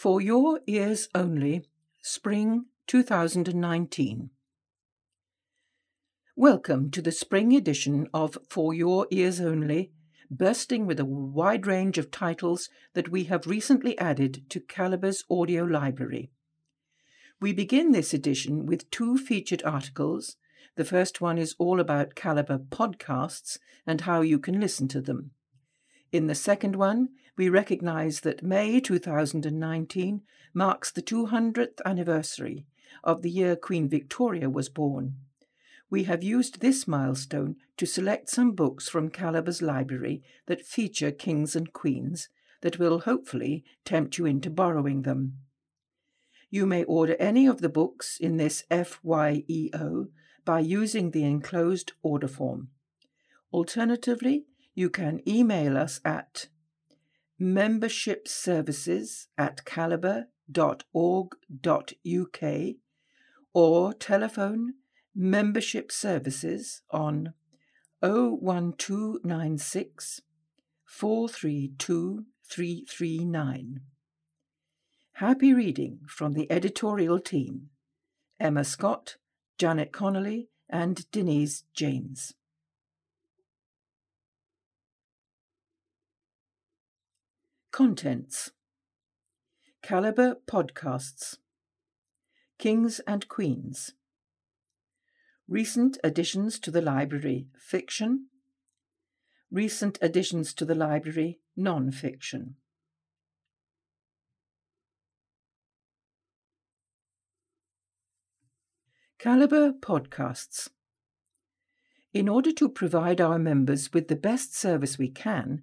For Your Ears Only, Spring 2019. Welcome to the spring edition of For Your Ears Only, bursting with a wide range of titles that we have recently added to Calibre's audio library. We begin this edition with two featured articles. The first one is all about Calibre podcasts and how you can listen to them. In the second one, we recognize that May 2019 marks the 200th anniversary of the year Queen Victoria was born. We have used this milestone to select some books from Calibre's library that feature kings and queens that will hopefully tempt you into borrowing them. You may order any of the books in this FYEO by using the enclosed order form. Alternatively, you can email us at membership services at calibre.org.uk or telephone membership services on 01296 432 339. Happy reading from the editorial team Emma Scott, Janet Connolly, and Denise James. Contents. Calibre Podcasts. Kings and Queens. Recent additions to the library Fiction. Recent additions to the library Non Fiction Calibre Podcasts. In order to provide our members with the best service we can,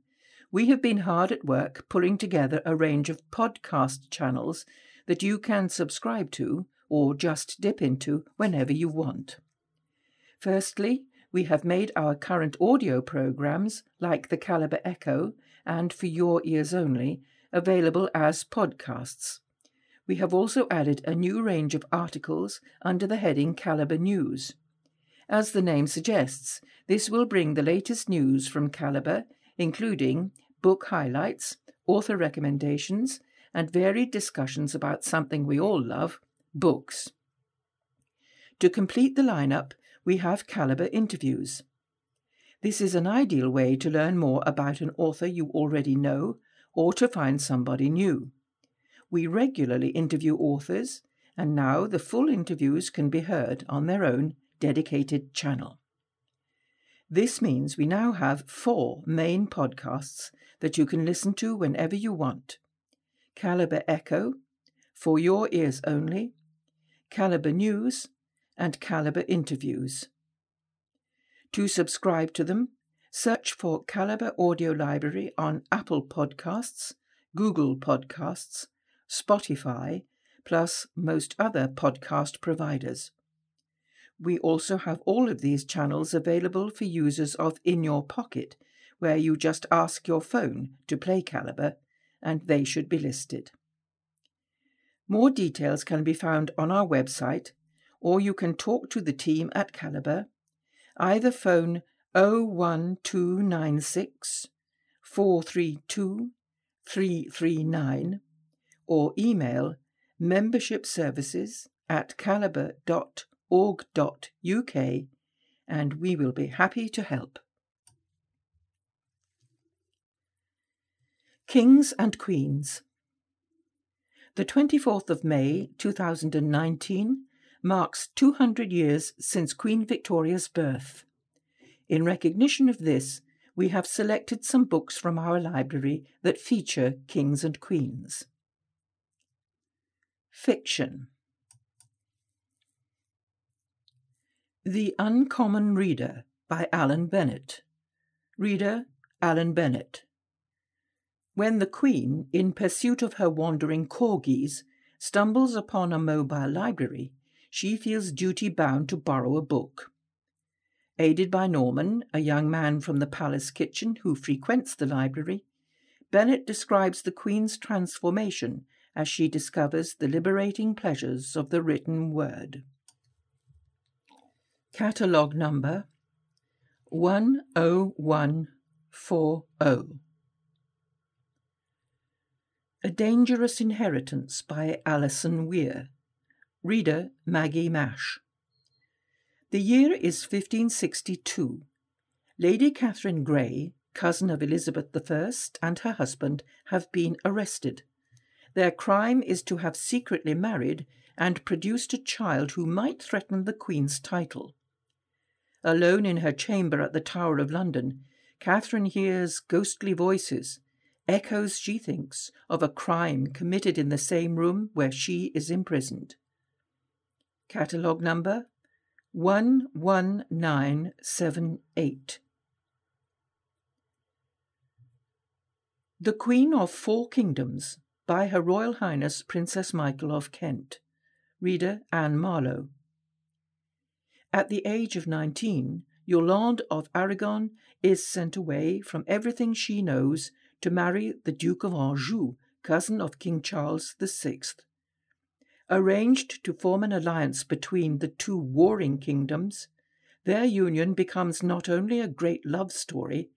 we have been hard at work pulling together a range of podcast channels that you can subscribe to or just dip into whenever you want. Firstly, we have made our current audio programs, like the Calibre Echo and For Your Ears Only, available as podcasts we have also added a new range of articles under the heading Calibre News. As the name suggests, this will bring the latest news from Calibre, including book highlights, author recommendations, and varied discussions about something we all love books. To complete the lineup, we have Calibre interviews. This is an ideal way to learn more about an author you already know or to find somebody new. We regularly interview authors, and now the full interviews can be heard on their own dedicated channel. This means we now have four main podcasts that you can listen to whenever you want Calibre Echo, For Your Ears Only, Calibre News, and Calibre Interviews. To subscribe to them, search for Calibre Audio Library on Apple Podcasts, Google Podcasts, Spotify, plus most other podcast providers. We also have all of these channels available for users of In Your Pocket, where you just ask your phone to play Calibre, and they should be listed. More details can be found on our website, or you can talk to the team at Calibre. Either phone 01296 432 339 or email membership services at calibre.org.uk and we will be happy to help. Kings and Queens. The 24th of May 2019 marks 200 years since Queen Victoria's birth. In recognition of this, we have selected some books from our library that feature kings and queens. Fiction The Uncommon Reader by Alan Bennett. Reader Alan Bennett. When the Queen, in pursuit of her wandering corgis, stumbles upon a mobile library, she feels duty bound to borrow a book. Aided by Norman, a young man from the palace kitchen who frequents the library, Bennett describes the Queen's transformation as she discovers the liberating pleasures of the written word. Catalogue number 10140. A Dangerous Inheritance by Alison Weir. Reader Maggie Mash. The year is 1562. Lady Catherine Grey, cousin of Elizabeth I, and her husband have been arrested. Their crime is to have secretly married and produced a child who might threaten the Queen's title. Alone in her chamber at the Tower of London, Catherine hears ghostly voices, echoes, she thinks, of a crime committed in the same room where she is imprisoned. Catalogue number 11978. The Queen of Four Kingdoms by Her Royal Highness Princess Michael of Kent. Reader Anne Marlowe. At the age of nineteen, Yolande of Aragon is sent away from everything she knows to marry the Duke of Anjou, cousin of King Charles VI. Arranged to form an alliance between the two warring kingdoms, their union becomes not only a great love story,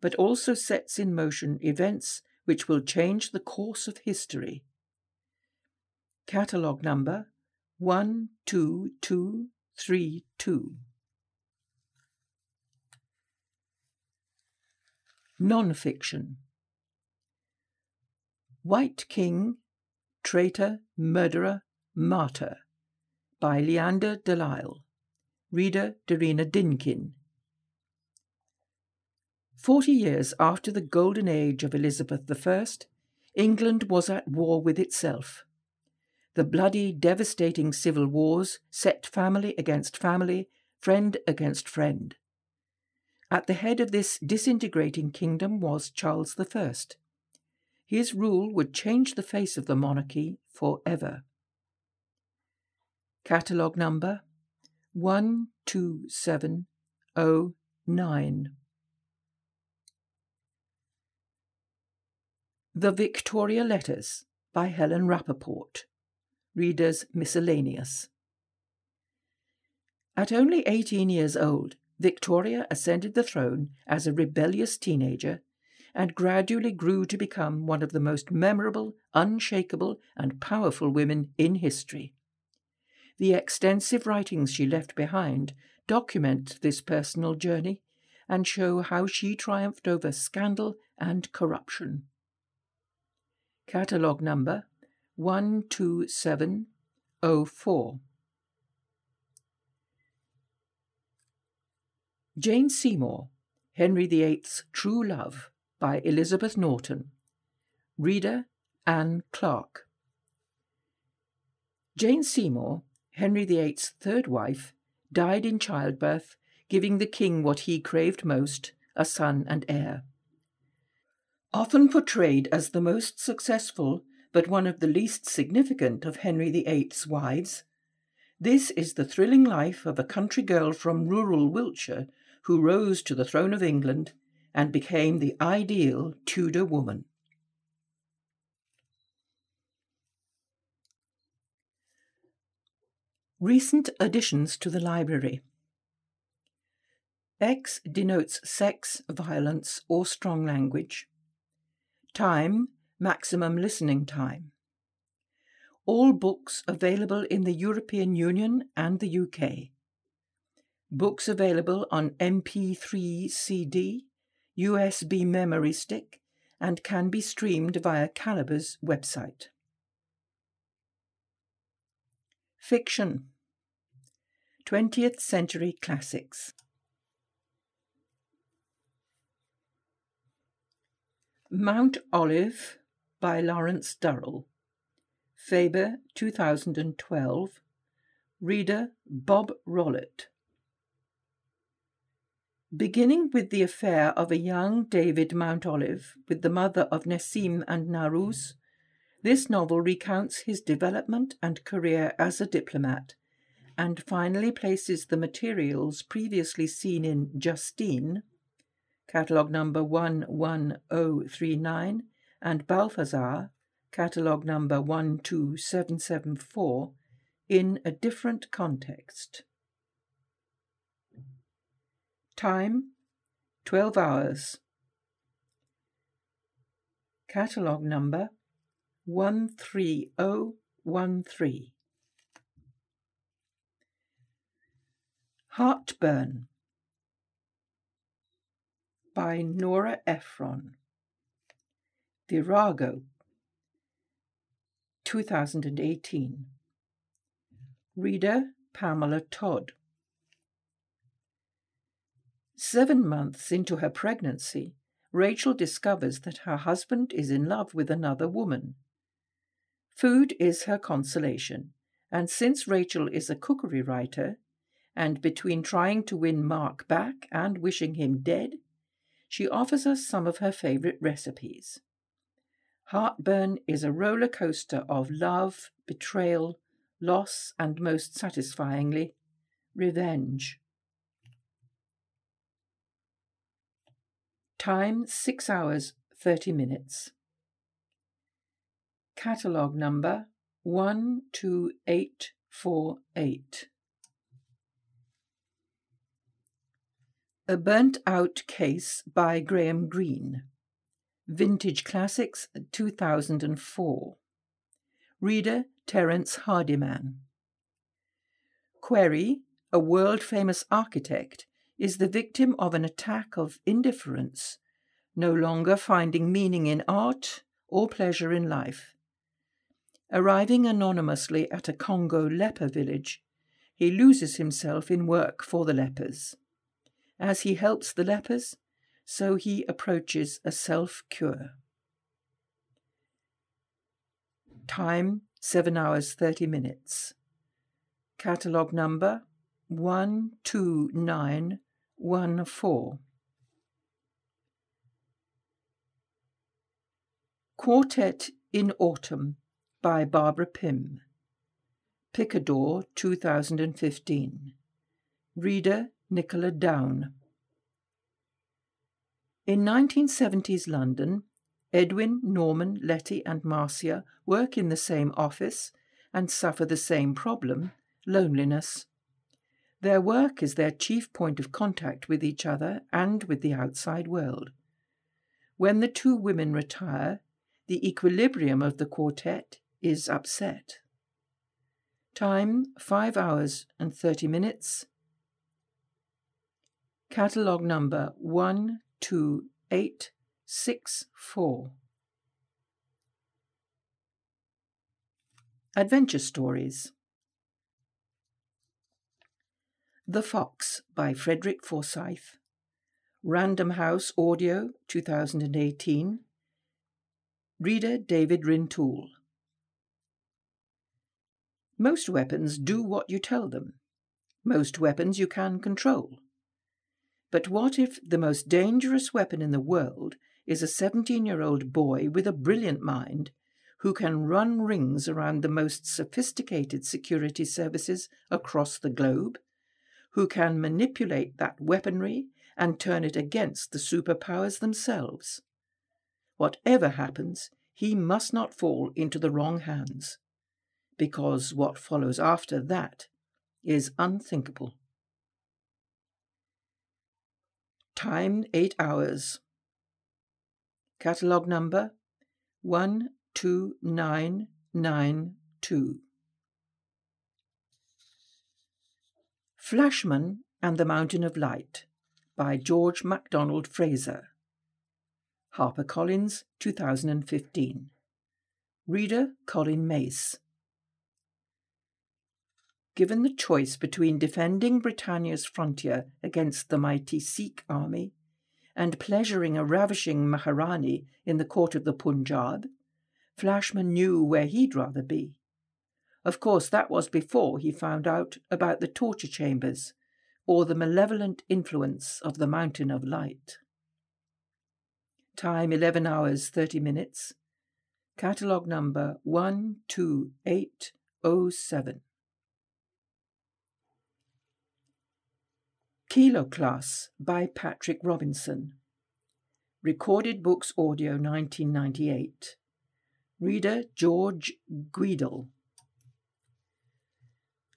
but also sets in motion events which will change the course of history. Catalogue number 12232. Non-fiction White King, Traitor, Murderer, Martyr by Leanda de Lisle. Reader Darina Dinkin. Forty years after the golden age of Elizabeth I, England was at war with itself. The bloody, devastating civil wars set family against family, friend against friend. At the head of this disintegrating kingdom was Charles I his rule would change the face of the monarchy forever. Catalogue number 12709. The Victoria Letters by Helen Rappaport. Reader's Miscellaneous. At only 18 years old, Victoria ascended the throne as a rebellious teenager and gradually grew to become one of the most memorable, unshakable, and powerful women in history. The extensive writings she left behind document this personal journey and show how she triumphed over scandal and corruption. Catalogue number 12704. Jane Seymour, Henry VIII's True Love, by Elizabeth Norton. Reader Anne Clark. Jane Seymour, Henry VIII's third wife, died in childbirth, giving the king what he craved most a son and heir. Often portrayed as the most successful but one of the least significant of Henry VIII's wives, this is the thrilling life of a country girl from rural Wiltshire who rose to the throne of England and became the ideal Tudor woman. Recent additions to the library. X denotes sex, violence, or strong language. Time, maximum listening time. All books available in the European Union and the UK. Books available on MP3 CD, USB memory stick, and can be streamed via Calibre's website. Fiction 20th Century Classics Mount Olive by Lawrence Durrell. Faber 2012. Reader Bob Rollitt. Beginning with the affair of a young David Mountolive with the mother of Nessim and Narouz, this novel recounts his development and career as a diplomat and finally places the materials previously seen in Justine, catalogue number 11039, and Balthazar, catalogue number 12774, in a different context. Time 12 hours. Catalogue number 13013. Heartburn by Nora Ephron. Virago 2018. Reader Pamela Todd. Seven months into her pregnancy, Rachel discovers that her husband is in love with another woman. Food is her consolation, and since Rachel is a cookery writer, and between trying to win Mark back and wishing him dead, she offers us some of her favourite recipes. Heartburn is a roller coaster of love, betrayal, loss, and most satisfyingly, revenge. Time 6 hours 30 minutes. Catalogue number 12848. A Burnt Out Case by Graham Greene. Vintage Classics 2004. Reader Terence Hardiman. Querry, a world famous architect, is the victim of an attack of indifference, no longer finding meaning in art or pleasure in life. Arriving anonymously at a Congo leper village, he loses himself in work for the lepers. As he helps the lepers, so he approaches a self cure. Time 7 hours 30 minutes. Catalogue number 12914. Quartet in Autumn by Barbara Pym. Picador 2015. Reader Nicola Down. In 1970s London, Edwin, Norman, Letty, and Marcia work in the same office and suffer the same problem loneliness. Their work is their chief point of contact with each other and with the outside world. When the two women retire, the equilibrium of the quartet is upset. Time 5 hours and 30 minutes. Catalogue number 12864. Adventure Stories The Fox by Frederick Forsyth. Random House Audio 2018. Reader David Rintoul. Most weapons do what you tell them. Most weapons you can control. But what if the most dangerous weapon in the world is a 17 year old boy with a brilliant mind who can run rings around the most sophisticated security services across the globe? who can manipulate that weaponry and turn it against the superpowers themselves. Whatever happens, he must not fall into the wrong hands, because what follows after that is unthinkable. Time 8 hours. Catalogue number 12992. Flashman and the Mountain of Light by George MacDonald Fraser. HarperCollins, 2015. Reader Colin Mace. Given the choice between defending Britannia's frontier against the mighty Sikh army and pleasuring a ravishing Maharani in the court of the Punjab, Flashman knew where he'd rather be. Of course, that was before he found out about the torture chambers or the malevolent influence of the Mountain of Light. Time 11 hours 30 minutes. Catalogue number 12807. Kilo Class by Patrick Robinson. Recorded Books Audio 1998. Reader George Guidall.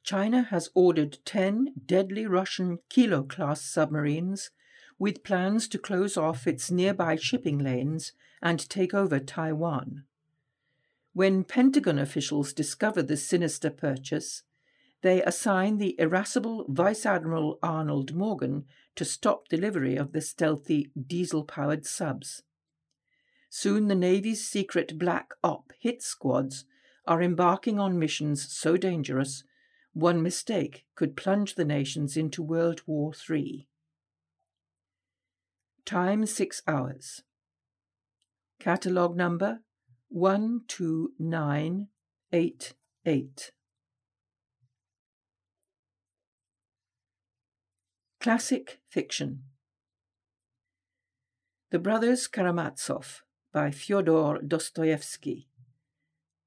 China has ordered 10 deadly Russian Kilo class submarines with plans to close off its nearby shipping lanes and take over Taiwan. When Pentagon officials discover the sinister purchase, they assign the irascible Vice Admiral Arnold Morgan to stop delivery of the stealthy diesel powered subs. Soon the Navy's secret black op hit squads are embarking on missions so dangerous one mistake could plunge the nations into World War III. Time 6 hours. Catalogue number 12988. Classic Fiction The Brothers Karamazov by Fyodor Dostoevsky.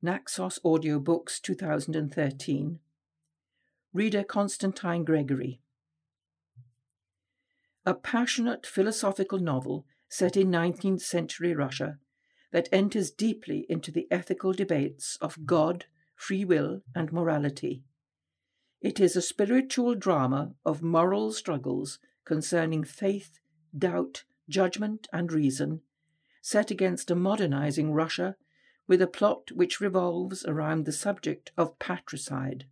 Naxos Audiobooks 2013. Reader Constantine Gregory. A passionate philosophical novel set in 19th century Russia that enters deeply into the ethical debates of God, free will, and morality it is a spiritual drama of moral struggles concerning faith, doubt, judgment, and reason, set against a modernizing Russia with a plot which revolves around the subject of patricide.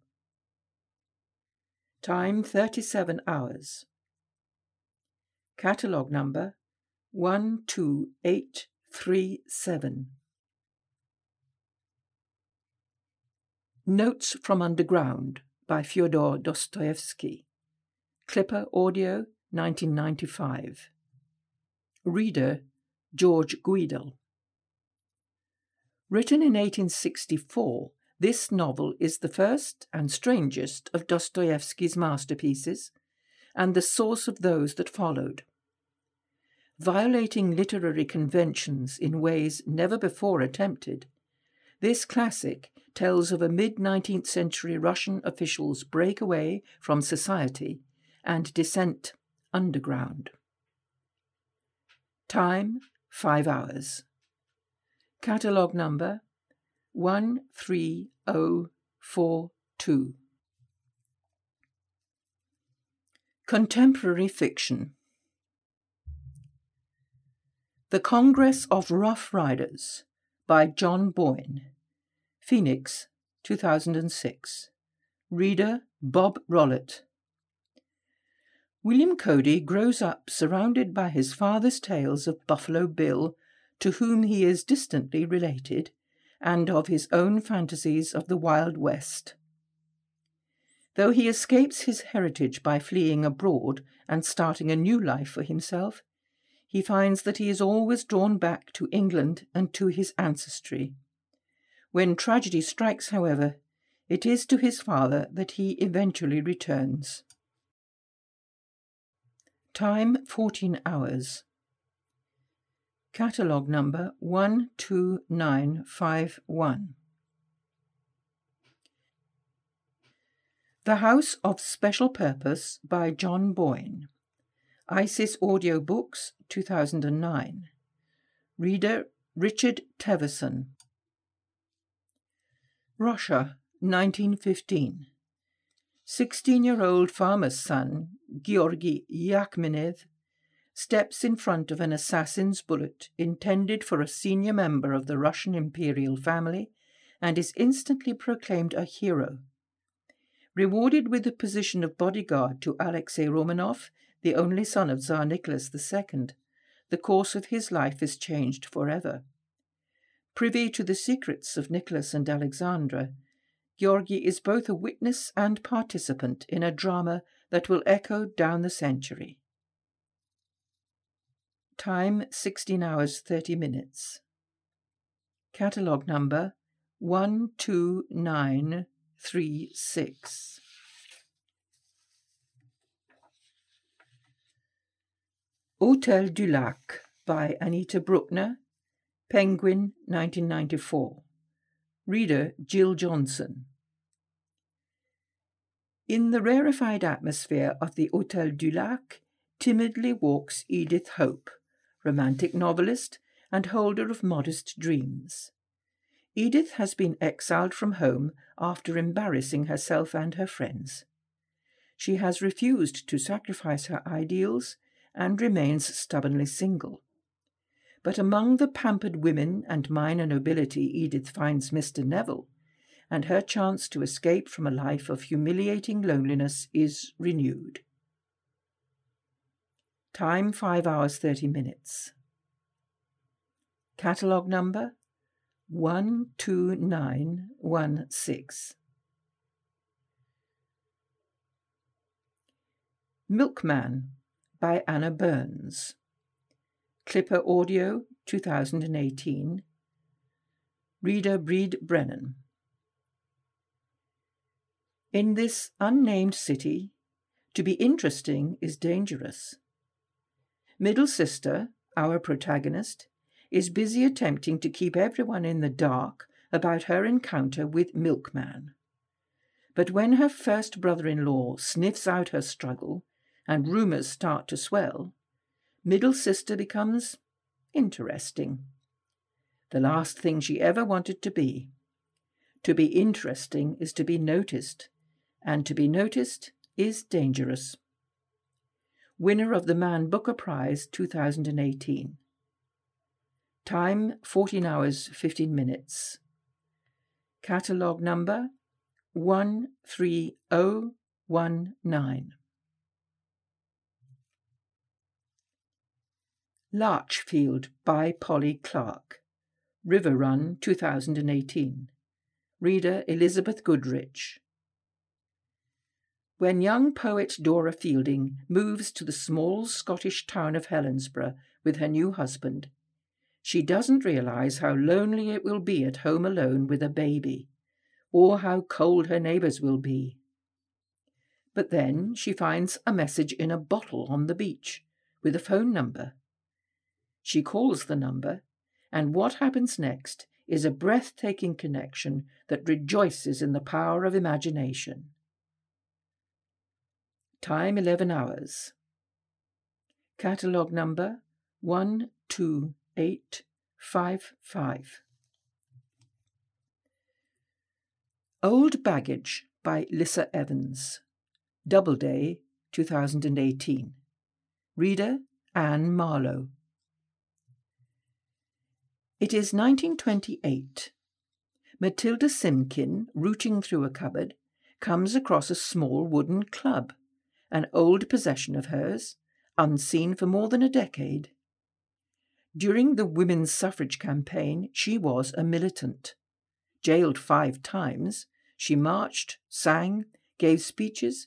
Time 37 hours. Catalogue number 12837. Notes from Underground by Fyodor Dostoevsky. Clipper Audio, 1995. Reader George Guidall. Written in 1864, this novel is the first and strangest of Dostoevsky's masterpieces, and the source of those that followed. Violating literary conventions in ways never before attempted, this classic tells of a mid 19th century Russian official's breakaway from society and descent underground. Time 5 hours. Catalogue number 13042. Contemporary Fiction The Congress of Rough Riders by John Boyne. Phoenix, 2006. Reader Bob Rolett. William Cody grows up surrounded by his father's tales of Buffalo Bill, to whom he is distantly related, and of his own fantasies of the Wild West. Though he escapes his heritage by fleeing abroad and starting a new life for himself, he finds that he is always drawn back to England and to his ancestry. When tragedy strikes, however, it is to his father that he eventually returns. Time 14 hours. Catalogue number 12951. The House of Special Purpose by John Boyne. ISIS Audio Books 2009. Reader Richard Teverson. Russia, 1915. 16 year old farmer's son, Georgy Jachmenev, steps in front of an assassin's bullet intended for a senior member of the Russian imperial family and is instantly proclaimed a hero. Rewarded with the position of bodyguard to Alexei Romanov, the only son of Tsar Nicholas II, the course of his life is changed forever. Privy to the secrets of Nicholas and Alexandra, Georgy is both a witness and participant in a drama that will echo down the century. Time 16 hours 30 minutes. Catalogue number 12936. Hotel du Lac by Anita Brookner Penguin, 1994. Reader Jill Johnson. In the rarefied atmosphere of the Hotel du Lac timidly walks Edith Hope, romantic novelist and holder of modest dreams. Edith has been exiled from home after embarrassing herself and her friends. She has refused to sacrifice her ideals and remains stubbornly single But among the pampered women and minor nobility, Edith finds Mr. Neville, and her chance to escape from a life of humiliating loneliness is renewed. Time 5 hours 30 minutes. Catalogue number 12916. Milkman by Anna Burns. Clipper Audio 2018. Reader Bríd Brennan. In this unnamed city, to be interesting is dangerous. Middle sister, our protagonist, is busy attempting to keep everyone in the dark about her encounter with Milkman. But when her first brother in law sniffs out her struggle and rumours start to swell, middle sister becomes interesting. The last thing she ever wanted to be. To be interesting is to be noticed, and to be noticed is dangerous. Winner of the Man Booker Prize 2018. Time 14 hours 15 minutes. Catalogue number 13019. Larchfield by Polly Clark. riverrun 2018. Reader Elizabeth Goodrich. When young poet Dora Fielding moves to the small Scottish town of Helensburgh with her new husband, she doesn't realize how lonely it will be at home alone with a baby, or how cold her neighbors will be. But then she finds a message in a bottle on the beach with a phone number she calls the number, and what happens next is a breathtaking connection that rejoices in the power of imagination. Time 11 hours. Catalogue number 12855. Old Baggage by Lissa Evans. Doubleday, 2018. Reader Anne Marlowe. It is 1928. Matilda Simkin, rooting through a cupboard, comes across a small wooden club, an old possession of hers, unseen for more than a decade. During the women's suffrage campaign, she was a militant. Jailed five times, she marched, sang, gave speeches,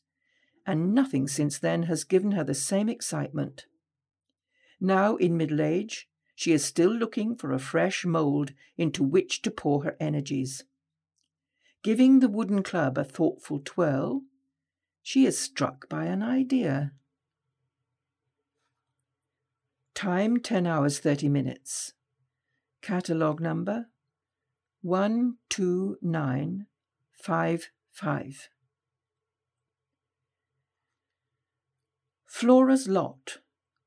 and nothing since then has given her the same excitement. Now in middle age, she is still looking for a fresh mould into which to pour her energies. Giving the wooden club a thoughtful twirl, she is struck by an idea. Time 10 hours 30 minutes. Catalogue number 12955. Flora's Lot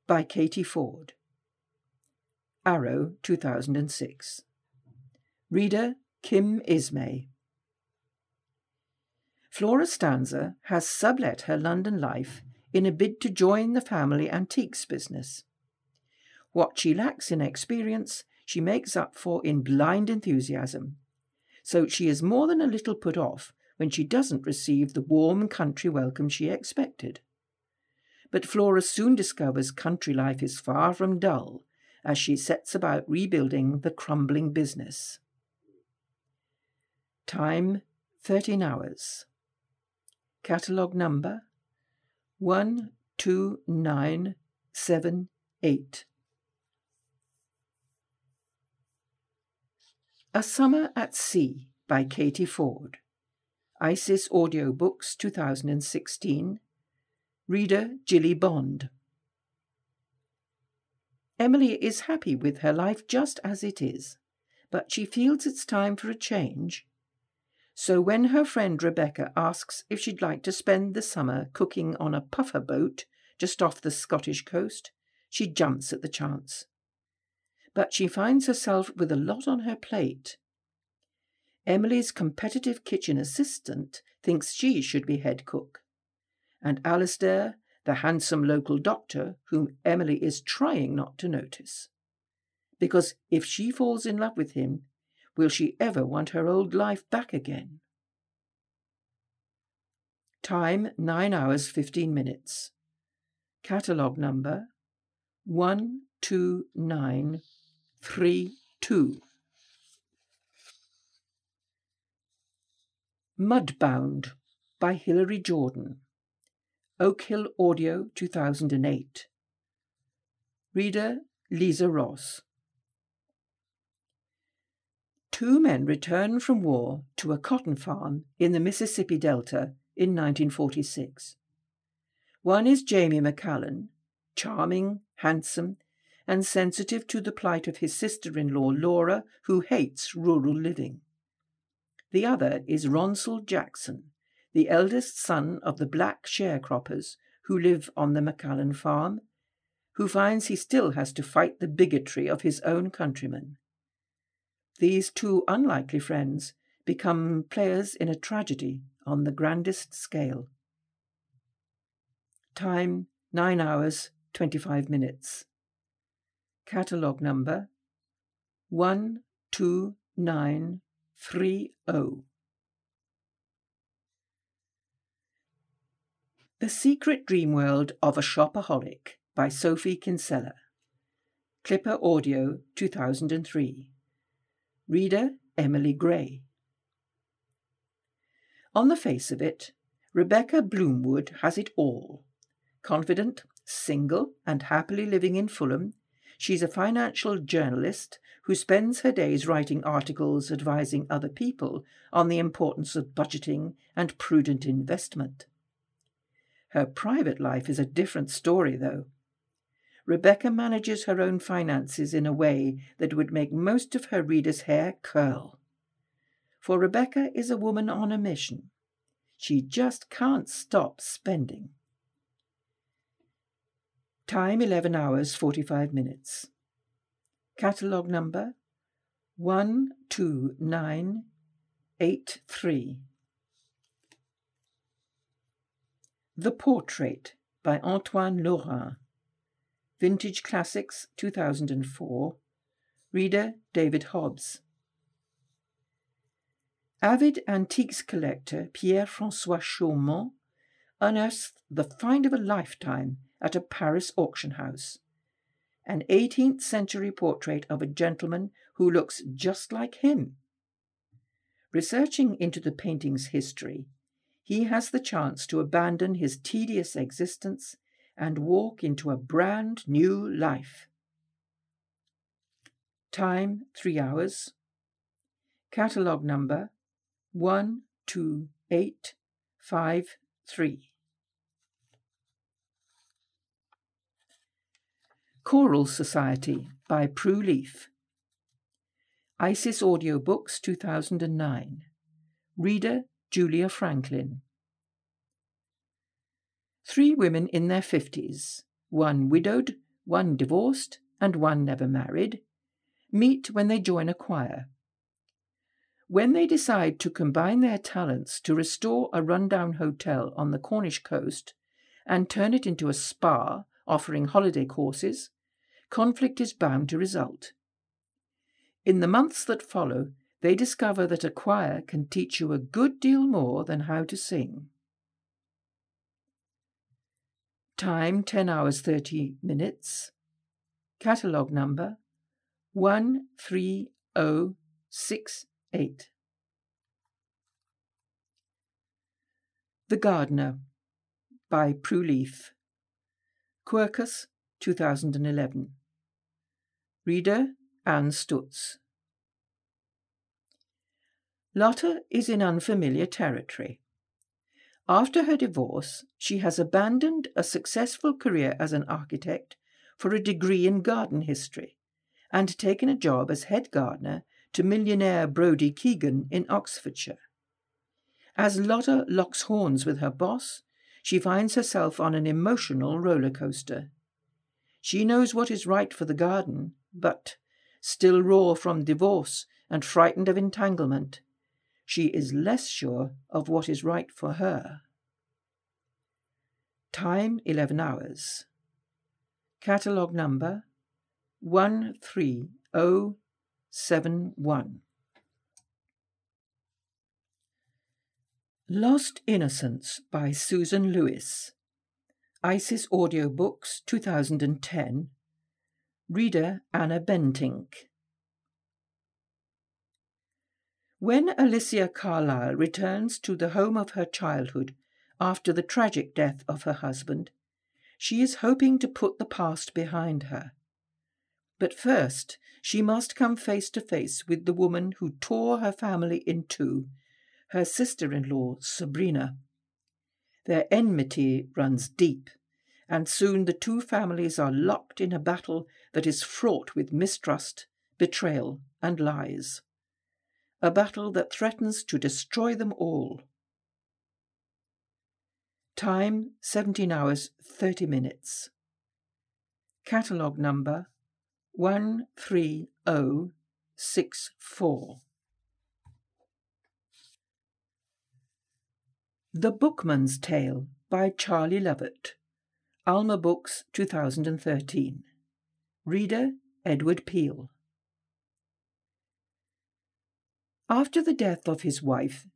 by Katie Fforde. Arrow 2006. Reader Kim Ismay. Flora Stanza has sublet her London life in a bid to join the family antiques business. What she lacks in experience, she makes up for in blind enthusiasm. So she is more than a little put off when she doesn't receive the warm country welcome she expected. But Flora soon discovers country life is far from dull as she sets about rebuilding the crumbling business. Time 13 hours. Catalogue number 12978. A Summer at Sea by Katie Fforde. ISIS Audio Books 2016. Reader Jilly Bond. Emily is happy with her life just as it is, but she feels it's time for a change. So when her friend Rebecca asks if she'd like to spend the summer cooking on a puffer boat just off the Scottish coast, she jumps at the chance. But she finds herself with a lot on her plate. Emily's competitive kitchen assistant thinks she should be head cook, and Alistair the handsome local doctor whom Emily is trying not to notice. because if she falls in love with him, will she ever want her old life back again? Time 9 hours 15 minutes. Catalogue number 12932. Mudbound by Hilary Jordan. Oak Hill Audio 2008. Reader Lisa Ross. Two men return from war to a cotton farm in the Mississippi Delta in 1946. One is Jamie McAllan, charming, handsome, and sensitive to the plight of his sister in law Laura, who hates rural living. The other is Ronsel Jackson, the eldest son of the black sharecroppers who live on the McAllan farm, who finds he still has to fight the bigotry of his own countrymen. These two unlikely friends become players in a tragedy on the grandest scale. Time 9 hours 25 minutes. Catalogue number 129 The Secret Dream World of a Shopaholic by Sophie Kinsella. Clipper Audio 2003. Reader Emily Gray. On the face of it, Rebecca Bloomwood has it all. Confident, single, and happily living in Fulham, she's a financial journalist who spends her days writing articles advising other people on the importance of budgeting and prudent investment. Her private life is a different story, though. Rebecca manages her own finances in a way that would make most of her readers' hair curl. For Rebecca is a woman on a mission. She just can't stop spending. Time 11 hours 45 minutes. Catalogue number 12983. The Portrait by Antoine Laurain. Vintage Classics 2004. Reader David Hobbs. Avid antiques collector Pierre Francois Chaumont unearthed the find of a lifetime at a Paris auction house an 18th century portrait of a gentleman who looks just like him. Researching into the painting's history, he has the chance to abandon his tedious existence and walk into a brand new life. Time 3 hours. Catalogue number 12853. Choral Society by Prue Leith. ISIS Audiobooks 2009. Reader Julia Franklin. Three women in their fifties, one widowed, one divorced, and one never married, meet when they join a choir. When they decide to combine their talents to restore a rundown hotel on the Cornish coast and turn it into a spa offering holiday courses, conflict is bound to result. In the months that follow, they discover that a choir can teach you a good deal more than how to sing. Time 10 hours 30 minutes. Catalogue number 13068. The Gardener by Prue Leith. Quercus 2011. Reader Anne Stutz. Lotta is in unfamiliar territory. After her divorce, she has abandoned a successful career as an architect for a degree in garden history and taken a job as head gardener to millionaire Brodie Keegan in Oxfordshire. As Lotta locks horns with her boss, she finds herself on an emotional roller coaster. She knows what is right for the garden, but, still raw from divorce and frightened of entanglement, she is less sure of what is right for her. Time 11 hours. Catalogue number 13071. Lost Innocence by Susan Lewis. ISIS Audiobooks 2010. Reader Anna Bentinck. When Alicia Carlyle returns to the home of her childhood after the tragic death of her husband, she is hoping to put the past behind her. But first, she must come face to face with the woman who tore her family in two her sister in law, Sabrina. Their enmity runs deep, and soon the two families are locked in a battle that is fraught with mistrust, betrayal, and lies. A battle that threatens to destroy them all. Time 17 hours 30 minutes. Catalogue number 13064. The Bookman's Tale by Charlie Lovett. Alma Books 2013. Reader Edward Peel. After the death of his wife,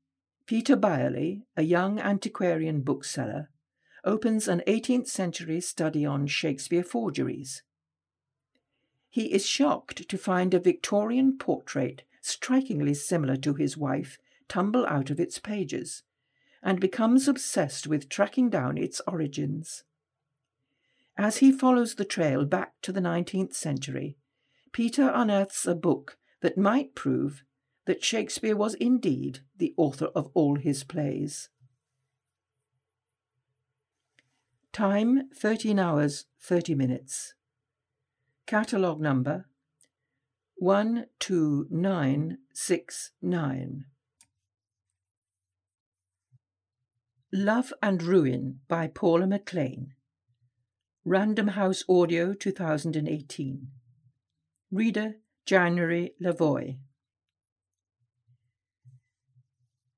Peter Byerley, a young antiquarian bookseller, opens an 18th century study on Shakespeare forgeries. He is shocked to find a Victorian portrait strikingly similar to his wife tumble out of its pages and becomes obsessed with tracking down its origins. As he follows the trail back to the 19th century, Peter unearths a book that might prove that Shakespeare was indeed the author of all his plays. Time 13 hours 30 minutes. Catalogue number 12969. Love and Ruin by Paula McLain. Random House Audio 2018. Reader January LaVoy.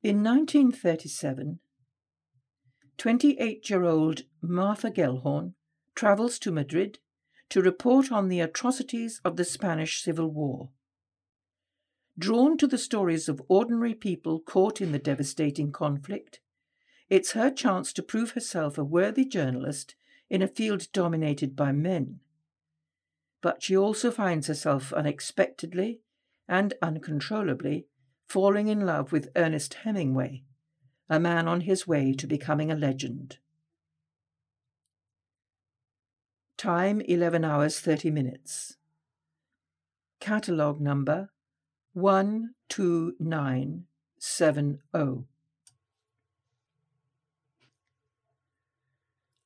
In 1937, 28 year old Martha Gellhorn travels to Madrid to report on the atrocities of the Spanish Civil War. Drawn to the stories of ordinary people caught in the devastating conflict, it's her chance to prove herself a worthy journalist in a field dominated by men. But she also finds herself unexpectedly and uncontrollably falling in love with Ernest Hemingway, a man on his way to becoming a legend. Time 11 hours 30 minutes. Catalogue number 12970.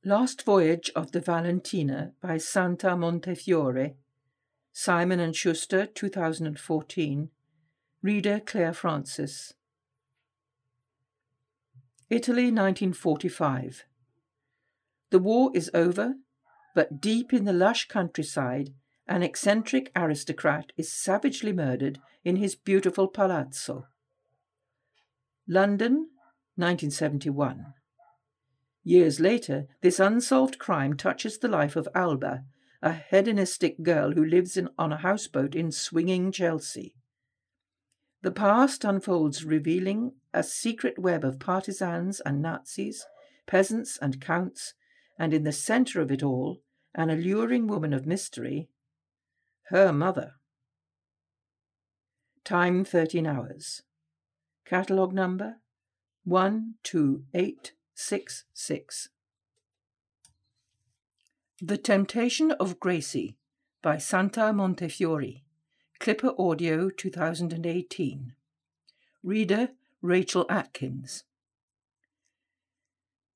Last Voyage of the Valentina by Santa Montefiore, Simon and Schuster, 2014. Reader Claire Francis. Italy, 1945. The war is over, but deep in the lush countryside, an eccentric aristocrat is savagely murdered in his beautiful palazzo. London, 1971. Years later, this unsolved crime touches the life of Alba, a hedonistic girl who lives in, on a houseboat in swinging Chelsea. The past unfolds, revealing a secret web of partisans and Nazis, peasants and counts, and in the centre of it all, an alluring woman of mystery, her mother. Time 13 hours. Catalogue number 128 6 6. The Temptation of Gracie by Santa Montefiore. Clipper Audio 2018. Reader Rachel Atkins.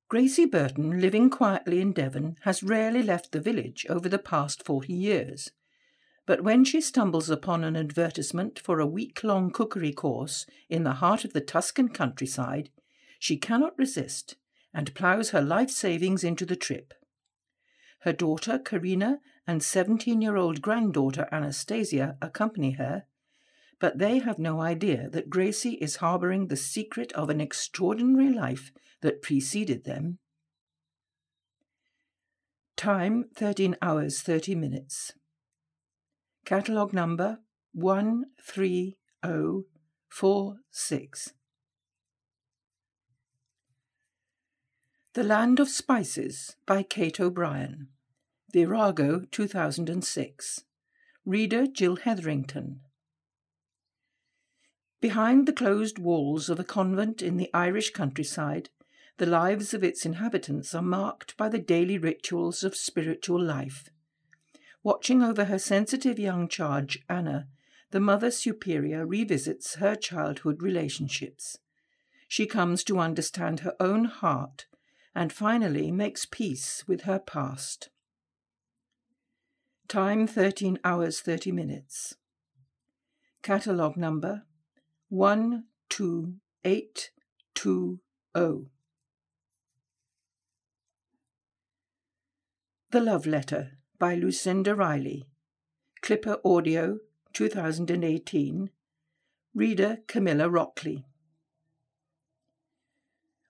Gracie Burton, living quietly in Devon, has rarely left the village over the past forty years. But when she stumbles upon an advertisement for a week long cookery course in the heart of the Tuscan countryside, she cannot resist and ploughs her life savings into the trip. Her daughter, Karina, and 17 year old granddaughter, Anastasia, accompany her, but they have no idea that Gracie is harboring the secret of an extraordinary life that preceded them. Time 13 hours 30 minutes. Catalogue number 13046. The Land of Spices by Kate O'Brien. Virago 2006. Reader Jill Hetherington. Behind the closed walls of a convent in the Irish countryside, the lives of its inhabitants are marked by the daily rituals of spiritual life. Watching over her sensitive young charge, Anna, the Mother Superior revisits her childhood relationships. She comes to understand her own heart and finally makes peace with her past. Time 13 hours 30 minutes. Catalogue number 12820. The Love Letter by Lucinda Riley. Clipper Audio 2018. Reader Camilla Rockley.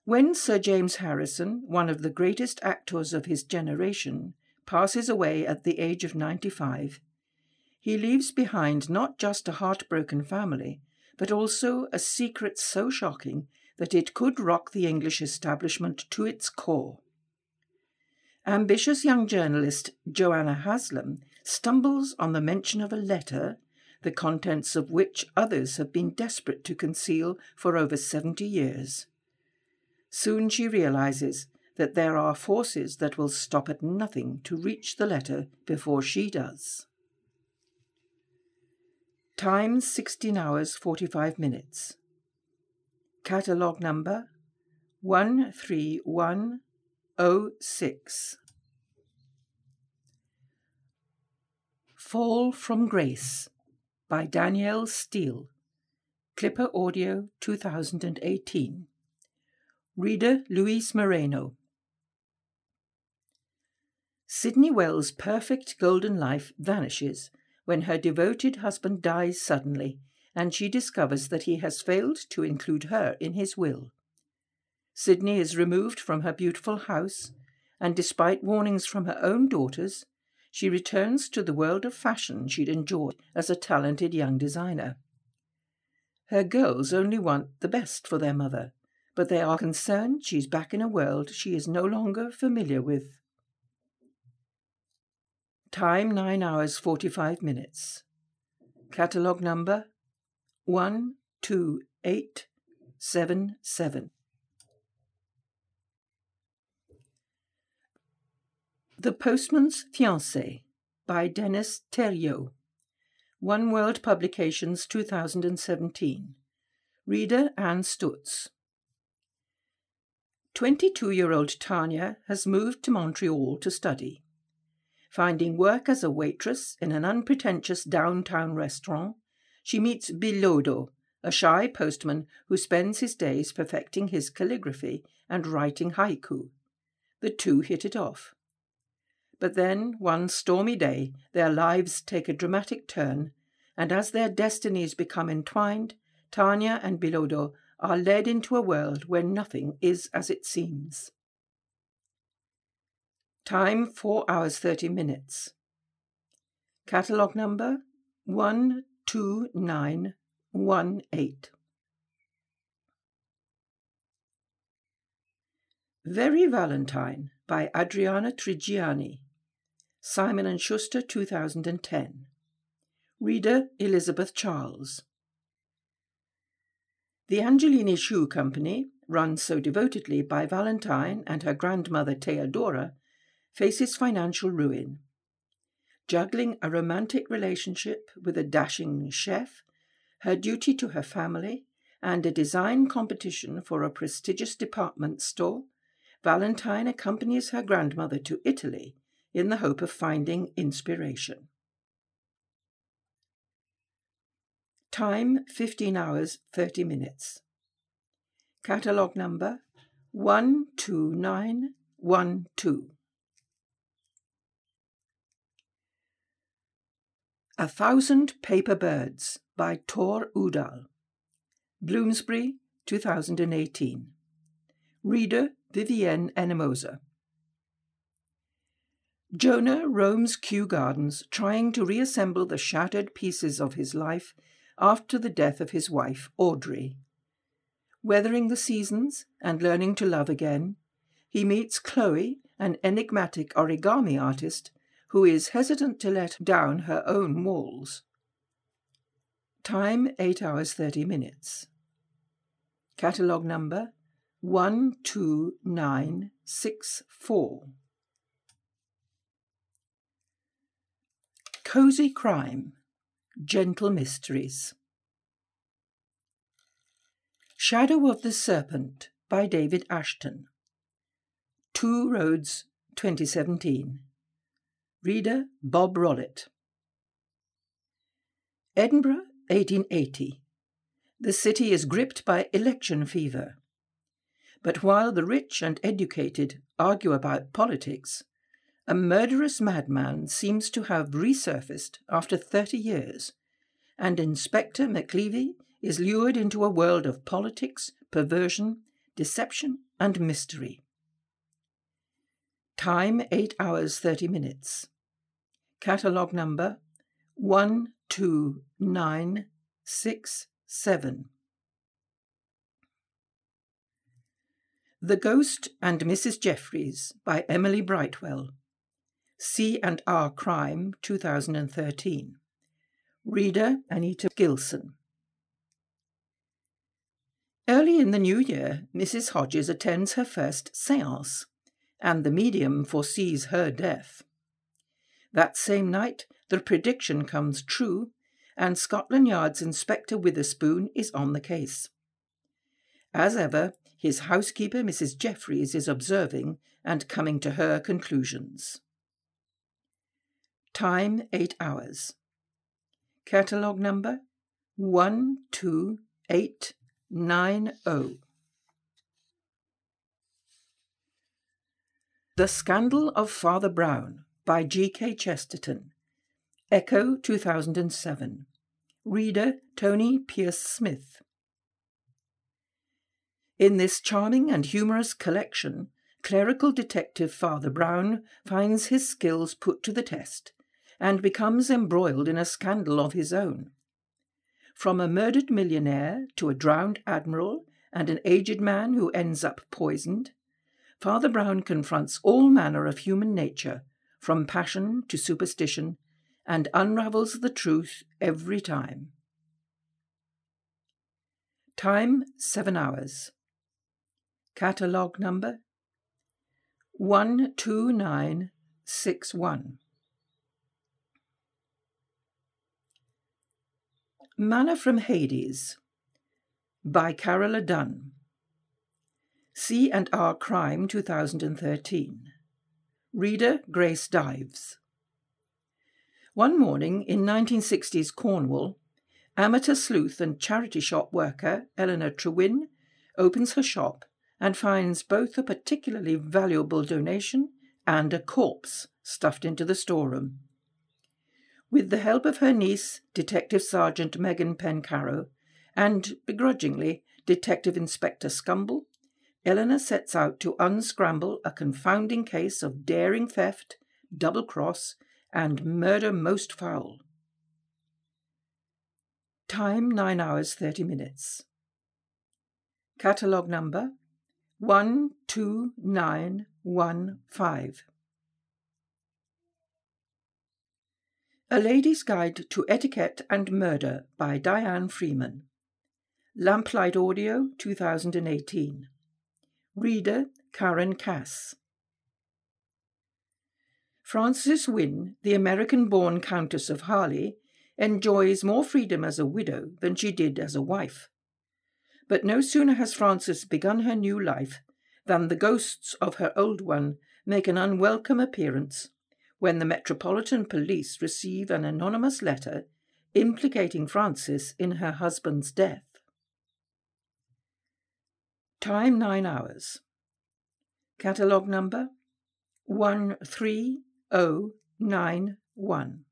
When Sir James Harrison, one of the greatest actors of his generation, passes away at the age of 95, he leaves behind not just a heartbroken family, but also a secret so shocking that it could rock the English establishment to its core. Ambitious young journalist Joanna Haslam stumbles on the mention of a letter, the contents of which others have been desperate to conceal for over 70 years. Soon she realizes that there are forces that will stop at nothing to reach the letter before she does. Time 16 hours 45 minutes. Catalogue number 13106. Fall from Grace by Danielle Steel. Clipper Audio 2018. Reader Luis Moreno. Sydney Wells' perfect golden life vanishes when her devoted husband dies suddenly and she discovers that he has failed to include her in his will. Sydney is removed from her beautiful house, and despite warnings from her own daughters, she returns to the world of fashion she'd enjoyed as a talented young designer. Her girls only want the best for their mother, but they are concerned she's back in a world she is no longer familiar with. Time 9 hours 45 minutes. Catalogue number 12877. The Postman's Fiancé by Denis Thériault. One World Publications 2017. Reader Anne Stutz. 22 year old Tanya has moved to Montreal to study. Finding work as a waitress in an unpretentious downtown restaurant, she meets Bilodo, a shy postman who spends his days perfecting his calligraphy and writing haiku. The two hit it off. But then, one stormy day, their lives take a dramatic turn, and as their destinies become entwined, Tanya and Bilodo are led into a world where nothing is as it seems. Time 4 hours 30 minutes. Catalogue number 12918. Very Valentine by Adriana Trigiani. Simon & Schuster 2010. Reader Elizabeth Charles. The Angelini Shoe Company, run so devotedly by Valentine and her grandmother Theodora, faces financial ruin. Juggling a romantic relationship with a dashing chef, her duty to her family, and a design competition for a prestigious department store, Valentine accompanies her grandmother to Italy in the hope of finding inspiration. Time 15 hours 30 minutes. Catalogue number 12912. A Thousand Paper Birds by Tor Udall. Bloomsbury, 2018. Reader Vivienne Enemosa. Jonah roams Kew Gardens trying to reassemble the shattered pieces of his life after the death of his wife, Audrey. Weathering the seasons and learning to love again, he meets Chloe, an enigmatic origami artist who is hesitant to let down her own walls. Time 8 hours 30 minutes. Catalogue number 12964. Cozy Crime Gentle Mysteries. Shadow of the Serpent by David Ashton. Two Roads, 2017. Reader Bob Rollitt. Edinburgh, 1880. The city is gripped by election fever. But while the rich and educated argue about politics, a murderous madman seems to have resurfaced after 30 years, and Inspector McLevy is lured into a world of politics, perversion, deception, and mystery. Time 8 hours 30 minutes. Catalogue number 12967. The Ghost and Mrs. Jeffries by Emily Brightwell. C and R Crime, 2013. Reader Anita Gilson. Early in the new year, Mrs. Hodges attends her first seance, and the medium foresees her death. That same night, the prediction comes true, and Scotland Yard's Inspector Witherspoon is on the case. As ever, his housekeeper, Mrs. Jeffries, is observing and coming to her conclusions. Time 8 hours. Catalogue number 12890. The Scandal of Father Brown by G.K. Chesterton. Echo 2007. Reader Tony Pierce Smith. In this charming and humorous collection, clerical detective Father Brown finds his skills put to the test and becomes embroiled in a scandal of his own. From a murdered millionaire to a drowned admiral and an aged man who ends up poisoned, Father Brown confronts all manner of human nature, from passion to superstition, and unravels the truth every time. Time seven hours. Catalogue number 12961. Manna from Hades by Carola Dunn. C and R Crime 2013. Reader Grace Dives. One morning in 1960s Cornwall, amateur sleuth and charity shop worker Eleanor Trewynn opens her shop and finds both a particularly valuable donation and a corpse stuffed into the storeroom. With the help of her niece, Detective Sergeant Megan Pencarrow, and, begrudgingly, Detective Inspector Scumble, Eleanor sets out to unscramble a confounding case of daring theft, double cross, and murder most foul. Time 9 hours 30 minutes. Catalogue number 12915. A Lady's Guide to Etiquette and Murder by Dianne Freeman. Lamplight Audio 2018. Reader Karen Cass. Frances Wynne, the American born Countess of Harleigh, enjoys more freedom as a widow than she did as a wife. But no sooner has Frances begun her new life than the ghosts of her old one make an unwelcome appearance when the Metropolitan Police receive an anonymous letter implicating Frances in her husband's death. Time 9 hours. Catalogue number 13091.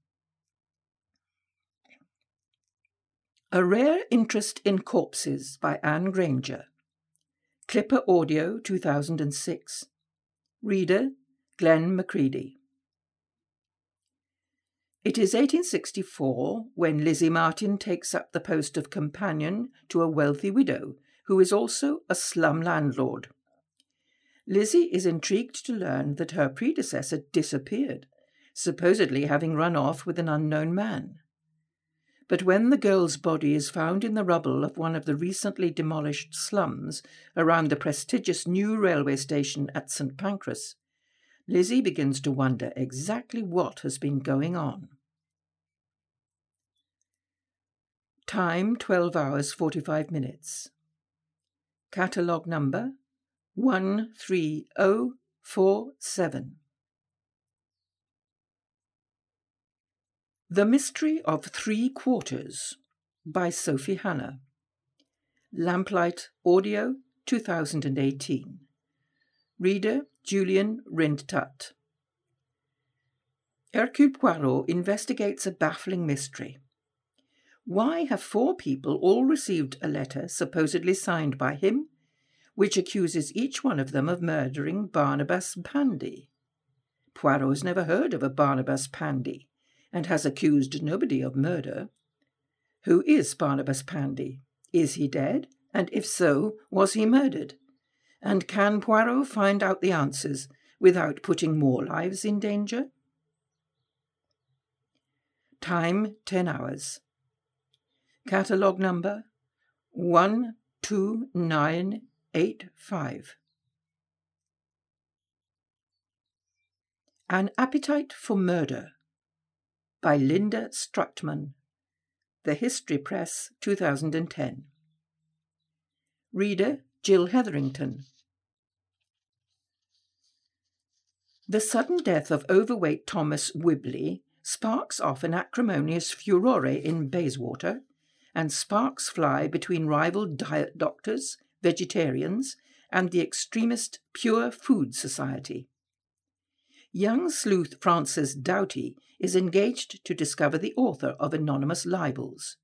A Rare Interest in Corpses by Ann Granger. Clipper Audio 2006. Reader Glenn Macready. It is 1864 when Lizzie Martin takes up the post of companion to a wealthy widow who is also a slum landlord. Lizzie is intrigued to learn that her predecessor disappeared, supposedly having run off with an unknown man. But when the girl's body is found in the rubble of one of the recently demolished slums around the prestigious new railway station at St. Pancras, Lizzie begins to wonder exactly what has been going on. Time 12 hours 45 minutes. Catalogue number 13047. The Mystery of Three Quarters by Sophie Hannah. Lamplight Audio 2018. Reader Julian Rhind-Tutt. Hercule Poirot investigates a baffling mystery. Why have four people all received a letter supposedly signed by him, which accuses each one of them of murdering Barnabas Pandy? Poirot has never heard of a Barnabas Pandy, and has accused nobody of murder. Who is Barnabas Pandy? Is he dead? And if so, was he murdered? And can Poirot find out the answers without putting more lives in danger? Time 10 hours. Catalogue number 12985. An Appetite for Murder by Linda Stratmann. The History Press, 2010. Reader Jill Hetherington. The sudden death of overweight Thomas Wibley sparks off an acrimonious furore in Bayswater and sparks fly between rival diet doctors, vegetarians, and the extremist Pure Food Society. Young sleuth Frances Doughty is engaged to discover the author of anonymous libels.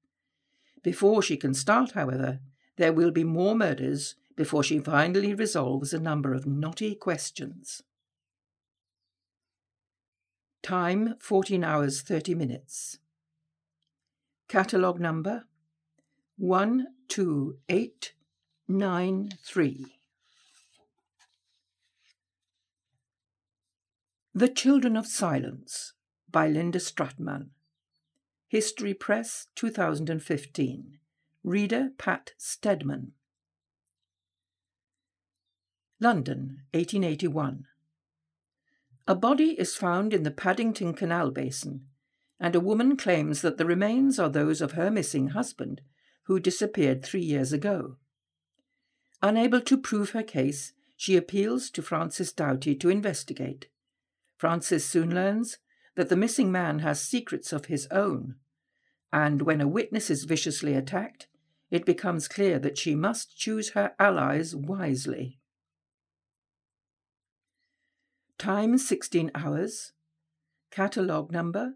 Before she can start, however, there will be more murders before she finally resolves a number of knotty questions. Time 14 hours 30 minutes. Catalogue number 12893. The Children of Silence by Linda Stratmann. History Press 2015. Reader Pat Stedman. London, 1881. A body is found in the Paddington Canal basin, and a woman claims that the remains are those of her missing husband who disappeared three years ago. Unable to prove her case, she appeals to Frances Doughty to investigate. Frances soon learns that the missing man has secrets of his own, and when a witness is viciously attacked, it becomes clear that she must choose her allies wisely. Time 16 hours. Catalogue number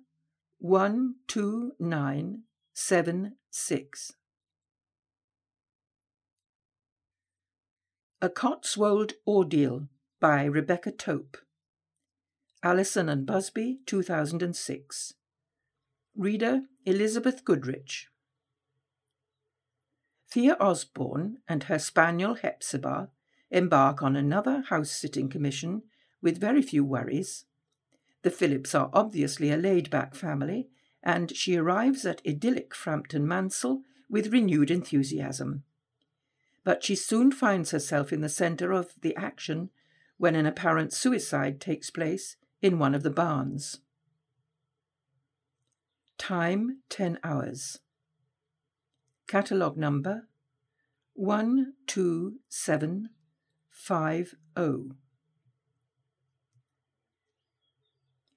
12976. A Cotswold Ordeal by Rebecca Tope. Allison and Busby, 2006. Reader Elizabeth Goodrich. Thea Osborne and her spaniel Hepzibah embark on another house sitting commission with very few worries. The Phillips are obviously a laid back family, and she arrives at idyllic Frampton Mansell with renewed enthusiasm but she soon finds herself in the centre of the action when an apparent suicide takes place in one of the barns. Time 10 hours. Catalogue number 12750.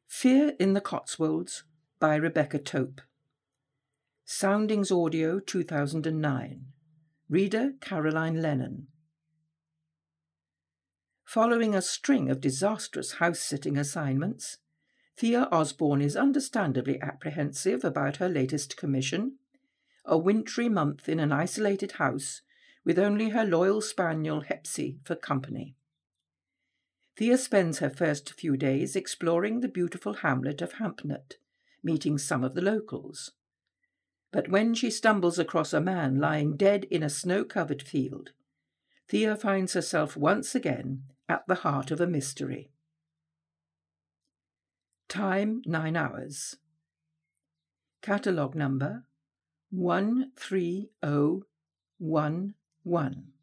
Fear in the Cotswolds by Rebecca Tope. Soundings Audio 2009. Reader Caroline Lennon. Following a string of disastrous house sitting assignments, Thea Osborne is understandably apprehensive about her latest commission a wintry month in an isolated house with only her loyal spaniel Hepsy for company. Thea spends her first few days exploring the beautiful hamlet of Hampnett meeting some of the locals. But when she stumbles across a man lying dead in a snow covered field, Thea finds herself once again at the heart of a mystery. Time 9 hours. Catalogue number 13011.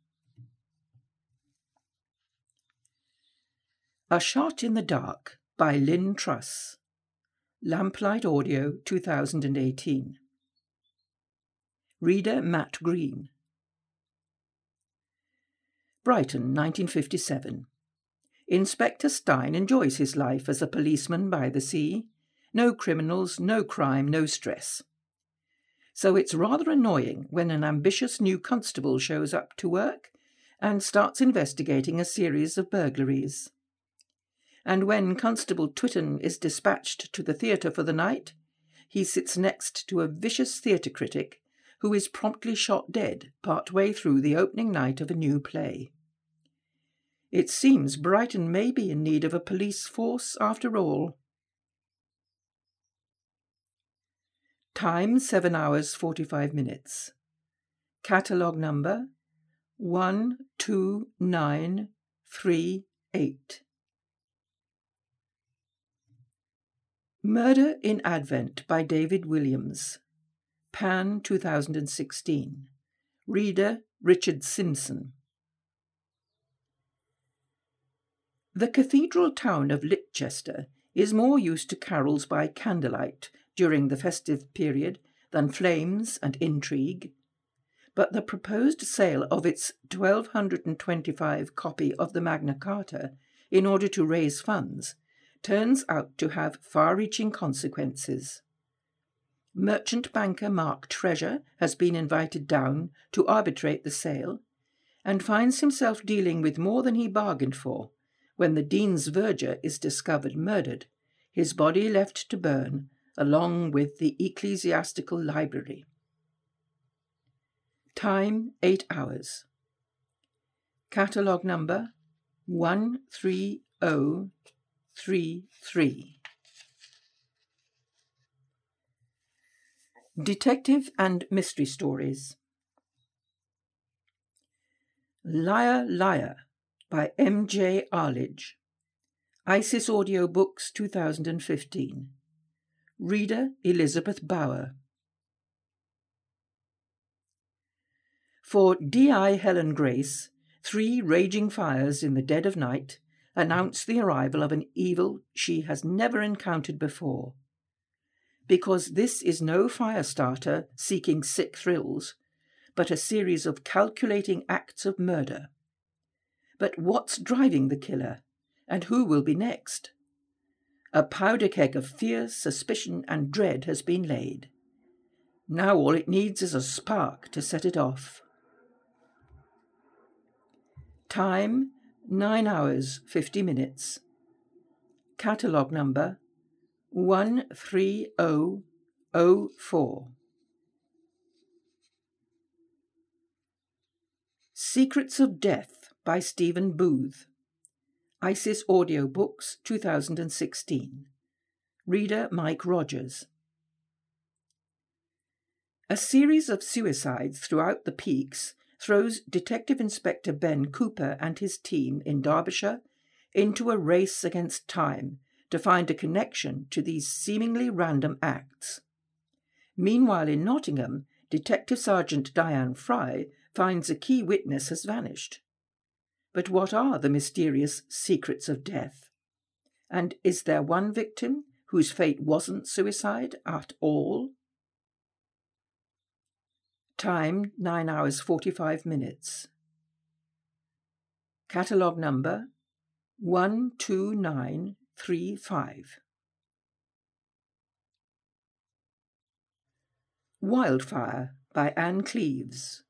A Shot in the Dark by Lynn Truss. Lamplight Audio 2018. Reader Matt Green. Brighton, 1957. Inspector Stein enjoys his life as a policeman by the sea. No criminals, no crime, no stress. So it's rather annoying when an ambitious new constable shows up to work and starts investigating a series of burglaries. And when Constable Twitten is dispatched to the theatre for the night, he sits next to a vicious theatre critic who is promptly shot dead part way through the opening night of a new play. It seems Brighton may be in need of a police force after all. Time 7 hours 45 minutes. Catalogue number 12938. Murder in Advent by David Williams. Pan 2016. Reader Richard Simpson. The cathedral town of Litchester is more used to carols by candlelight during the festive period than flames and intrigue. But the proposed sale of its 1225 copy of the Magna Carta in order to raise funds turns out to have far reaching consequences. Merchant banker Mark Treasure has been invited down to arbitrate the sale and finds himself dealing with more than he bargained for when the Dean's verger is discovered murdered, his body left to burn along with the ecclesiastical library. Time 8 hours. Catalogue number 13033. Detective and Mystery Stories. Liar, Liar by M. J. Arlidge. ISIS Audio Books 2015. Reader Elizabeth Bauer. For D.I. Helen Grace, three raging fires in the dead of night announce the arrival of an evil she has never encountered before because this is no fire starter seeking sick thrills, but a series of calculating acts of murder. But what's driving the killer, and who will be next? A powder keg of fear, suspicion, and dread has been laid. Now all it needs is a spark to set it off. Time 9 hours 50 minutes. Catalogue number 13004. Secrets of Death by Stephen Booth. ISIS Audio Books 2016. Reader Mike Rogers. A series of suicides throughout the peaks throws Detective Inspector Ben Cooper and his team in Derbyshire into a race against time to find a connection to these seemingly random acts. Meanwhile, in Nottingham, Detective Sergeant Diane Fry finds a key witness has vanished. But what are the mysterious secrets of death? And is there one victim whose fate wasn't suicide at all? Time 9 hours 45 minutes. Catalogue number 129 3 5. Wildfire by Ann Cleeves.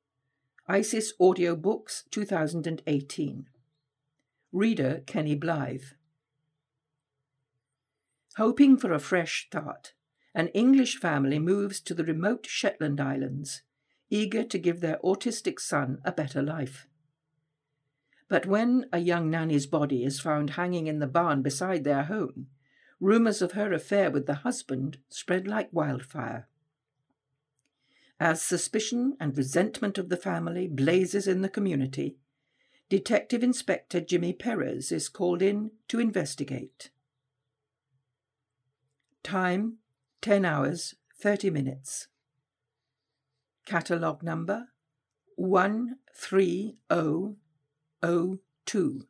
ISIS Audio Books 2018. Reader Kenny Blythe. Hoping for a fresh start, an English family moves to the remote Shetland Islands, eager to give their autistic son a better life. But when a young nanny's body is found hanging in the barn beside their home, rumours of her affair with the husband spread like wildfire. As suspicion and resentment of the family blazes in the community, Detective Inspector Jimmy Perez is called in to investigate. Time 10 hours 30 minutes. Catalogue number oh 13002.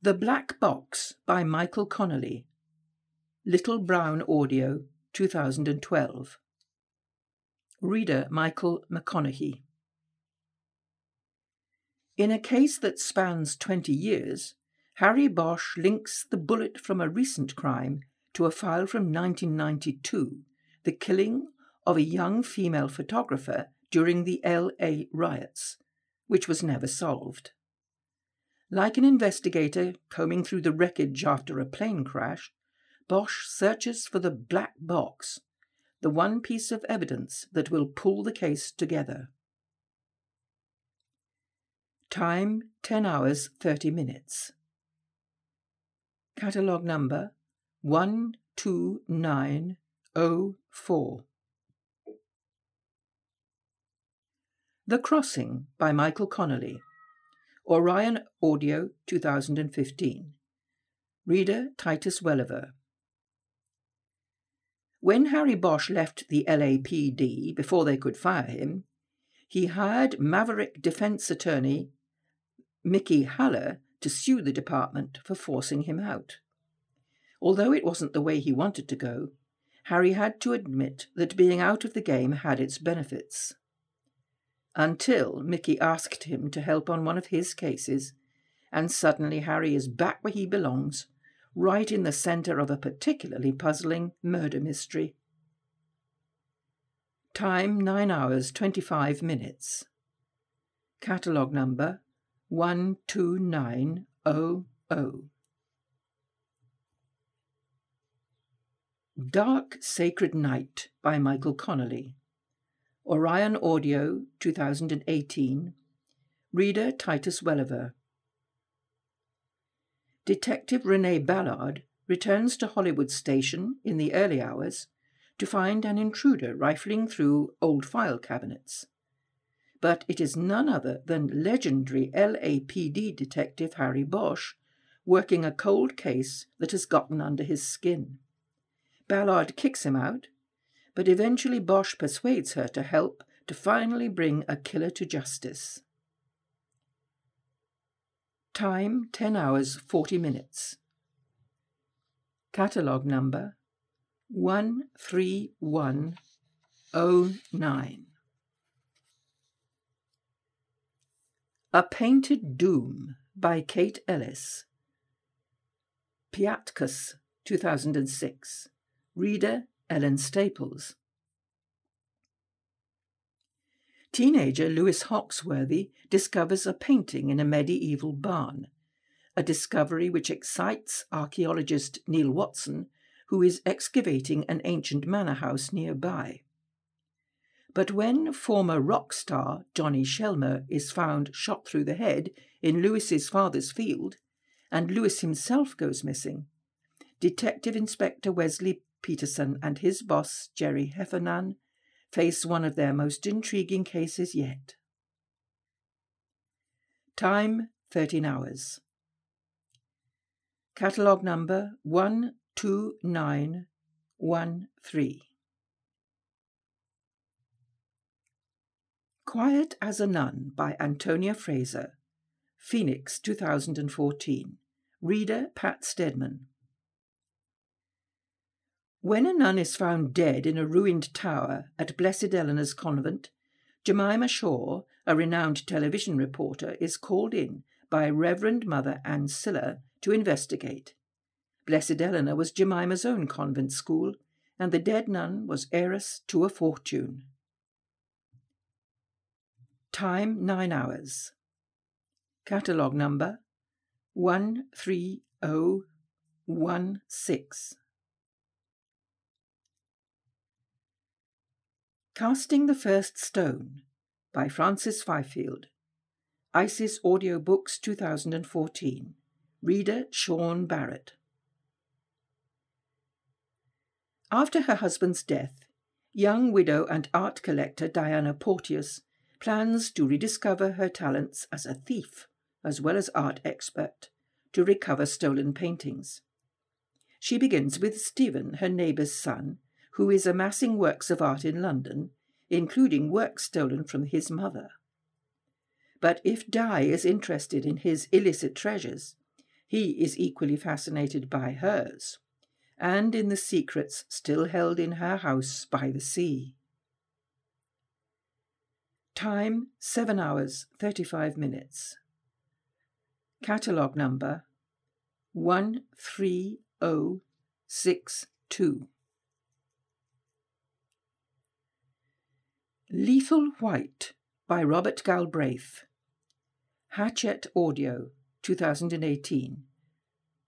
The Black Box by Michael Connelly. Little Brown Audio 2012. Reader Michael McConaughey. In a case that spans 20 years, Harry Bosch links the bullet from a recent crime to a file from 1992, the killing of a young female photographer during the LA riots, which was never solved. Like an investigator combing through the wreckage after a plane crash, Bosch searches for the black box, the one piece of evidence that will pull the case together. Time 10 hours 30 minutes. Catalogue number 12904. The Crossing by Michael Connelly. Orion Audio 2015. Reader Titus Welliver. When Harry Bosch left the LAPD before they could fire him, he hired maverick defense attorney Mickey Haller to sue the department for forcing him out. Although it wasn't the way he wanted to go, Harry had to admit that being out of the game had its benefits. Until Mickey asked him to help on one of his cases, and suddenly Harry is back where he belongs, right in the centre of a particularly puzzling murder mystery. Time 9 hours 25 minutes. Catalogue number 12900. Dark Sacred Night by Michael Connelly. Orion Audio 2018. Reader Titus Welliver. Detective Renee Ballard returns to Hollywood Station in the early hours to find an intruder rifling through old file cabinets. But it is none other than legendary LAPD detective Harry Bosch working a cold case that has gotten under his skin. Ballard kicks him out, but eventually Bosch persuades her to help to finally bring a killer to justice. Time 10 hours 40 minutes. Catalogue number 13109. A Painted Doom by Kate Ellis. Piatkus, 2006. Reader Ellen Staples. Teenager Lewis Hawksworthy discovers a painting in a medieval barn, a discovery which excites archaeologist Neil Watson, who is excavating an ancient manor house nearby. But when former rock star Johnny Shelmer is found shot through the head in Lewis's father's field, and Lewis himself goes missing, Detective Inspector Wesley Peterson and his boss Gerry Heffernan face one of their most intriguing cases yet. Time 13 hours. Catalogue number 12913. Quiet as a Nun by Antonia Fraser. Phoenix 2014. Reader Pat Stedman. When a nun is found dead in a ruined tower at Blessed Eleanor's convent, Jemima Shore, a renowned television reporter, is called in by Reverend Mother Ancilla to investigate. Blessed Eleanor was Jemima's own convent school, and the dead nun was heiress to a fortune. Time nine hours. Catalogue number 13016. Casting the First Stone by Frances Fyfield. ISIS Audiobooks 2014. Reader Sean Barrett. After her husband's death, young widow and art collector Diana Porteous plans to rediscover her talents as a thief as well as art expert to recover stolen paintings. She begins with Stephen, her neighbour's son, who is amassing works of art in London, including works stolen from his mother. But if Di is interested in his illicit treasures, he is equally fascinated by hers and in the secrets still held in her house by the sea. Time 7 hours 35 minutes. Catalogue number 13062. Lethal White by Robert Galbraith. Hachette Audio, 2018.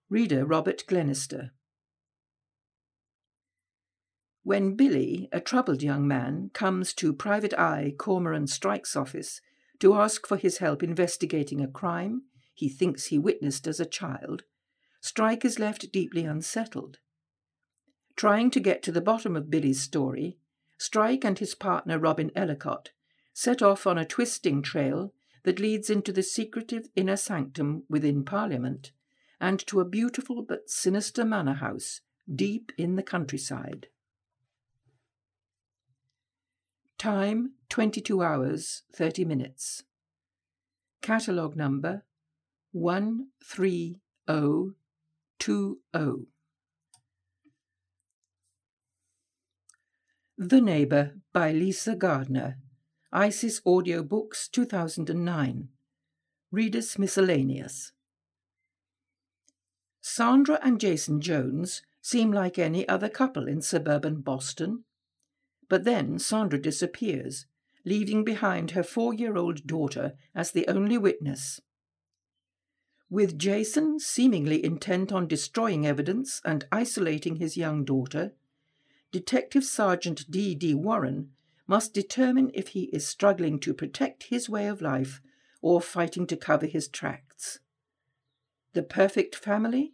Reader Robert Glenister. When Billy, a troubled young man, comes to Private Eye Cormoran Strike's office to ask for his help investigating a crime he thinks he witnessed as a child, Strike is left deeply unsettled. Trying to get to the bottom of Billy's story, Strike and his partner Robin Ellacott set off on a twisting trail that leads into the secretive inner sanctum within Parliament and to a beautiful but sinister manor house deep in the countryside. Time 22 hours 30 minutes. Catalogue number 13020. The Neighbour by Lisa Gardner. ISIS Audio Books 2009. Readers Miscellaneous. Sandra and Jason Jones seem like any other couple in suburban Boston. But then Sandra disappears, leaving behind her four year old daughter as the only witness. With Jason seemingly intent on destroying evidence and isolating his young daughter, Detective Sergeant D. D. Warren must determine if he is struggling to protect his way of life or fighting to cover his tracks. The perfect family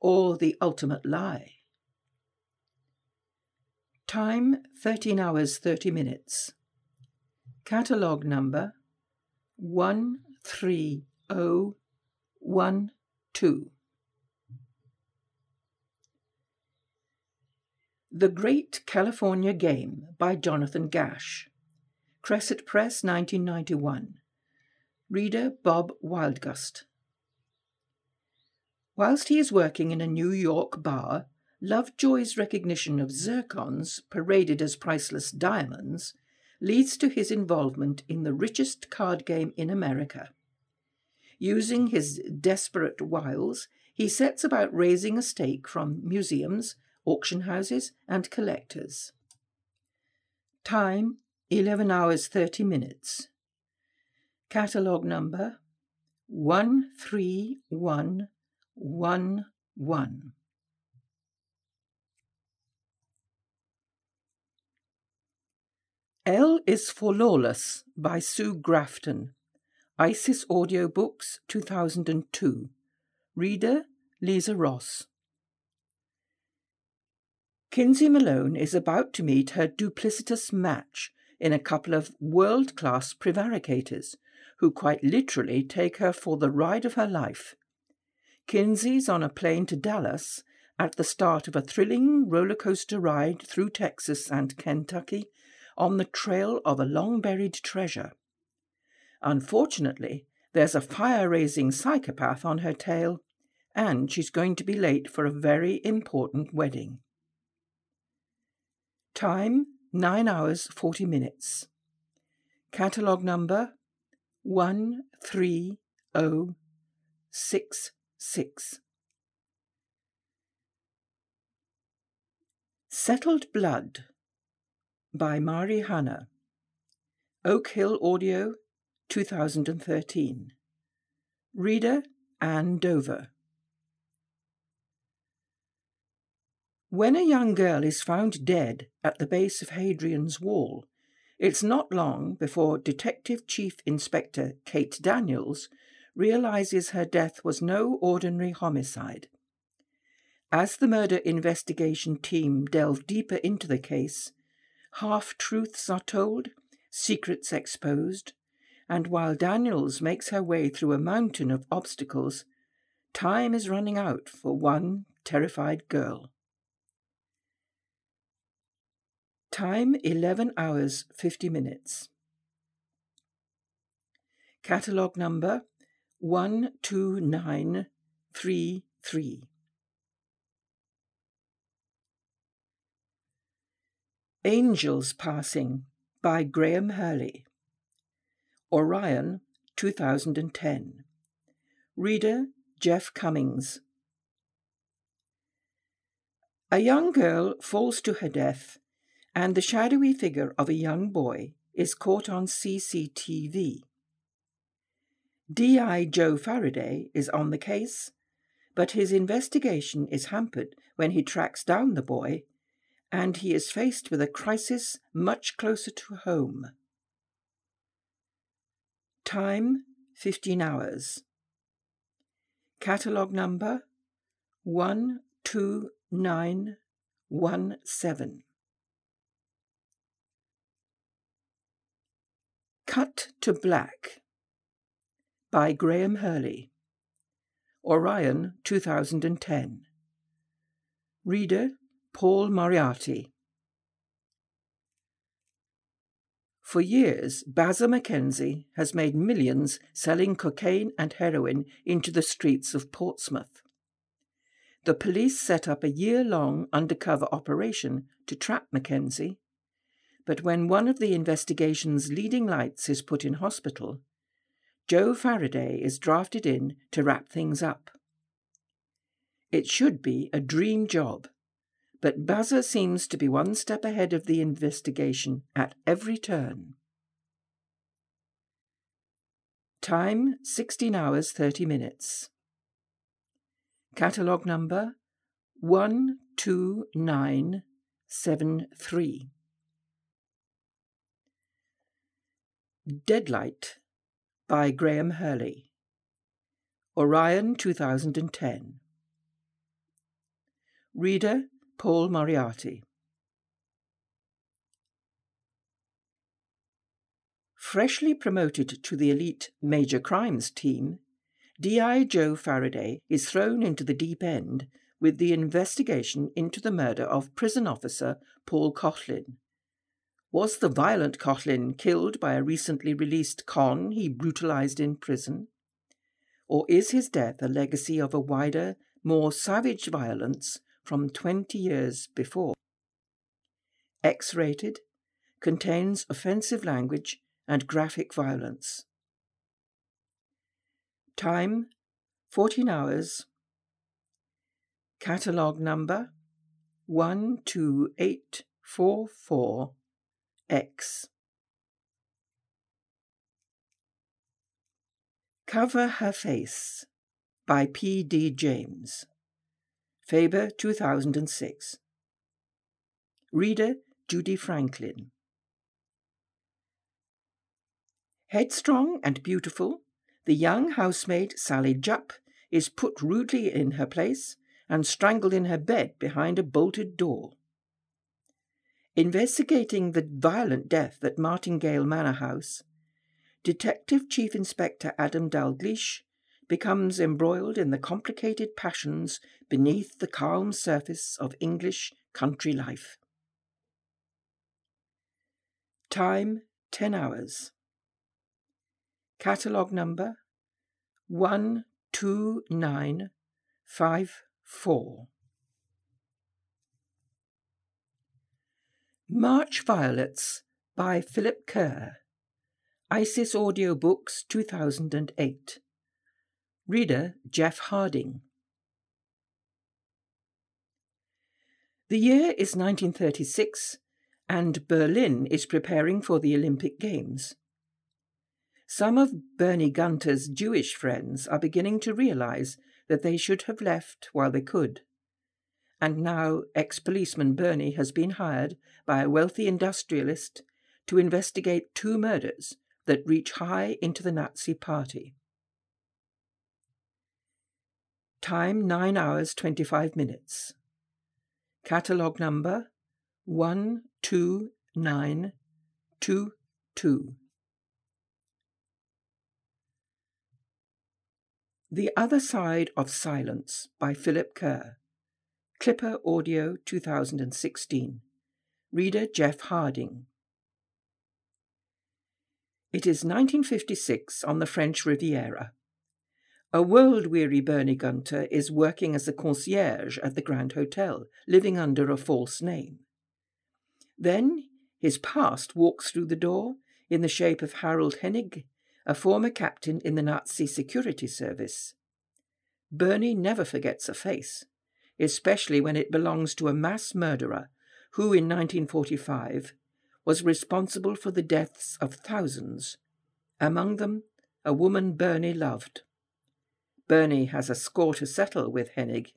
or the ultimate lie? Time 13 hours 30 minutes. Catalogue number 130 1 2. The Great California Game by Jonathan Gash. Cresset Press, 1991. Reader Bob Wildgust. Whilst he is working in a New York bar, Lovejoy's recognition of zircons, paraded as priceless diamonds, leads to his involvement in the richest card game in America. Using his desperate wiles, he sets about raising a stake from museums, auction houses, and collectors. Time 11 hours 30 minutes. Catalogue number 13111. L is for Lawless by Sue Grafton. ISIS Audiobooks 2002. Reader Lisa Ross. Kinsey Millhone is about to meet her duplicitous match in a couple of world class prevaricators who quite literally take her for the ride of her life. Kinsey's on a plane to Dallas at the start of a thrilling roller coaster ride through Texas and Kentucky on the trail of a long buried treasure. Unfortunately, there's a fire raising psychopath on her tail, and she's going to be late for a very important wedding. Time 9 hours 40 minutes. Catalogue number 13066. Settled Blood by Mari Hannah. Oak Hill Audio 2013. Reader Anne Dover. When a young girl is found dead at the base of Hadrian's Wall, it's not long before Detective Chief Inspector Kate Daniels realizes her death was no ordinary homicide. As the murder investigation team delve deeper into the case, half truths are told, secrets exposed, and while Daniels makes her way through a mountain of obstacles, time is running out for one terrified girl. Time 11 hours 50 minutes. Catalogue number 12933. Angels Passing by Graham Hurley. Orion, 2010. Reader Jeff Cummings. A young girl falls to her death, and the shadowy figure of a young boy is caught on CCTV. D.I. Joe Faraday is on the case, but his investigation is hampered when he tracks down the boy and he is faced with a crisis much closer to home. Time 15 hours. Catalogue number 12917. Cut to Black by Graham Hurley. Orion 2010. Reader Paul Moriarty. For years, Bazza McKenzie has made millions selling cocaine and heroin into the streets of Portsmouth. The police set up a year long undercover operation to trap McKenzie, but when one of the investigation's leading lights is put in hospital, Joe Faraday is drafted in to wrap things up. It should be a dream job but Bazza seems to be one step ahead of the investigation at every turn. Time 16 hours 30 minutes. Catalogue number 12973. Deadlight by Graham Hurley. Orion 2010. Reader Paul Moriarty. Freshly promoted to the elite Major Crimes team, D.I. Joe Faraday is thrown into the deep end with the investigation into the murder of prison officer Paul Coughlin. Was the violent Coughlin killed by a recently released con he brutalized in prison? Or is his death a legacy of a wider, more savage violence from 20 years before. X rated, contains offensive language and graphic violence. Time 14 hours. Catalogue number 12844X. Cover Her Face by P. D. James. Faber 2006. Reader Judy Franklin. Headstrong and beautiful, the young housemaid Sally Jupp is put rudely in her place and strangled in her bed behind a bolted door. Investigating the violent death at Martingale Manor House, Detective Chief Inspector Adam Dalgleish becomes embroiled in the complicated passions beneath the calm surface of English country life. Time 10 hours. Catalogue number 12954. March Violets by Philip Kerr. Isis Audiobooks 2008. Reader Jeff Harding. The year is 1936, and Berlin is preparing for the Olympic Games. Some of Bernie Gunther's Jewish friends are beginning to realize that they should have left while they could. And now ex policeman Bernie has been hired by a wealthy industrialist to investigate two murders that reach high into the Nazi Party. Time 9 hours 25 minutes. Catalogue number 12922. The Other Side of Silence by Philip Kerr. Clipper Audio 2016. Reader Jeff Harding. It is 1956 on the French Riviera. A world weary Bernie Gunther is working as a concierge at the Grand Hotel, living under a false name. Then his past walks through the door in the shape of Harold Hennig, a former captain in the Nazi security service. Bernie never forgets a face, especially when it belongs to a mass murderer who, in 1945, was responsible for the deaths of thousands, among them a woman Bernie loved. Bernie has a score to settle with Hennig.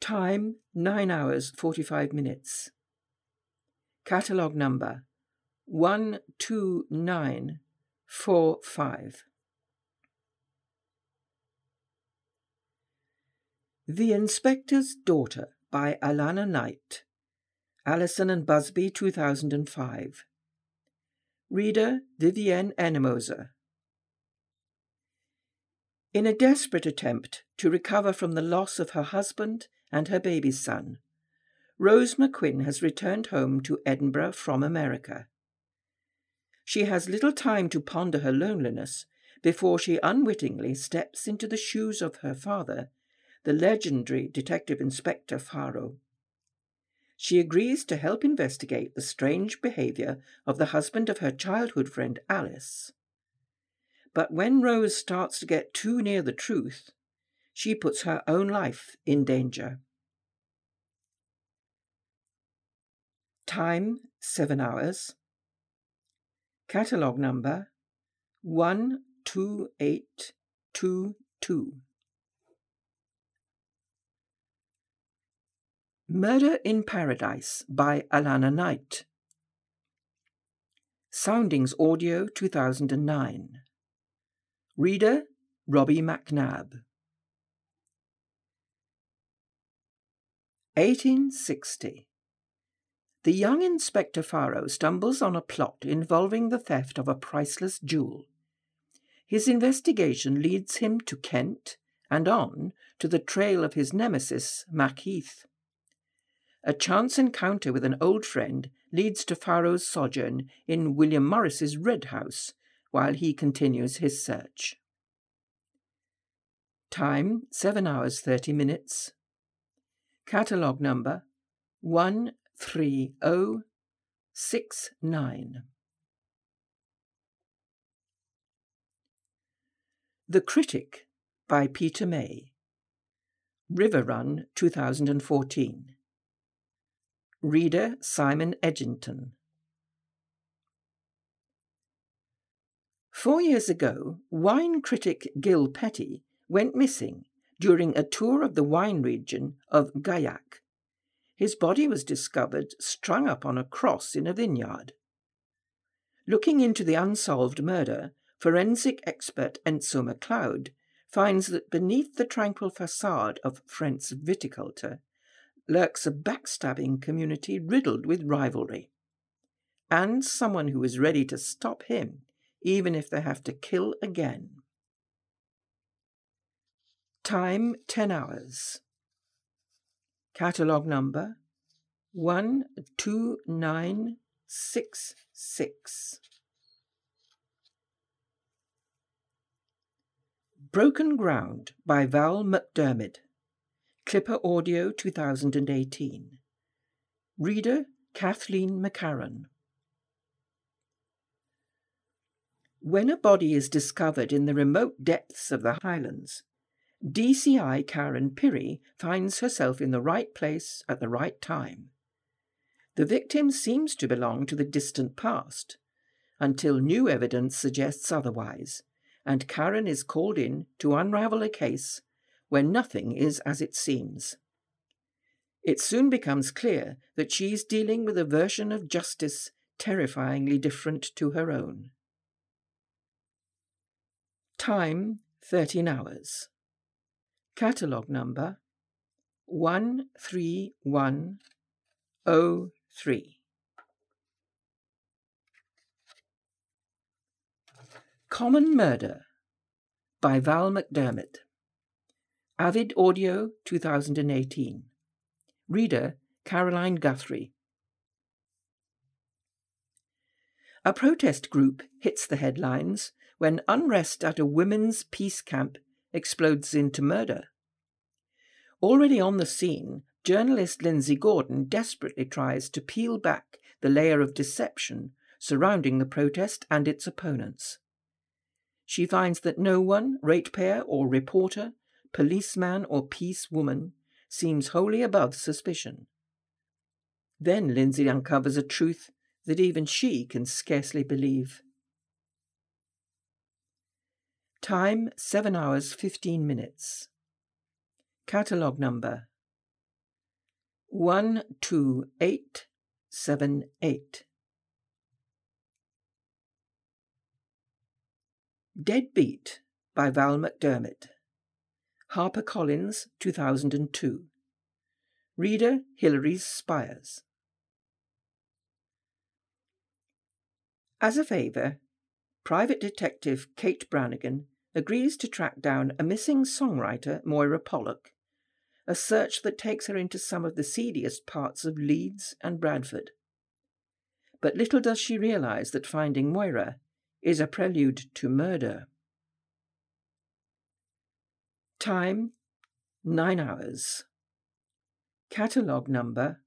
Time 9 hours 45 minutes. Catalogue number 12945. The Inspector's Daughter by Alanna Knight. Allison and Busby 2005. Reader Vivienne Enemoser. In a desperate attempt to recover from the loss of her husband and her baby son, Rose McQuinn has returned home to Edinburgh from America. She has little time to ponder her loneliness before she unwittingly steps into the shoes of her father, the legendary Detective Inspector Faro. She agrees to help investigate the strange behavior of the husband of her childhood friend Alice. But when Rose starts to get too near the truth, she puts her own life in danger. Time 7 hours. Catalogue number 12822. Murder in Paradise by Alanna Knight. Soundings Audio 2009. Reader Robbie McNabb. 1860. The young Inspector Faro stumbles on a plot involving the theft of a priceless jewel. His investigation leads him to Kent and on to the trail of his nemesis, Macheath. A chance encounter with an old friend leads to Faro's sojourn in William Morris's Red House, while he continues his search. Time 7 hours 30 minutes. Catalogue number 13069. The Critic by Peter May. riverrun 2014. Reader Simon Edgington. Four years ago, wine critic Gil Petty went missing during a tour of the wine region of Gaillac. His body was discovered strung up on a cross in a vineyard. Looking into the unsolved murder, forensic expert Enzo MacLeod finds that beneath the tranquil facade of French viticulture lurks a backstabbing community riddled with rivalry, and someone who is ready to stop him even if they have to kill again. Time 10 hours. Catalogue number 12966. Broken Ground by Val McDermid. Clipper Audio 2018. Reader Kathleen McCarran. When a body is discovered in the remote depths of the Highlands, DCI Karen Pirie finds herself in the right place at the right time. The victim seems to belong to the distant past, until new evidence suggests otherwise, and Karen is called in to unravel a case where nothing is as it seems. It soon becomes clear that she is dealing with a version of justice terrifyingly different to her own. Time 13 hours. Catalogue number 13103. Common Murder by Val McDermid. Avid Audio 2018. Reader Caroline Guthrie. A protest group hits the headlines when unrest at a women's peace camp explodes into murder. Already on the scene, journalist Lindsay Gordon desperately tries to peel back the layer of deception surrounding the protest and its opponents. She finds that no one, ratepayer or reporter, policeman or peace woman, seems wholly above suspicion. Then Lindsay uncovers a truth that even she can scarcely believe. Time 7 hours 15 minutes. Catalogue number 12878. Deadbeat by Val McDermid. HarperCollins, 2002. Reader Hilary Spires. As a favour, private detective Kate Brannigan agrees to track down a missing songwriter, Moira Pollock, a search that takes her into some of the seediest parts of Leeds and Bradford. But little does she realize that finding Moira is a prelude to murder. Time 9 hours. Catalogue number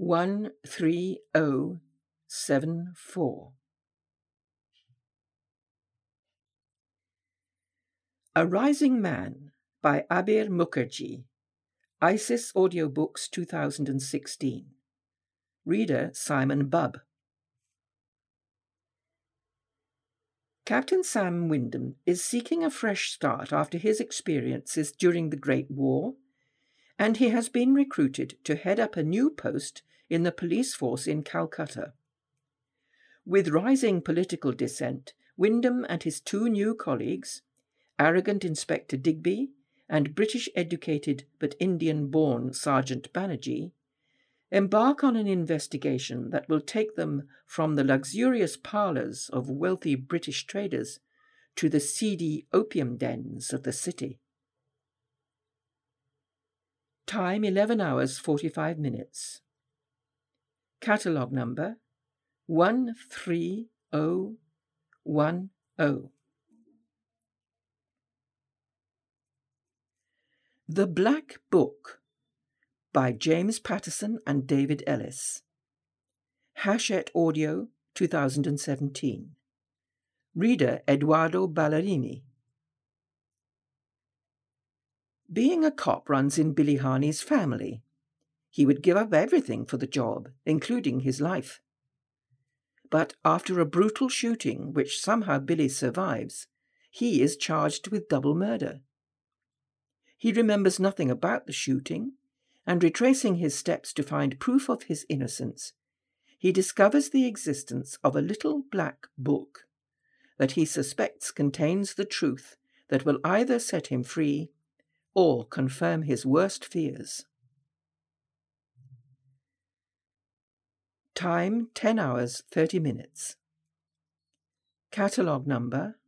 13074. A Rising Man by Abir Mukherjee. ISIS Audiobooks 2016. Reader Simon Bubb. Captain Sam Wyndham is seeking a fresh start after his experiences during the Great War, and he has been recruited to head up a new post in the police force in Calcutta. With rising political dissent, Wyndham and his two new colleagues, arrogant Inspector Digby and British educated but Indian born Sergeant Banerjee, embark on an investigation that will take them from the luxurious parlours of wealthy British traders to the seedy opium dens of the city. Time 11 hours 45 minutes. Catalogue number 13010. The Black Book by James Patterson and David Ellis. Hachette Audio 2017. Reader Eduardo Ballerini. Being a cop runs in Billy Harney's family. He would give up everything for the job, including his life. But after a brutal shooting, which somehow Billy survives, he is charged with double murder. He remembers nothing about the shooting, and retracing his steps to find proof of his innocence, he discovers the existence of a little black book that he suspects contains the truth that will either set him free or confirm his worst fears. Time 10 hours 30 minutes. Catalogue number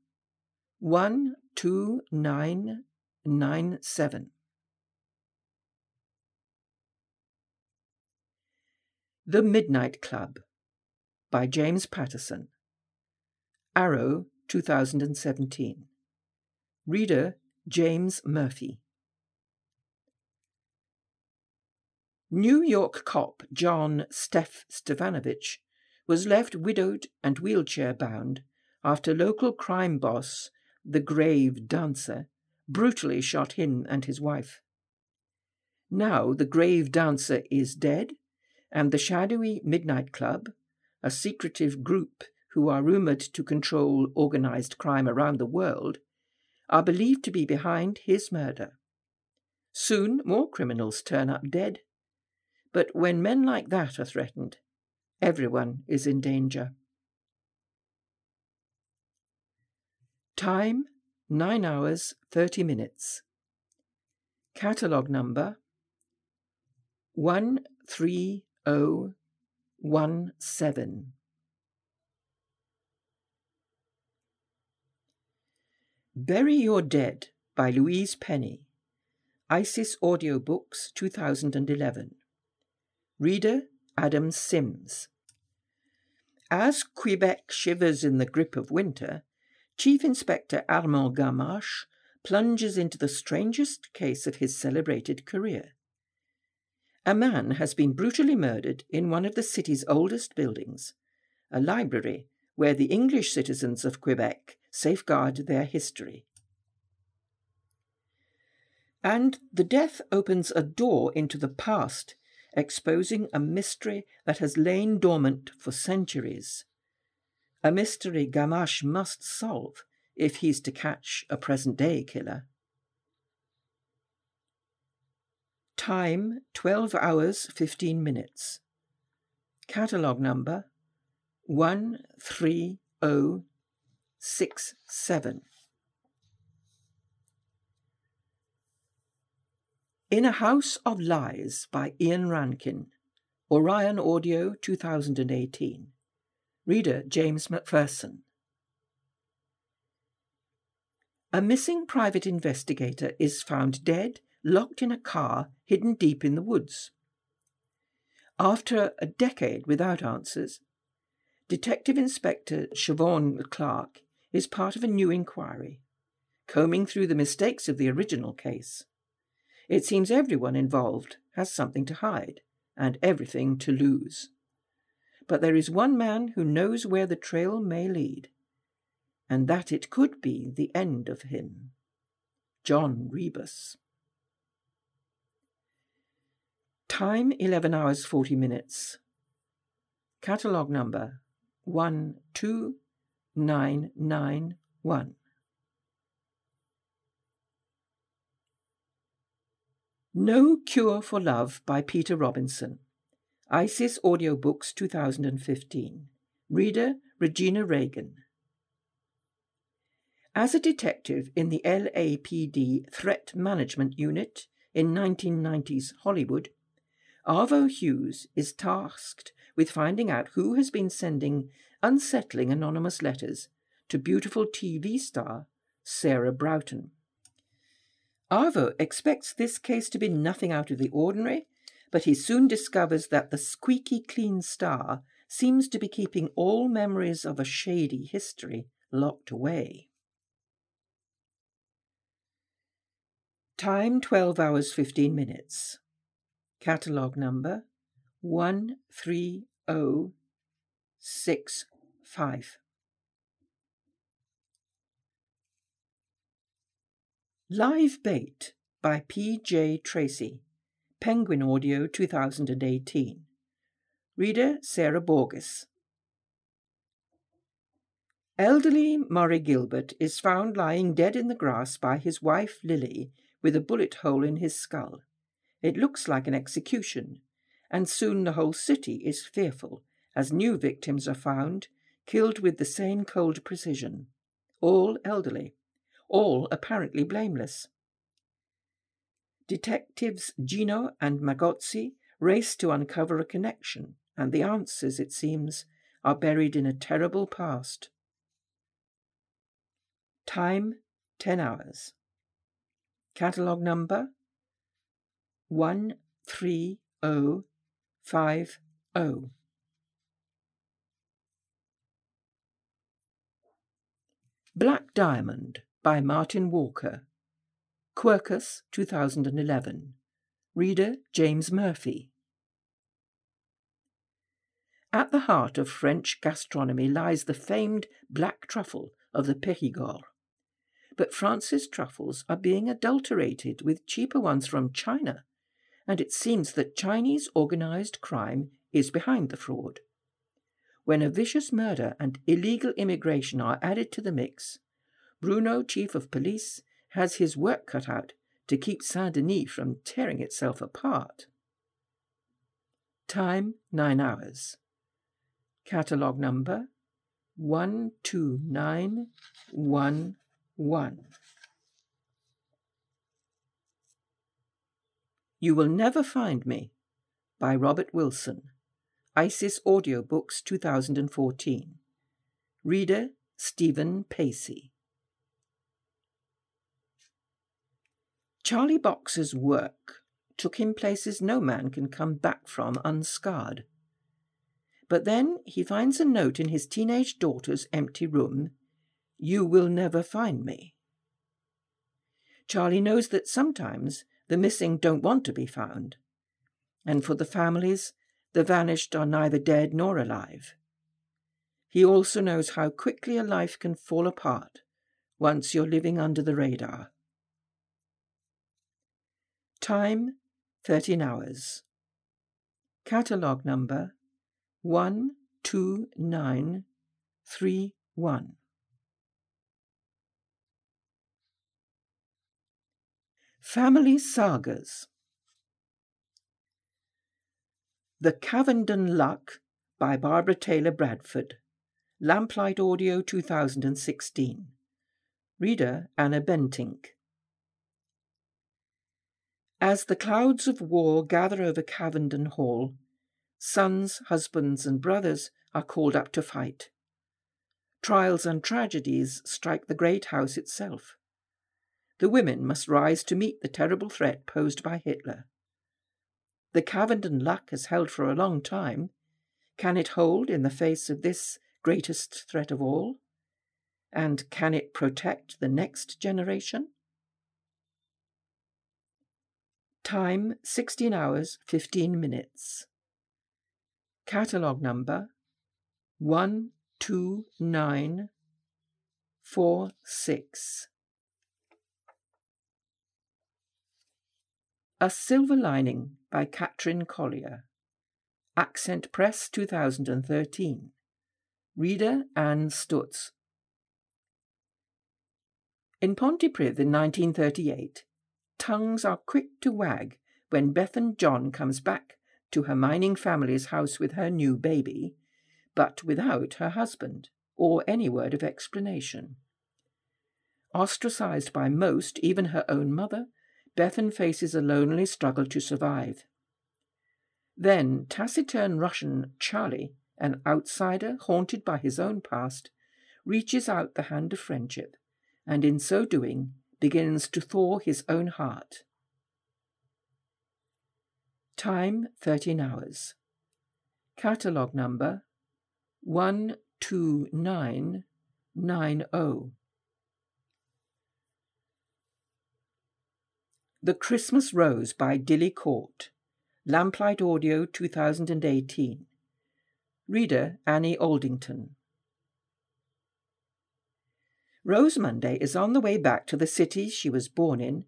129 9 7. The Midnight Club by James Patterson. Arrow 2017. Reader James Murphy. New York cop John Steph Stefanovich was left widowed and wheelchair bound after local crime boss, the Grave Dancer, brutally shot him and his wife. Now the grave dancer is dead, and the shadowy Midnight Club, a secretive group who are rumoured to control organised crime around the world, are believed to be behind his murder. Soon more criminals turn up dead. But when men like that are threatened, everyone is in danger. Time 9 hours 30 minutes. Catalogue number 13017. Bury Your Dead by Louise Penny. ISIS Audiobooks 2011. Reader Adam Sims. As Quebec shivers in the grip of winter, Chief Inspector Armand Gamache plunges into the strangest case of his celebrated career. A man has been brutally murdered in one of the city's oldest buildings, a library where the English citizens of Quebec safeguard their history. And the death opens a door into the past, exposing a mystery that has lain dormant for centuries. A mystery Gamache must solve if he's to catch a present day killer. Time 12 hours 15 minutes. Catalogue number 13067. In a House of Lies by Ian Rankin. Orion Audio 2018. Reader James McPherson. A missing private investigator is found dead, locked in a car hidden deep in the woods. After a decade without answers, Detective Inspector Siobhan Clarke is part of a new inquiry, combing through the mistakes of the original case. It seems everyone involved has something to hide and everything to lose. But there is one man who knows where the trail may lead, and that it could be the end of him. John Rebus. Time 11 hours 40 minutes. Catalogue number 12991. No Cure for Love by Peter Robinson. ISIS Audiobooks 2015. Reader Regina Reagan. As a detective in the LAPD Threat Management Unit in 1990s Hollywood, Arvo Hughes is tasked with finding out who has been sending unsettling anonymous letters to beautiful TV star Sarah Broughton. Arvo expects this case to be nothing out of the ordinary, but he soon discovers that the squeaky clean star seems to be keeping all memories of a shady history locked away. Time 12 hours 15 minutes. Catalogue number 13065. Live Bait by P.J. Tracy. Penguin Audio 2018. Reader Sarah Borges. Elderly Murray Gilbert is found lying dead in the grass by his wife Lily with a bullet hole in his skull. It looks like an execution, and soon the whole city is fearful as new victims are found, killed with the same cold precision, all elderly all apparently blameless. Detectives Gino and Magozzi race to uncover a connection, and the answers, it seems, are buried in a terrible past. Time 10 hours. Catalogue number 13050. Black Diamond by Martin Walker. Quercus, 2011. Reader James Murphy. At the heart of French gastronomy lies the famed black truffle of the Périgord. But France's truffles are being adulterated with cheaper ones from China, and it seems that Chinese organized crime is behind the fraud. When a vicious murder and illegal immigration are added to the mix, Bruno, chief of police, has his work cut out to keep Saint Denis from tearing itself apart. Time 9 hours. Catalogue number 12911. You Will Never Find Me by Robert Wilson. ISIS Audiobooks 2014. Reader Stephen Pacey. Charlie Boxer's work took him places no man can come back from unscarred. But then he finds a note in his teenage daughter's empty room You will never find me. Charlie knows that sometimes the missing don't want to be found, and for the families, the vanished are neither dead nor alive. He also knows how quickly a life can fall apart once you're living under the radar. Time 13 hours. Catalogue number 12931. Family Sagas The Cavendon Luck by Barbara Taylor Bradford. Lamplight Audio 2016. Reader Anna Bentinck. As the clouds of war gather over Cavendon Hall, sons, husbands, and brothers are called up to fight. Trials and tragedies strike the great house itself. The women must rise to meet the terrible threat posed by Hitler. The Cavendon luck has held for a long time. Can it hold in the face of this greatest threat of all? And can it protect the next generation? Time 16 hours 15 minutes. Catalogue number 12946. A Silver Lining by Catrin Collier. Accent Press 2013. Reader Anne Stutz. In Pontypridd in 1938, tongues are quick to wag when Bethan John comes back to her mining family's house with her new baby, but without her husband, or any word of explanation. Ostracized by most, even her own mother, Bethan faces a lonely struggle to survive. Then taciturn Russian Charlie, an outsider haunted by his own past, reaches out the hand of friendship, and in so doing begins to thaw his own heart. Time 13 hours. Catalogue number 12990. The Christmas Rose by Dilly Court. Lamplight Audio 2018. Reader Annie Aldington. Rose Monday is on the way back to the city she was born in,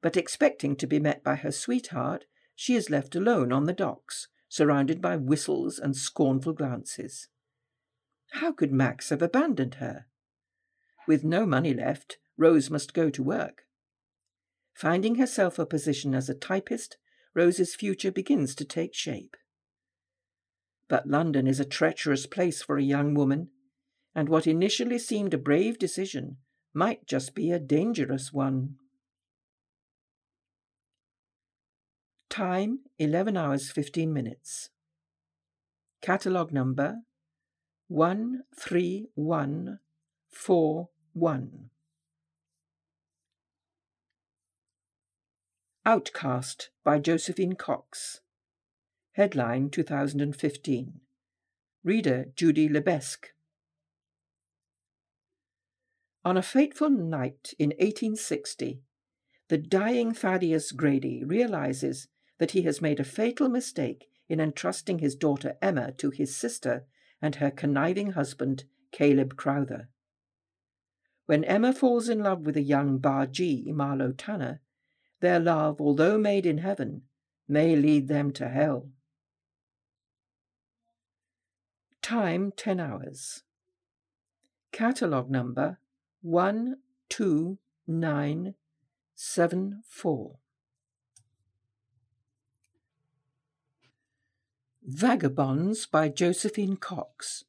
but expecting to be met by her sweetheart, she is left alone on the docks, surrounded by whistles and scornful glances. How could Max have abandoned her? With no money left, Rose must go to work. Finding herself a position as a typist, Rose's future begins to take shape. But London is a treacherous place for a young woman, and what initially seemed a brave decision might just be a dangerous one. Time 11 hours 15 minutes. Catalogue number 13141. Outcast by Josephine Cox. Headline 2015. Reader Judy Lebesque. On a fateful night in 1860, the dying Thaddeus Grady realizes that he has made a fatal mistake in entrusting his daughter Emma to his sister and her conniving husband, Caleb Crowther. When Emma falls in love with a young bargee, Marlowe Tanner, their love, although made in heaven, may lead them to hell. Time 10 hours. Catalogue number 12974. Vagabonds by Josephine Cox.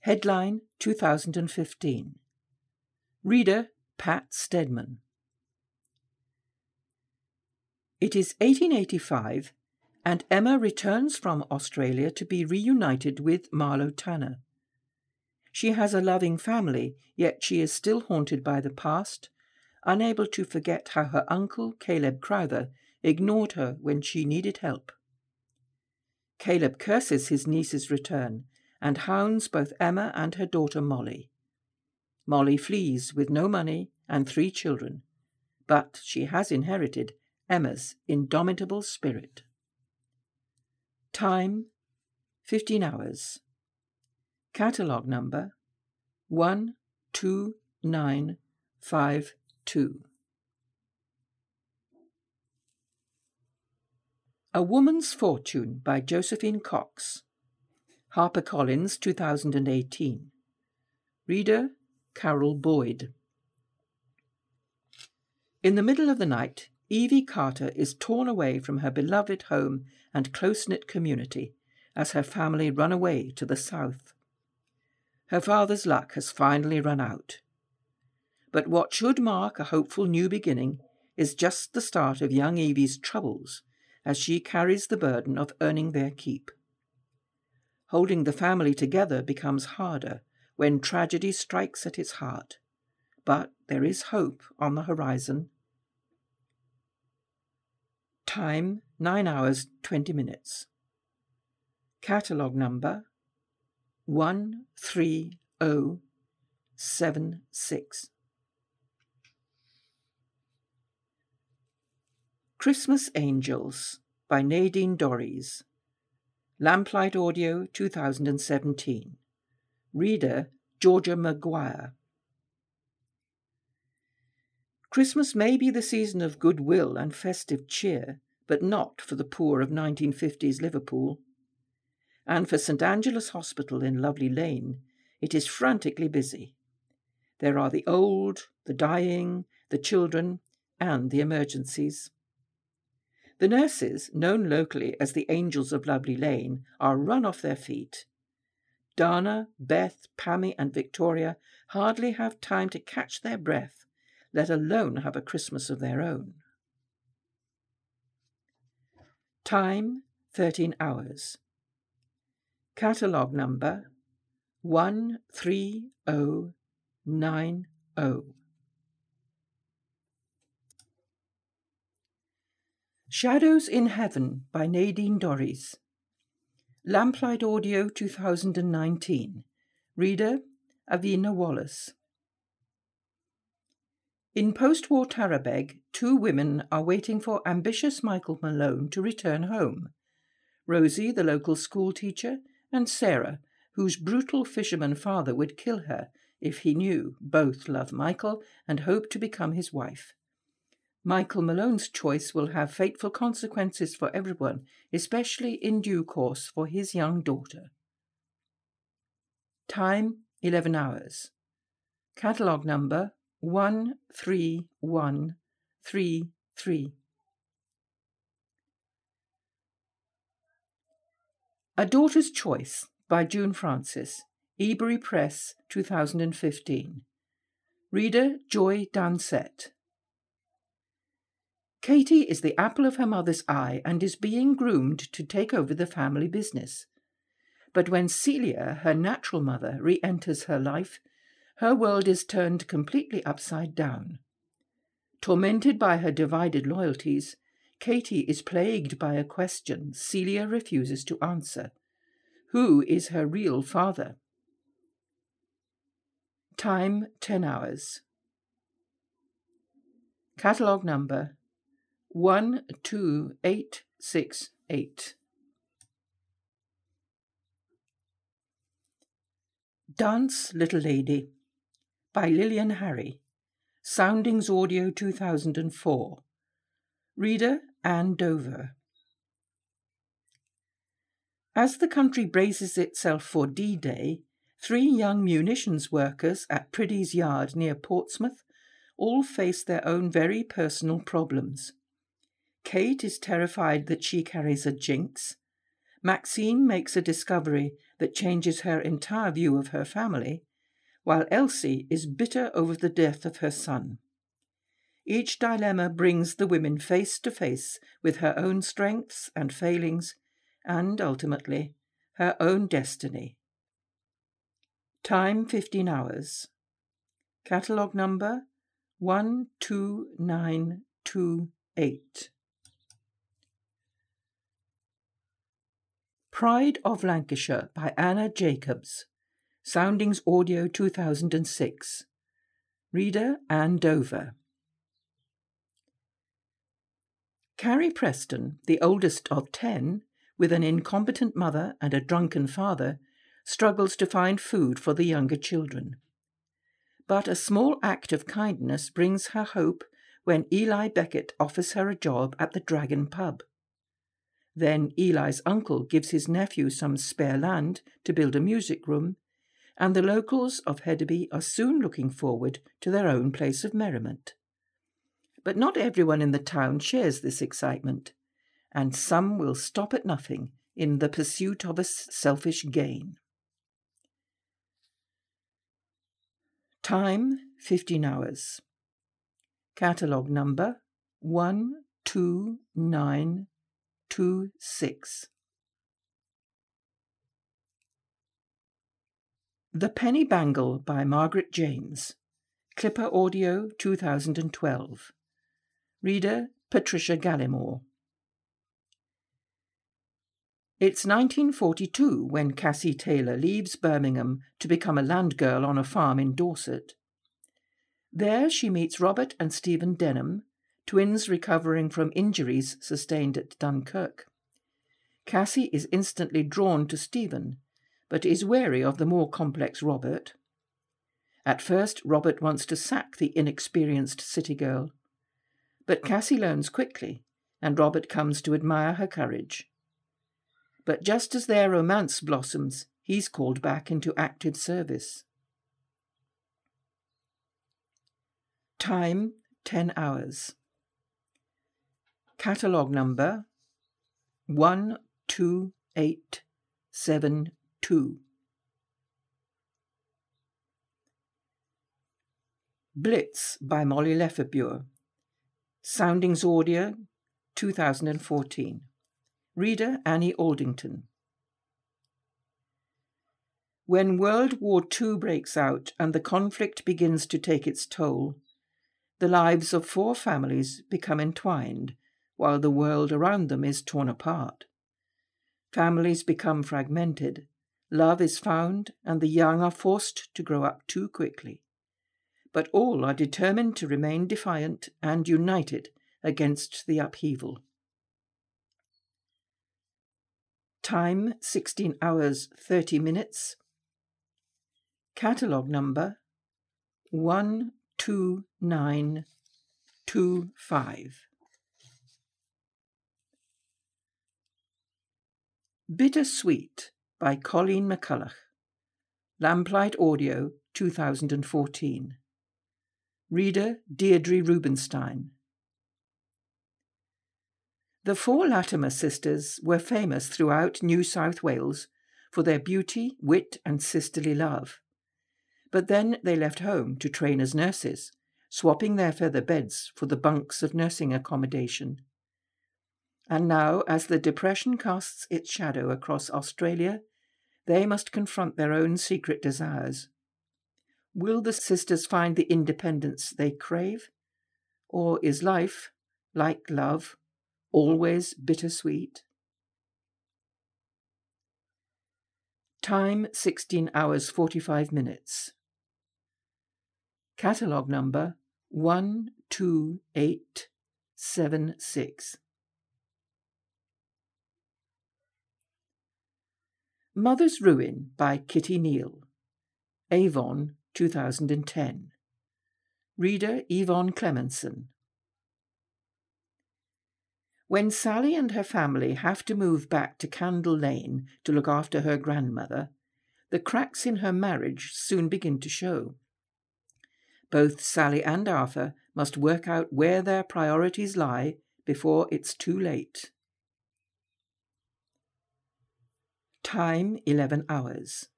Headline 2015. Reader Pat Stedman. It is 1885, and Emma returns from Australia to be reunited with Marlowe Tanner. She has a loving family, yet she is still haunted by the past, unable to forget how her uncle, Caleb Crowther, ignored her when she needed help. Caleb curses his niece's return and hounds both Emma and her daughter Molly. Molly flees with no money and three children, but she has inherited Emma's indomitable spirit. Time 15 hours. Catalogue number 12952. A Woman's Fortune by Josephine Cox. HarperCollins 2018. Reader Carol Boyd. In the middle of the night, Evie Carter is torn away from her beloved home and close knit community as her family run away to the south. Her father's luck has finally run out. But what should mark a hopeful new beginning is just the start of young Evie's troubles as she carries the burden of earning their keep. Holding the family together becomes harder when tragedy strikes at its heart. But there is hope on the horizon. Time 9 hours 20 minutes. Catalogue number 13076. Christmas Angels by Nadine Dorries. Lamplight Audio 2017. Reader Georgia Maguire. Christmas may be the season of goodwill and festive cheer, but not for the poor of 1950s Liverpool. And for St Angela's Hospital in Lovely Lane, it is frantically busy. There are the old, the dying, the children, and the emergencies. The nurses, known locally as the Angels of Lovely Lane, are run off their feet. Dana, Beth, Pammy, and Victoria hardly have time to catch their breath, let alone have a Christmas of their own. Time 13 hours. Catalogue number 13090. Shadows in Heaven by Nadine Dorries. Lamplight Audio 2019. Reader Avina Wallace. In post war Tarabeg, two women are waiting for ambitious Michael Malone to return home Rosie, the local schoolteacher, and Sarah, whose brutal fisherman father would kill her if he knew both love Michael and hope to become his wife. Michael Malone's choice will have fateful consequences for everyone, especially in due course for his young daughter. Time 11 hours. Catalogue number 13133. A Daughter's Choice by June Francis, Ebury Press, 2015. Reader Joy Dansett. Katie is the apple of her mother's eye and is being groomed to take over the family business. But when Celia, her natural mother, re enters her life, her world is turned completely upside down. Tormented by her divided loyalties, Katie is plagued by a question Celia refuses to answer Who is her real father? Time 10 hours. Catalogue number 12868. Dance, Little Lady by Lilian Harry. Soundings Audio 2004. Reader Anne Dover. As the country braces itself for D Day, three young munitions workers at Priddy's Yard near Portsmouth all face their own very personal problems. Kate is terrified that she carries a jinx. Maxine makes a discovery that changes her entire view of her family, while Elsie is bitter over the death of her son. Each dilemma brings the women face to face with her own strengths and failings, and ultimately her own destiny. Time 15 hours. Catalogue number 12928. Pride of Lancashire by Anna Jacobs. Soundings Audio 2006. Reader Anne Dover. Carrie Preston, the oldest of ten, with an incompetent mother and a drunken father, struggles to find food for the younger children. But a small act of kindness brings her hope when Eli Beckett offers her a job at the Dragon Pub. Then Eli's uncle gives his nephew some spare land to build a music room, and the locals of Hedderby are soon looking forward to their own place of merriment. But not everyone in the town shares this excitement, and some will stop at nothing in the pursuit of a selfish gain. Time 15 hours. Catalogue number 129 2 6. The Penny Bangle by Margaret James. Clipper Audio 2012. Reader Patricia Gallimore. It's 1942 when Cassie Taylor leaves Birmingham to become a land girl on a farm in Dorset. There she meets Robert and Stephen Denham, twins recovering from injuries sustained at Dunkirk. Cassie is instantly drawn to Stephen, but is wary of the more complex Robert. At first, Robert wants to sack the inexperienced city girl, but Cassie learns quickly, and Robert comes to admire her courage. But just as their romance blossoms, he's called back into active service. Time 10 hours. Catalogue number 12872. Blitz by Molly Lefebure. Soundings Audio 2014. Reader Annie Aldington. When World War II breaks out and the conflict begins to take its toll, the lives of four families become entwined while the world around them is torn apart. Families become fragmented, love is found, and the young are forced to grow up too quickly. But all are determined to remain defiant and united against the upheaval. Time 16 hours 30 minutes. Catalogue number 12925. Bittersweet by Colleen McCullough. Lamplight Audio 2014. Reader Deirdre Rubenstein. The four Latimer sisters were famous throughout New South Wales for their beauty, wit, and sisterly love. But then they left home to train as nurses, swapping their feather beds for the bunks of nursing accommodation. And now, as the Depression casts its shadow across Australia, they must confront their own secret desires. Will the sisters find the independence they crave? Or is life, like love, always bittersweet? Time 16 hours 45 minutes. Catalogue number 12876. Mother's Ruin by Kitty Neale. Avon, 2010. Reader Yvonne Clemenson. When Sally and her family have to move back to Candle Lane to look after her grandmother, the cracks in her marriage soon begin to show. Both Sally and Arthur must work out where their priorities lie before it's too late. Time 11 hours.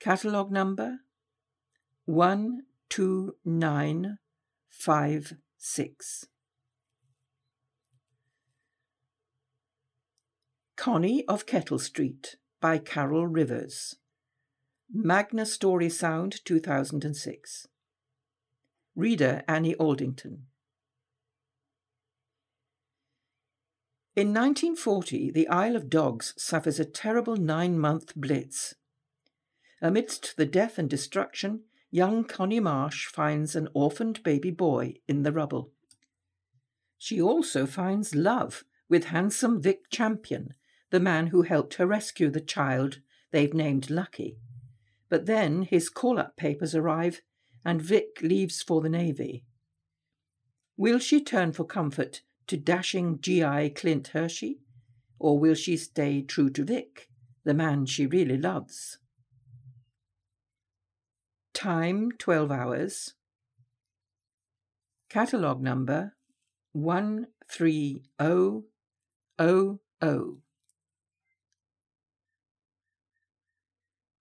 Catalogue number 129 5 6. Connie of Kettle Street by Carol Rivers. Magna Story Sound 2006. Reader Annie Aldington. In 1940, the Isle of Dogs suffers a terrible nine month blitz. Amidst the death and destruction, young Connie Marsh finds an orphaned baby boy in the rubble. She also finds love with handsome Vic Champion, the man who helped her rescue the child they've named Lucky. But then his call up papers arrive and Vic leaves for the Navy. Will she turn for comfort to dashing GI Clint Hershey? Or will she stay true to Vic, the man she really loves? Time 12 hours. Catalogue number 13000.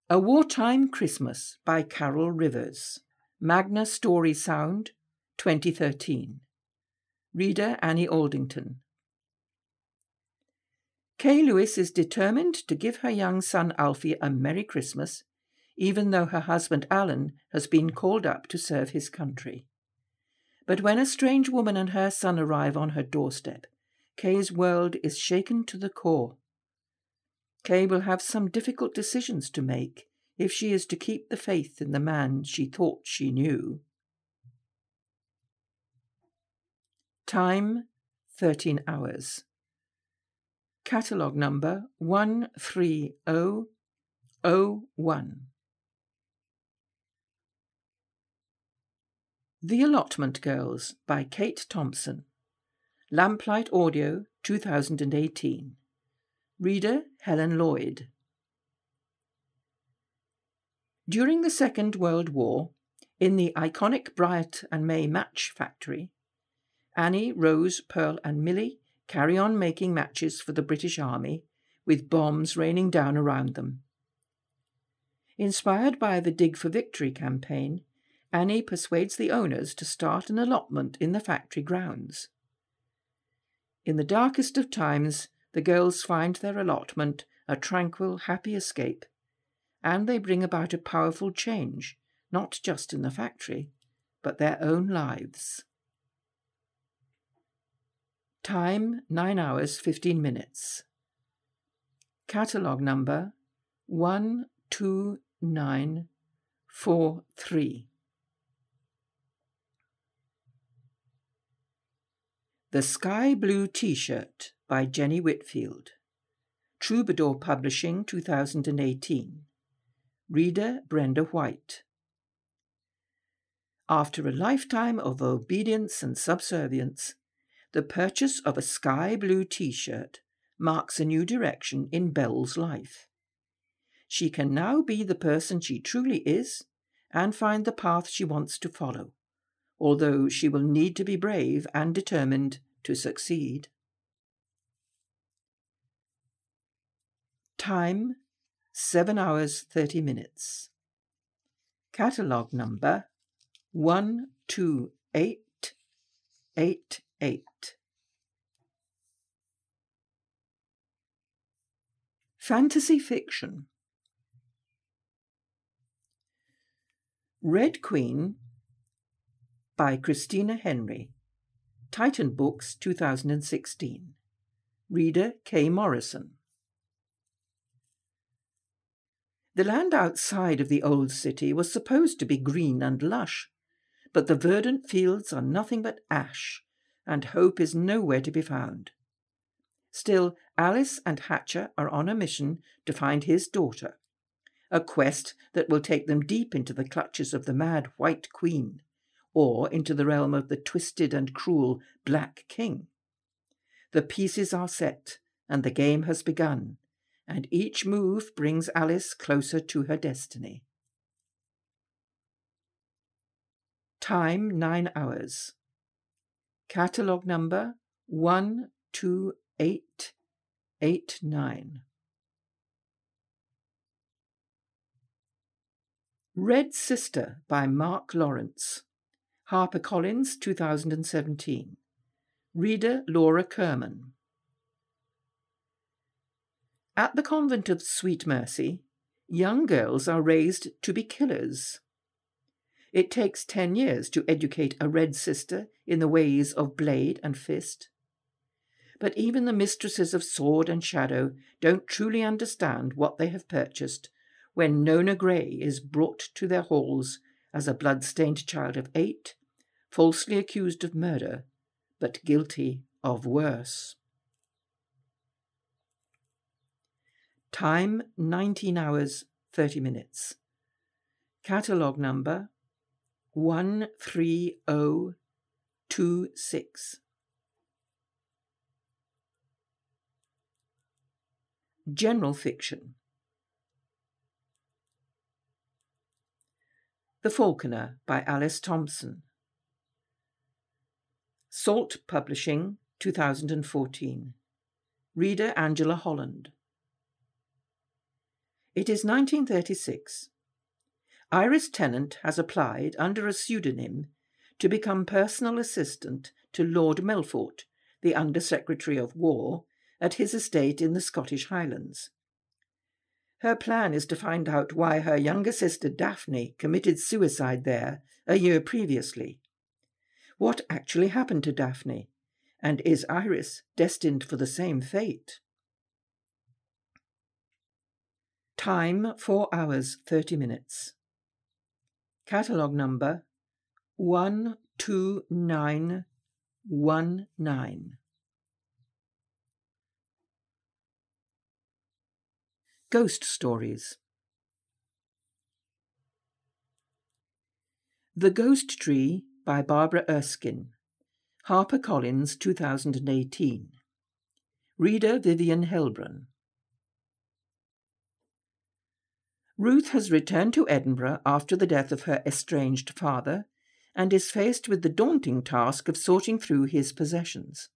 A Wartime Christmas by Carol Rivers. Magna Story Sound, 2013. Reader Annie Aldington. Kay Lewis is determined to give her young son Alfie a Merry Christmas even though her husband Alan has been called up to serve his country. But when a strange woman and her son arrive on her doorstep, Kay's world is shaken to the core. Kay will have some difficult decisions to make if she is to keep the faith in the man she thought she knew. Time 13 hours. Catalogue number 13001. The Allotment Girls by Kate Thompson. Lamplight Audio 2018. Reader Helen Lloyd. During the Second World War, in the iconic Bryant and May match factory, Annie, Rose, Pearl, and Millie carry on making matches for the British Army with bombs raining down around them. Inspired by the Dig for Victory campaign, Annie persuades the owners to start an allotment in the factory grounds. In the darkest of times, the girls find their allotment a tranquil, happy escape, and they bring about a powerful change, not just in the factory, but their own lives. Time 9 hours 15 minutes. Catalogue number 12943. The Sky Blue T shirt by Jenny Whitfield. Troubadour Publishing 2018. Reader Brenda White. After a lifetime of obedience and subservience, the purchase of a sky blue t shirt marks a new direction in Belle's life. She can now be the person she truly is and find the path she wants to follow although she will need to be brave and determined to succeed. Time 7 hours 30 minutes. Catalogue number 12888. Fantasy fiction. Red Queen by Christina Henry. Titan Books 2016. Reader K. Morrison. The land outside of the old city was supposed to be green and lush, but the verdant fields are nothing but ash, and hope is nowhere to be found. Still, Alice and Hatcher are on a mission to find his daughter, a quest that will take them deep into the clutches of the mad White Queen or into the realm of the twisted and cruel Black King. The pieces are set, and the game has begun, and each move brings Alice closer to her destiny. Time nine hours. Catalogue number 12889. Red Sister by Mark Lawrence. HarperCollins, 2017. Reader Laura Kerman. At the convent of Sweet Mercy, young girls are raised to be killers. It takes ten years to educate a red sister in the ways of blade and fist. But even the mistresses of sword and shadow don't truly understand what they have purchased when Nona Grey is brought to their halls as a blood-stained child of eight, falsely accused of murder, but guilty of worse. Time 19 hours 30 minutes. Catalogue number 13026. General fiction. The Falconer by Alice Thompson. Salt Publishing, 2014. Reader Angela Holland. It is 1936. Iris Tennant has applied under a pseudonym to become personal assistant to Lord Melfort, the Under Secretary of War, at his estate in the Scottish Highlands. Her plan is to find out why her younger sister Daphne committed suicide there a year previously. What actually happened to Daphne? And is Iris destined for the same fate? Time 4 hours 30 minutes. Catalogue number 12919. Ghost Stories The Ghost Tree by Barbara Erskine. HarperCollins 2018. Reader Vivien Heilbron. Ruth has returned to Edinburgh after the death of her estranged father and is faced with the daunting task of sorting through his possessions.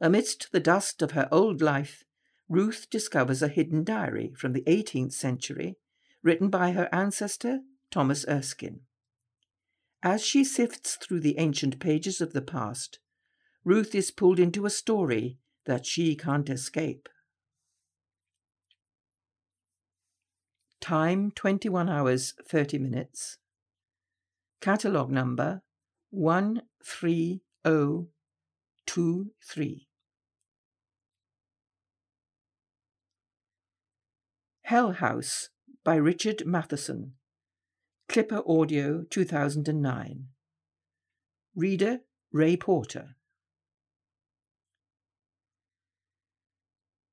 Amidst the dust of her old life, Ruth discovers a hidden diary from the 18th century written by her ancestor, Thomas Erskine. As she sifts through the ancient pages of the past, Ruth is pulled into a story that she can't escape. Time 21 hours 30 minutes. Catalogue number 13023. Hell House by Richard Matheson. Clipper Audio 2009. Reader Ray Porter.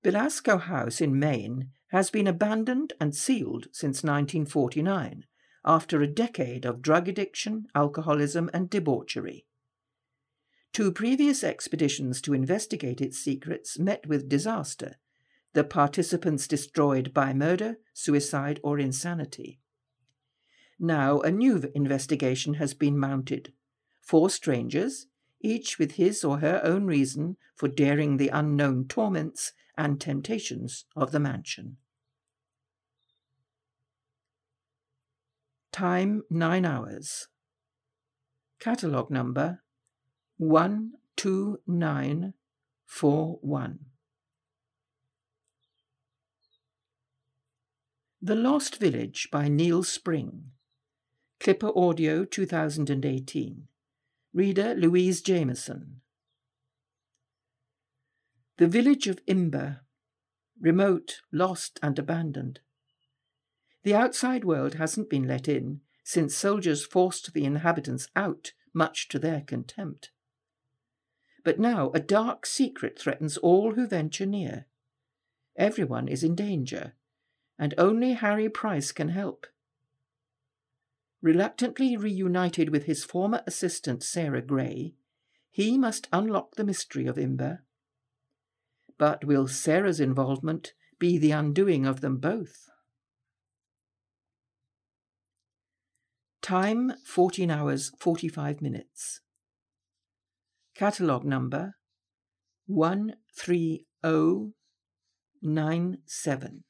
Belasco House in Maine has been abandoned and sealed since 1949 after a decade of drug addiction, alcoholism, and debauchery. Two previous expeditions to investigate its secrets met with disaster, the participants destroyed by murder, suicide, or insanity. Now a new investigation has been mounted. Four strangers, each with his or her own reason for daring the unknown torments and temptations of the mansion. Time 9 hours. Catalogue number 12941. The Lost Village by Neil Spring. Clipper Audio 2018. Reader Louise Jameson. The village of Imber, remote, lost, and abandoned. The outside world hasn't been let in since soldiers forced the inhabitants out, much to their contempt. But now a dark secret threatens all who venture near. Everyone is in danger, and only Harry Price can help. Reluctantly reunited with his former assistant Sarah Gray, he must unlock the mystery of Imber but will Sarah's involvement be the undoing of them both? Time 14 hours 45 minutes. Catalogue number 13097.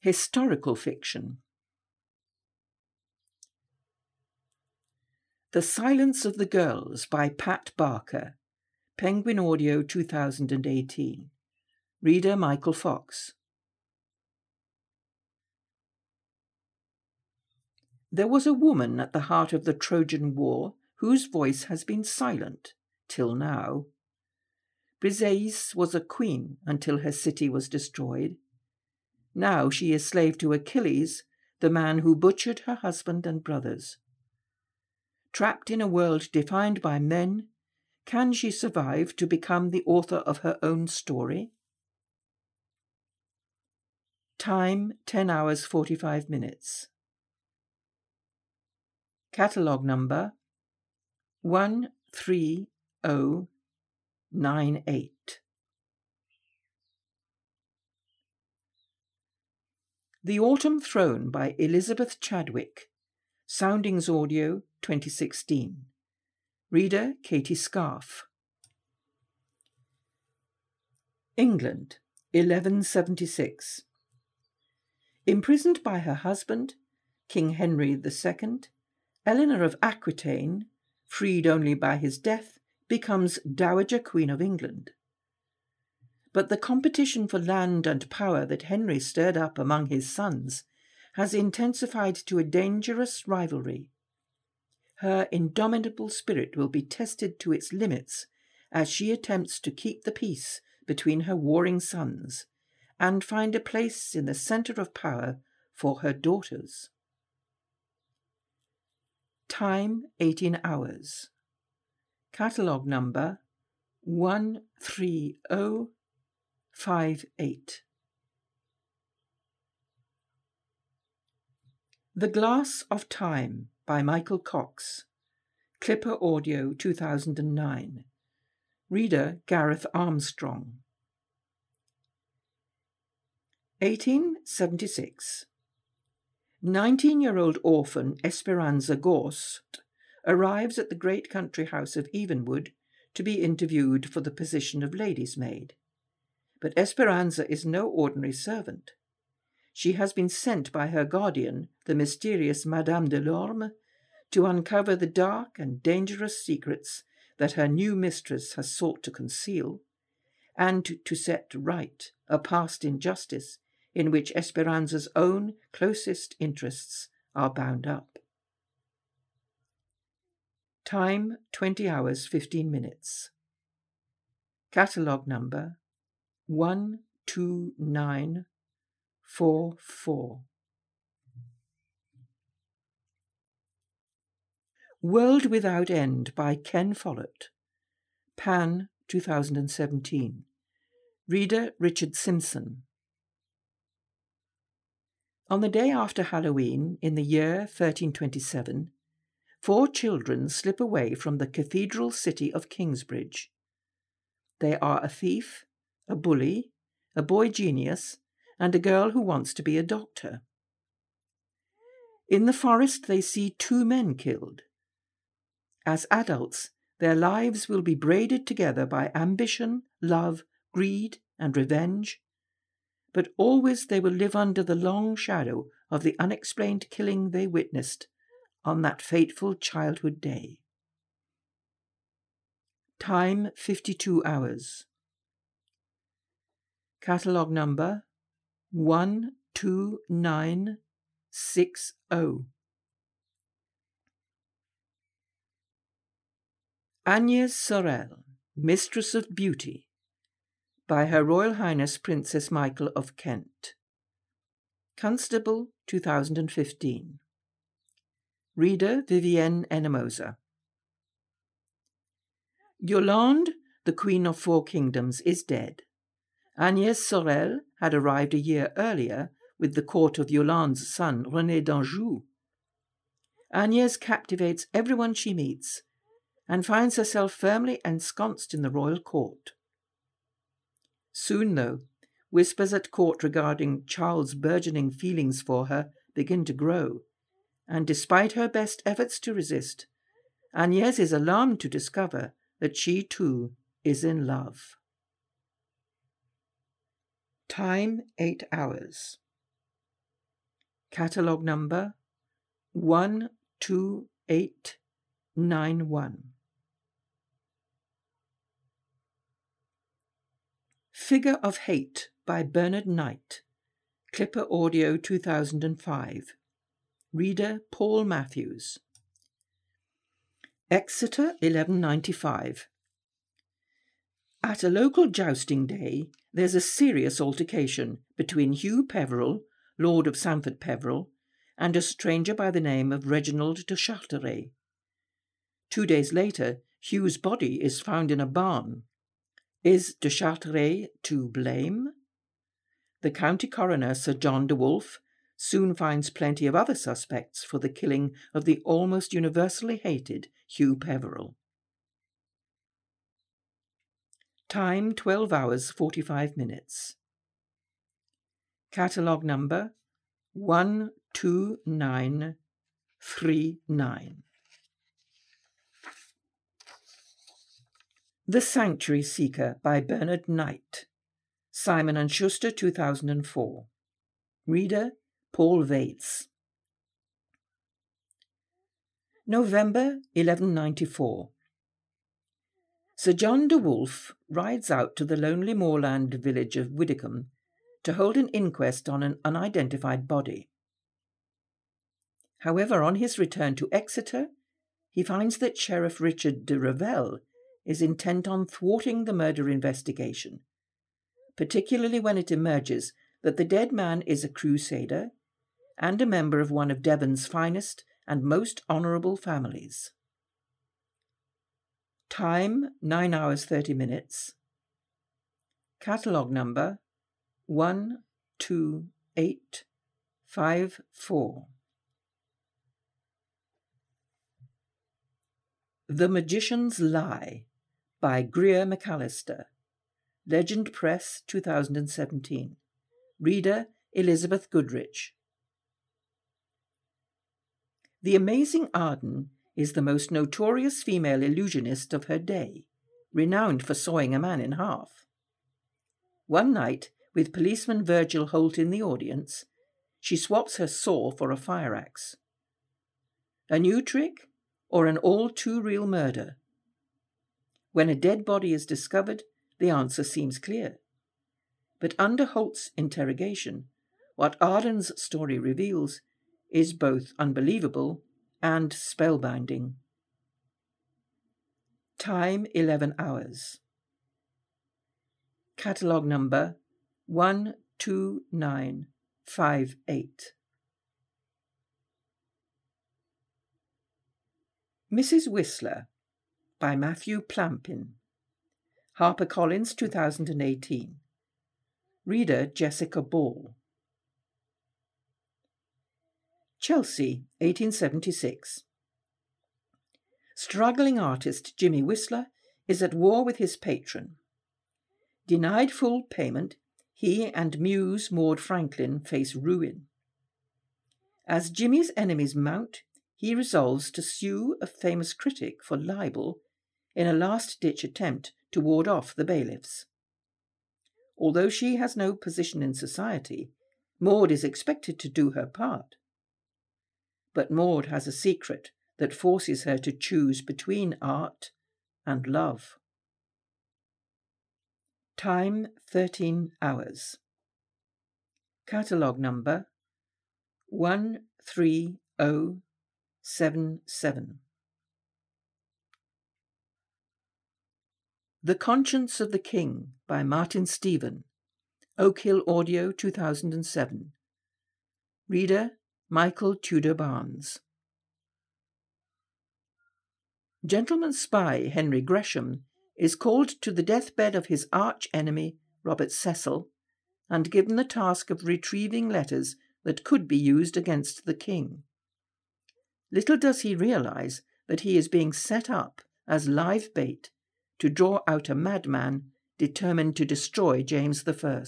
Historical fiction. The Silence of the Girls by Pat Barker, Penguin Audio 2018. Reader Michael Fox. There was a woman at the heart of the Trojan War whose voice has been silent till now. Briseis was a queen until her city was destroyed. Now she is slave to Achilles, the man who butchered her husband and brothers. Trapped in a world defined by men, can she survive to become the author of her own story? Time 10 hours 45 minutes. Catalogue number 13098. The Autumn Throne by Elizabeth Chadwick. Soundings Audio 2016. Reader Katie Scarfe. England, 1176. Imprisoned by her husband, King Henry II, Eleanor of Aquitaine, freed only by his death, becomes Dowager Queen of England. But the competition for land and power that Henry stirred up among his sons has intensified to a dangerous rivalry. Her indomitable spirit will be tested to its limits as she attempts to keep the peace between her warring sons and find a place in the centre of power for her daughters. Time 18 hours. Catalogue number 13058. The Glass of Time by Michael Cox. Clipper Audio 2009. Reader Gareth Armstrong. 1876. 19 year old orphan Esperanza Gorst arrives at the great country house of Evenwood to be interviewed for the position of lady's maid. But Esperanza is no ordinary servant. She has been sent by her guardian, the mysterious Madame de Lorme, to uncover the dark and dangerous secrets that her new mistress has sought to conceal, and to set right a past injustice in which Esperanza's own closest interests are bound up. Time 20 hours 15 minutes. Catalogue number 129 4 4. World Without End by Ken Follett. Pan 2017. Reader Richard Simpson. On the day after Halloween, in the year 1327, four children slip away from the cathedral city of Kingsbridge. They are a thief, a bully, a boy genius, and a girl who wants to be a doctor. In the forest, they see two men killed. As adults, their lives will be braided together by ambition, love, greed, and revenge. But always they will live under the long shadow of the unexplained killing they witnessed on that fateful childhood day. Time 52 hours. Catalogue number 12960. Agnes Sorel, Mistress of Beauty, by Her Royal Highness Princess Michael of Kent. Constable, 2015. Reader Vivienne Enemosa. Yolande, the Queen of Four Kingdoms, is dead. Agnès Sorel had arrived a year earlier with the court of Yolande's son, René d'Anjou. Agnès captivates everyone she meets and finds herself firmly ensconced in the royal court. Soon, though, whispers at court regarding Charles' burgeoning feelings for her begin to grow, and despite her best efforts to resist, Agnès is alarmed to discover that she too is in love. Time 8 hours. Catalogue number 12891. Figure of Hate by Bernard Knight. Clipper Audio 2005. Reader Paul Matthews. Exeter 1195. At a local jousting day, there's a serious altercation between Hugh Peveril, Lord of Sandford Peveril, and a stranger by the name of Reginald de Charteray. Two days later, Hugh's body is found in a barn. Is de Charteray to blame? The county coroner, Sir John de Wolfe, soon finds plenty of other suspects for the killing of the almost universally hated Hugh Peveril. Time 12 hours 45 minutes. Catalogue number 12939. The Sanctuary Seeker by Bernard Knight. Simon and Schuster 2004. Reader Paul Vates. November 1194. Sir John de Wolfe rides out to the lonely moorland village of Widdicombe to hold an inquest on an unidentified body. However, on his return to Exeter, he finds that Sheriff Richard de Revel is intent on thwarting the murder investigation, particularly when it emerges that the dead man is a crusader and a member of one of Devon's finest and most honourable families. Time 9 hours 30 minutes. Catalogue number 12854. The Magician's Lie by Greer Macallister. Legend Press 2017. Reader Elizabeth Goodrich. The amazing Arden is the most notorious female illusionist of her day, renowned for sawing a man in half. One night, with policeman Virgil Holt in the audience, she swaps her saw for a fire axe. A new trick or an all too real murder? When a dead body is discovered, the answer seems clear. But under Holt's interrogation, what Arden's story reveals is both unbelievable and spellbinding. Time 11 hours. Catalogue number 12958. Mrs. Whistler by Matthew Plampin. HarperCollins 2018. Reader Jessica Ball. Chelsea, 1876. Struggling artist Jimmy Whistler is at war with his patron. Denied full payment, he and muse Maud Franklin face ruin. As Jimmy's enemies mount, he resolves to sue a famous critic for libel in a last ditch attempt to ward off the bailiffs. Although she has no position in society, Maud is expected to do her part. But Maud has a secret that forces her to choose between art and love. Time 13 hours. Catalogue number 13077. The Conscience of the King by Martin Stephen. Oak Hill Audio 2007. Reader Michael Tudor Barnes. Gentleman spy Henry Gresham is called to the deathbed of his arch enemy, Robert Cecil, and given the task of retrieving letters that could be used against the king. Little does he realize that he is being set up as live bait to draw out a madman determined to destroy James I.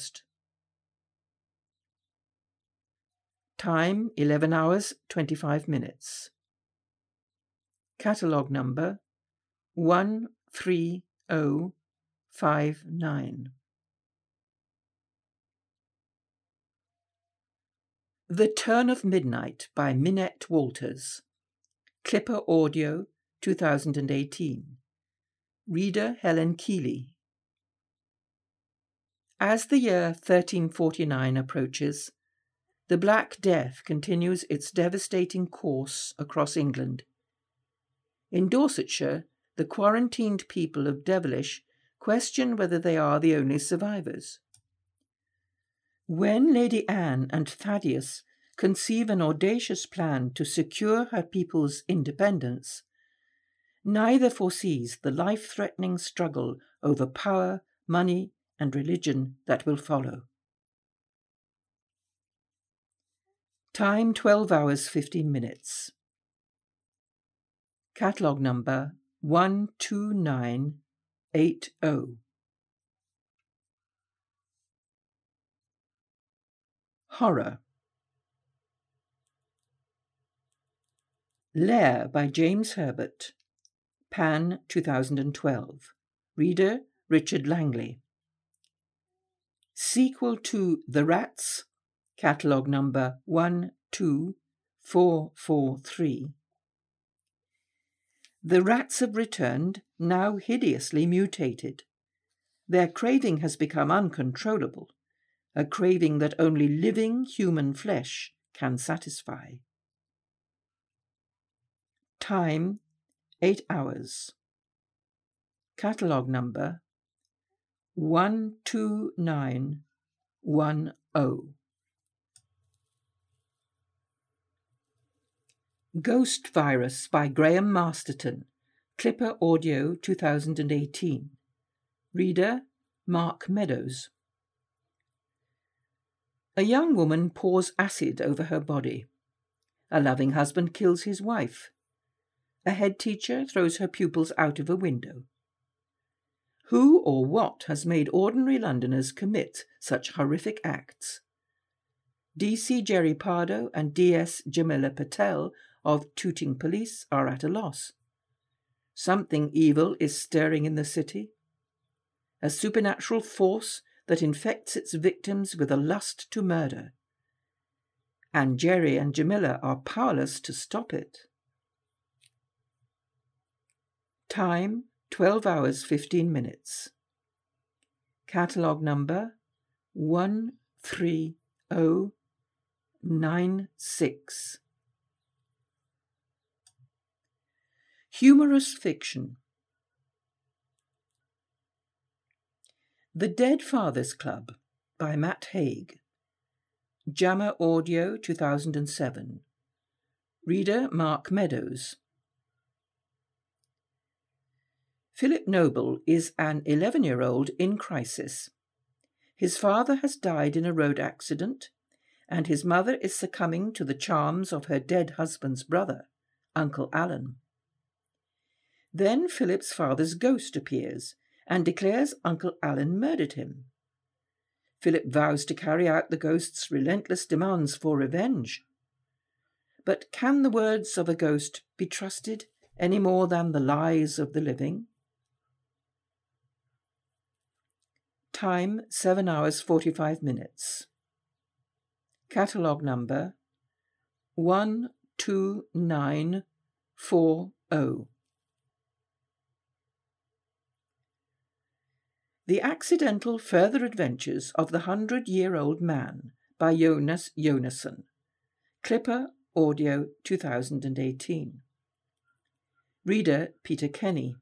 Time 11 hours 25 minutes. Catalogue number 13059. The Turn of Midnight by Minette Walters. Clipper Audio 2018. Reader Helen Keeley. As the year 1349 approaches, the Black Death continues its devastating course across England. In Dorsetshire, the quarantined people of Develish question whether they are the only survivors. When Lady Anne and Thaddeus conceive an audacious plan to secure her people's independence, neither foresees the life threatening struggle over power, money, and religion that will follow. Time 12 hours 15 minutes. Catalogue number 12980. Horror. Lair by James Herbert. Pan 2012. Reader Richard Langley. Sequel to The Rats, catalogue number 12443. The rats have returned, now hideously mutated. Their craving has become uncontrollable, a craving that only living human flesh can satisfy. Time 8 hours. Catalogue number 12910. Ghost Virus by Graham Masterton. Clipper Audio 2018. Reader Mark Meadows. A young woman pours acid over her body. A loving husband kills his wife. A head teacher throws her pupils out of a window. Who or what has made ordinary Londoners commit such horrific acts? DC Jerry Pardoe and DS Jamila Patel of Tooting Police are at a loss. Something evil is stirring in the city. A supernatural force that infects its victims with a lust to murder. And Jerry and Jamila are powerless to stop it. Time 12 hours 15 minutes. Catalogue number 13096. Humorous fiction. The Dead Fathers Club by Matt Haig. JAMA Audio 2007. Reader Mark Meadows. Philip Noble is an 11 year old in crisis. His father has died in a road accident, and his mother is succumbing to the charms of her dead husband's brother, Uncle Alan. Then Philip's father's ghost appears and declares Uncle Alan murdered him. Philip vows to carry out the ghost's relentless demands for revenge. But can the words of a ghost be trusted any more than the lies of the living? Time 7 hours 45 minutes. Catalogue number 12940. The Accidental Further Adventures of the Hundred Year Old Man by Jonas Jonasson. Clipper Audio 2018. Reader Peter Kenny.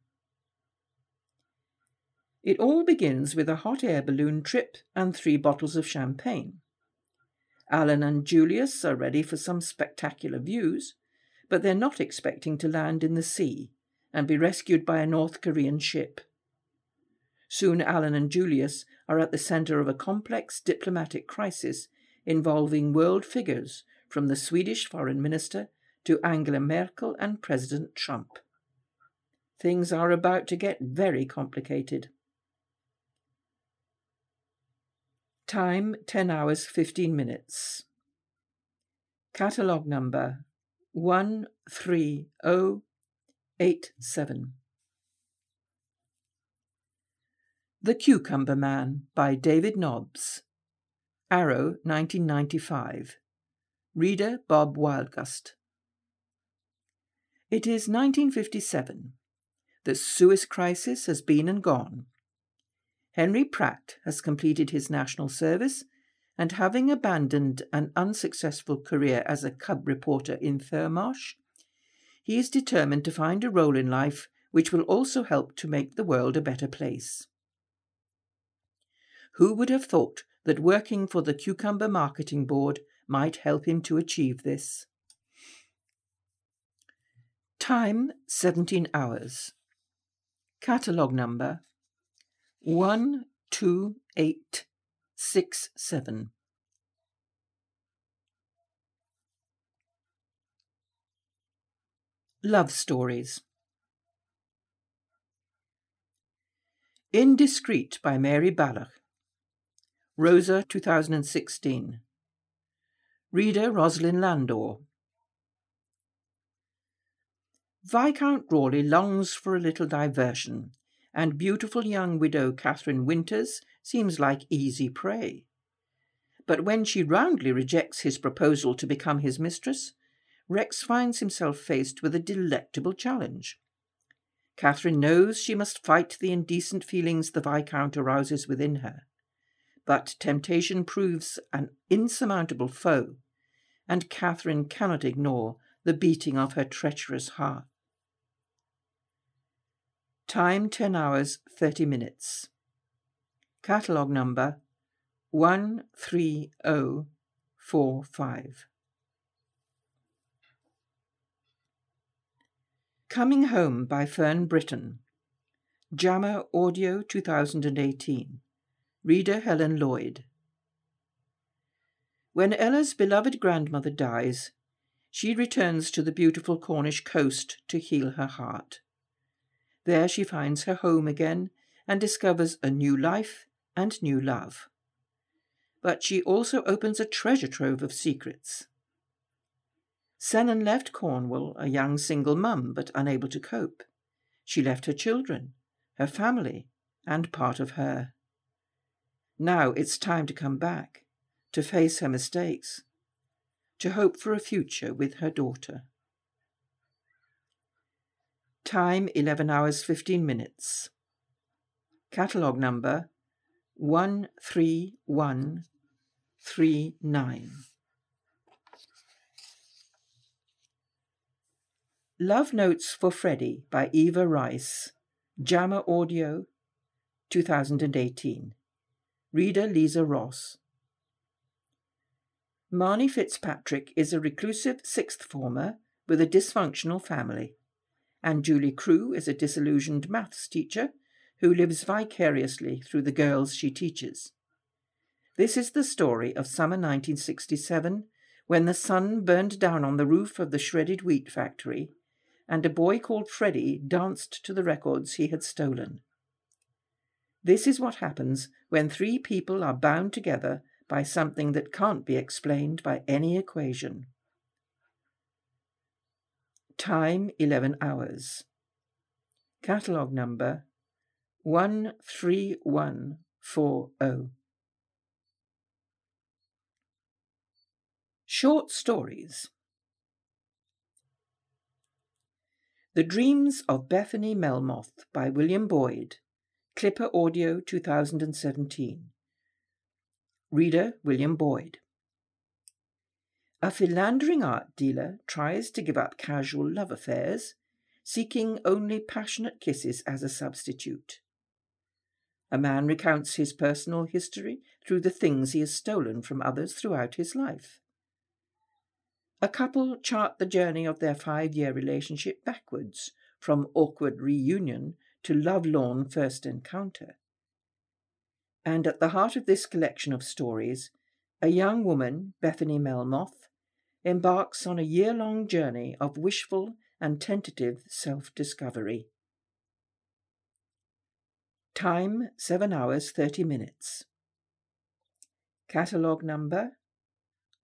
It all begins with a hot air balloon trip and three bottles of champagne. Alan and Julius are ready for some spectacular views, but they're not expecting to land in the sea and be rescued by a North Korean ship. Soon Alan and Julius are at the centre of a complex diplomatic crisis involving world figures from the Swedish Foreign Minister to Angela Merkel and President Trump. Things are about to get very complicated. Time 10 hours 15 minutes. Catalogue number 13087. The Cucumber Man by David Nobbs. Arrow, 1995. Reader Bob Wildgust. It is 1957. The Suez Crisis has been and gone. Henry Pratt has completed his national service and, having abandoned an unsuccessful career as a cub reporter in Thurmarsh, he is determined to find a role in life which will also help to make the world a better place. Who would have thought that working for the Cucumber Marketing Board might help him to achieve this? Time 17 hours. Catalogue number 12867. Love Stories Indiscreet by Mary Balogh Rosa 2016 Reader Rosalind Landor Viscount Rawleigh longs for a little diversion, and beautiful young widow Catherine Winters seems like easy prey. But when she roundly rejects his proposal to become his mistress, Rex finds himself faced with a delectable challenge. Catherine knows she must fight the indecent feelings the Viscount arouses within her, but temptation proves an insurmountable foe, and Catherine cannot ignore the beating of her treacherous heart. Time 10 hours 30 minutes. Catalogue number 13045. Coming Home by Fern Britton. JAMA Audio 2018. Reader Helen Lloyd. When Ella's beloved grandmother dies, she returns to the beautiful Cornish coast to heal her heart. There she finds her home again and discovers a new life and new love. But she also opens a treasure trove of secrets. Senan left Cornwall a young single mum, but unable to cope. She left her children, her family, and part of her. Now it's time to come back, to face her mistakes, to hope for a future with her daughter. Time 11 hours 15 minutes. Catalogue number 13139. Love Notes for Freddie by Eva Rice. JAMA Audio 2018. Reader Lisa Ross. Marnie Fitzpatrick is a reclusive sixth former with a dysfunctional family and Julie Crew is a disillusioned maths teacher who lives vicariously through the girls she teaches. This is the story of summer 1967 when the sun burned down on the roof of the shredded wheat factory and a boy called Freddie danced to the records he had stolen. This is what happens when three people are bound together by something that can't be explained by any equation. Time 11 hours. Catalogue number 13140. Short Stories The Dreams of Bethany Melmoth by William Boyd. Clipper Audio 2017. Reader William Boyd. A philandering art dealer tries to give up casual love affairs, seeking only passionate kisses as a substitute. A man recounts his personal history through the things he has stolen from others throughout his life. A couple chart the journey of their five year relationship backwards, from awkward reunion to love-lorn first encounter. And at the heart of this collection of stories, a young woman, Bethany Melmoth, embarks on a year long journey of wishful and tentative self discovery. Time 7 hours 30 minutes. Catalogue number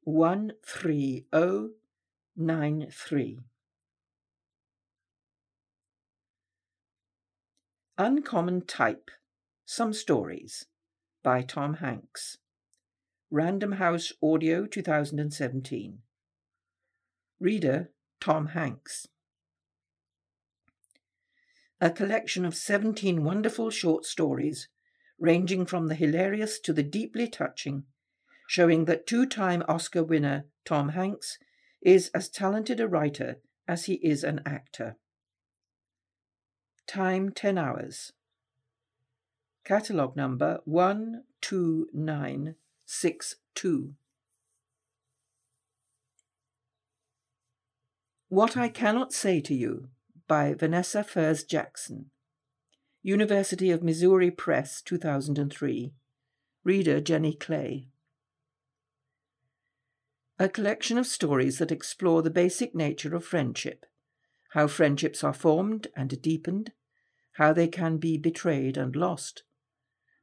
13093. Uncommon Type Some Stories by Tom Hanks. Random House Audio 2017. Reader Tom Hanks. a collection of 17 wonderful short stories, ranging from the hilarious to the deeply touching, showing that two time Oscar winner Tom Hanks is as talented a writer as he is an actor. Time 10 hours. Catalogue number 12962. What I Cannot Say to You by Vanessa Furse Jackson. University of Missouri Press, 2003. Reader Jenny Clay. A collection of stories that explore the basic nature of friendship, how friendships are formed and deepened, how they can be betrayed and lost.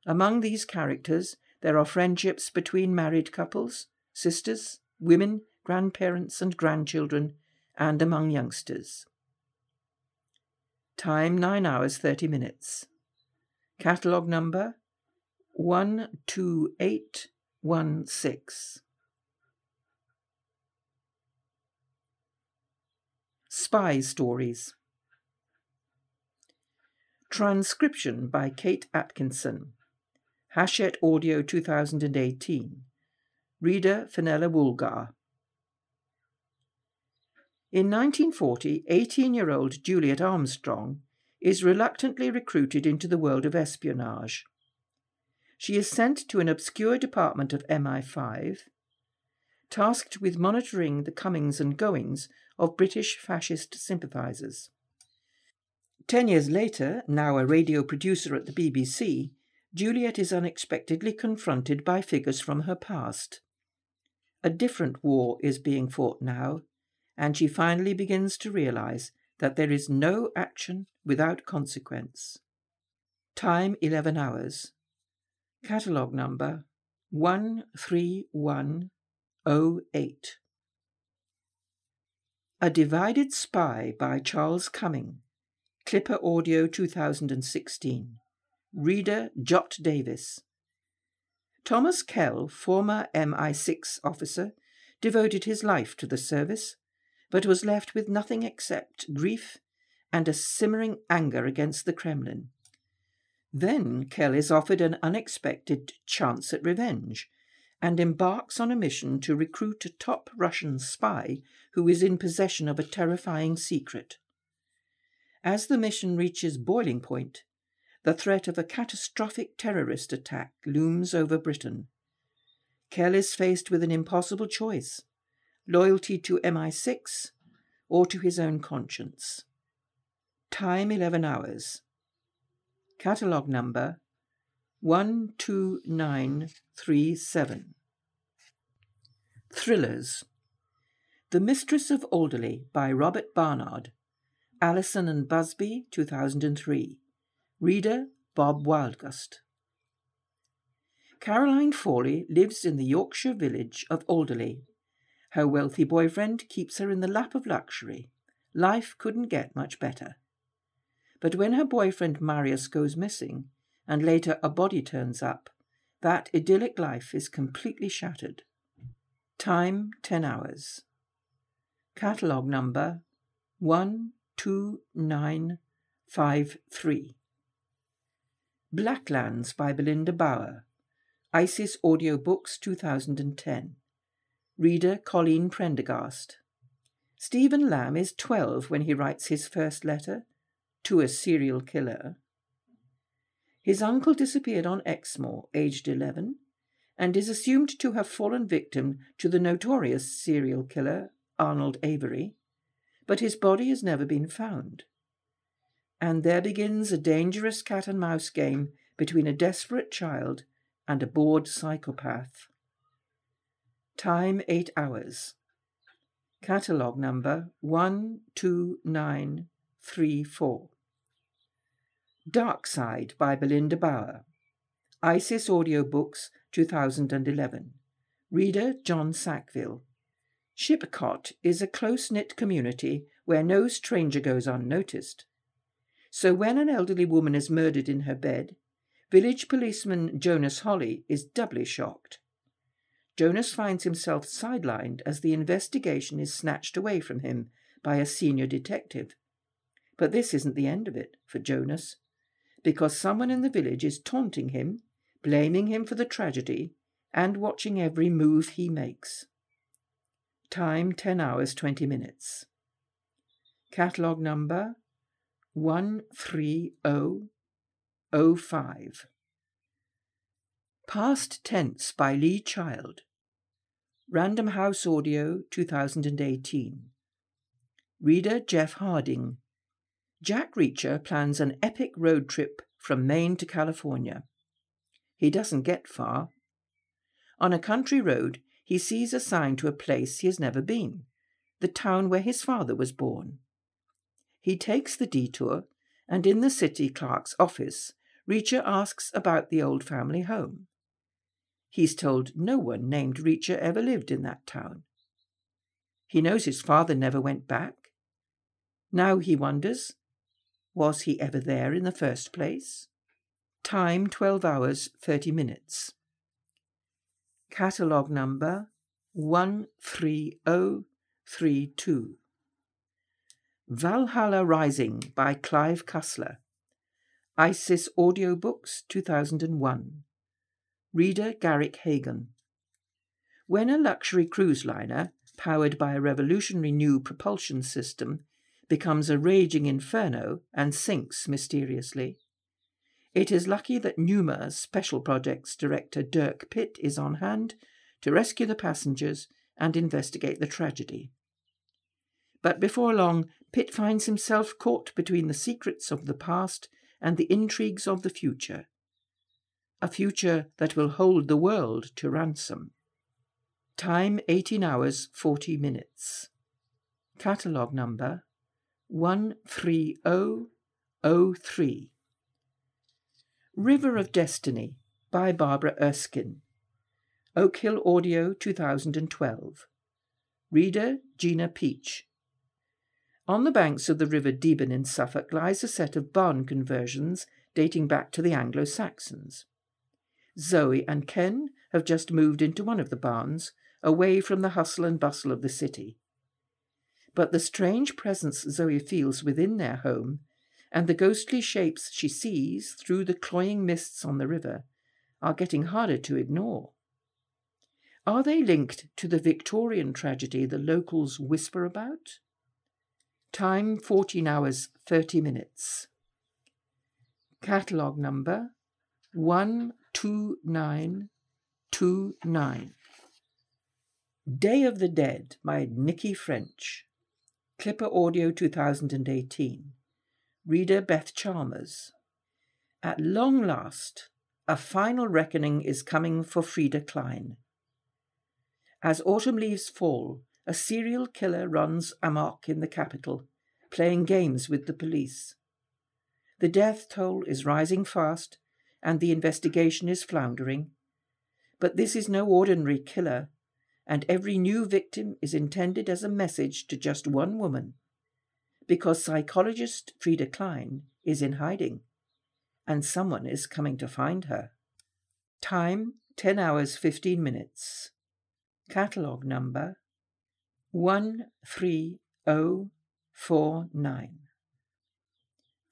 Among these characters, there are friendships between married couples, sisters, women, grandparents, and grandchildren and among youngsters. Time 9 hours 30 minutes. Catalogue number 12816. Spy Stories. Transcription by Kate Atkinson. Hachette Audio 2018. Reader Fenella Woolgar. In 1940, 18 year old Juliet Armstrong is reluctantly recruited into the world of espionage. She is sent to an obscure department of MI5, tasked with monitoring the comings and goings of British fascist sympathisers. Ten years later, now a radio producer at the BBC, Juliet is unexpectedly confronted by figures from her past. A different war is being fought now, and she finally begins to realize that there is no action without consequence. Time 11 hours. Catalogue number 13108. A Divided Spy by Charles Cumming. Clipper Audio 2016. Reader Jot Davies. Thomas Kell, former MI6 officer, devoted his life to the service but was left with nothing except grief and a simmering anger against the Kremlin. Then Kell is offered an unexpected chance at revenge and embarks on a mission to recruit a top Russian spy who is in possession of a terrifying secret. As the mission reaches boiling point, the threat of a catastrophic terrorist attack looms over Britain. Kell is faced with an impossible choice loyalty to MI6 or to his own conscience. Time 11 hours. Catalogue number 12937. Thrillers. The Mistress of Alderley by Robert Barnard. Allison and Busby, 2003. Reader Bob Wildgust. Caroline Fawley lives in the Yorkshire village of Alderley her wealthy boyfriend keeps her in the lap of luxury. Life couldn't get much better. But when her boyfriend Marius goes missing, and later a body turns up, that idyllic life is completely shattered. Time 10 hours. Catalogue number 12953. Blacklands by Belinda Bauer. ISIS Audio Books 2010. Reader Colleen Prendergast. Stephen Lamb is 12 when he writes his first letter to a serial killer. His uncle disappeared on Exmoor, aged 11, and is assumed to have fallen victim to the notorious serial killer Arnold Avery, but his body has never been found. And there begins a dangerous cat and mouse game between a desperate child and a bored psychopath. Time 8 hours. Catalogue number 12934. Dark Side by Belinda Bauer. ISIS Audiobooks 2011. Reader John Sackville. Shipcott is a close knit community where no stranger goes unnoticed. So when an elderly woman is murdered in her bed, village policeman Jonas Holly is doubly shocked. Jonas finds himself sidelined as the investigation is snatched away from him by a senior detective. But this isn't the end of it for Jonas, because someone in the village is taunting him, blaming him for the tragedy, and watching every move he makes. Time 10 hours 20 minutes. Catalogue number 13005. Past Tense by Lee Child. Random House Audio 2018. Reader Jeff Harding. Jack Reacher plans an epic road trip from Maine to California. He doesn't get far. On a country road, he sees a sign to a place he has never been, the town where his father was born. He takes the detour, and in the city clerk's office, Reacher asks about the old family home. He's told no one named Reacher ever lived in that town. He knows his father never went back. Now he wonders was he ever there in the first place? Time 12 hours 30 minutes. Catalogue number 13032. Valhalla Rising by Clive Cussler. ISIS Audiobooks 2001. Reader Garrick Hagon. When a luxury cruise liner, powered by a revolutionary new propulsion system, becomes a raging inferno and sinks mysteriously, it is lucky that NUMA's Special Projects Director Dirk Pitt is on hand to rescue the passengers and investigate the tragedy. But before long, Pitt finds himself caught between the secrets of the past and the intrigues of the future. A future that will hold the world to ransom. Time 18 hours 40 minutes. Catalogue number 13003. River of Destiny by Barbara Erskine. Oak Hill Audio 2012. Reader Gina Peach. On the banks of the River Deben in Suffolk lies a set of barn conversions dating back to the Anglo Saxons. Zoe and Ken have just moved into one of the barns, away from the hustle and bustle of the city. But the strange presence Zoe feels within their home, and the ghostly shapes she sees through the cloying mists on the river, are getting harder to ignore. Are they linked to the Victorian tragedy the locals whisper about? Time 14 hours 30 minutes. Catalogue number 12929. Day of the Dead by Nikki French. Clipper Audio 2018. Reader Beth Chalmers. At long last, a final reckoning is coming for Frida Klein. As autumn leaves fall, a serial killer runs amok in the capital, playing games with the police. The death toll is rising fast, and the investigation is floundering. But this is no ordinary killer, and every new victim is intended as a message to just one woman, because psychologist Frida Klein is in hiding, and someone is coming to find her. Time 10 hours 15 minutes. Catalogue number 13049.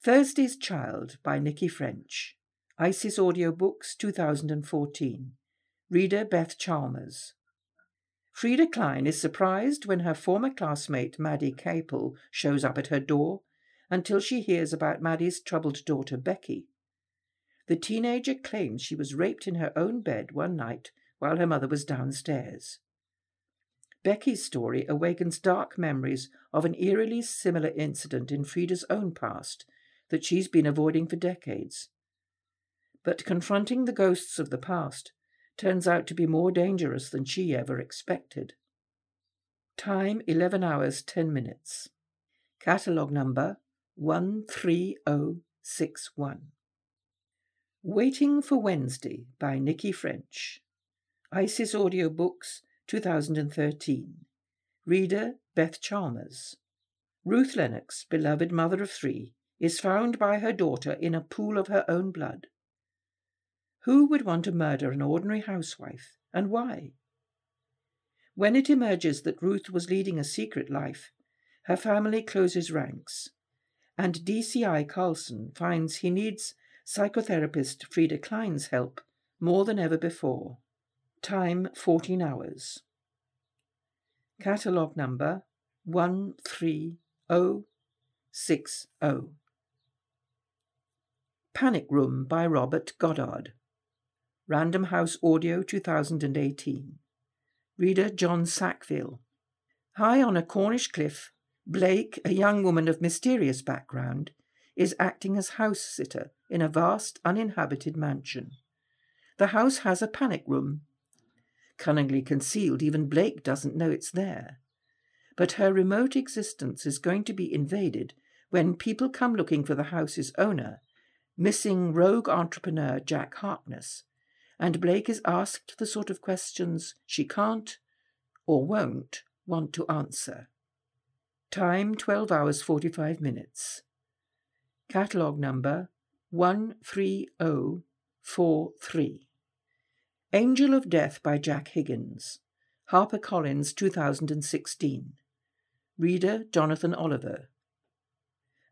Thursday's Child by Nikki French. ISIS Audiobooks 2014. Reader Beth Chalmers. Frida Klein is surprised when her former classmate Maddie Capel shows up at her door until she hears about Maddie's troubled daughter Becky. The teenager claims she was raped in her own bed one night while her mother was downstairs. Becky's story awakens dark memories of an eerily similar incident in Frida's own past that she's been avoiding for decades. But confronting the ghosts of the past turns out to be more dangerous than she ever expected. Time 11 hours 10 minutes. Catalogue number 13061. Waiting for Wednesday by Nikki French. ISIS Audiobooks 2013. Reader Beth Chalmers. Ruth Lennox, beloved mother of three, is found by her daughter in a pool of her own blood. Who would want to murder an ordinary housewife, and why? When it emerges that Ruth was leading a secret life, her family closes ranks, and DCI Karlsson finds he needs psychotherapist Frida Klein's help more than ever before. Time 14 hours. Catalogue number 13060. Panic Room by Robert Goddard. Random House Audio 2018. Reader John Sackville. High on a Cornish cliff, Blake, a young woman of mysterious background, is acting as house sitter in a vast uninhabited mansion. The house has a panic room. Cunningly concealed, even Blake doesn't know it's there. But her remote existence is going to be invaded when people come looking for the house's owner, missing rogue entrepreneur Jack Harkness, and Blake is asked the sort of questions she can't or won't want to answer. Time 12 hours 45 minutes. Catalogue number 13043. Angel of Death by Jack Higgins. HarperCollins 2016. Reader Jonathan Oliver.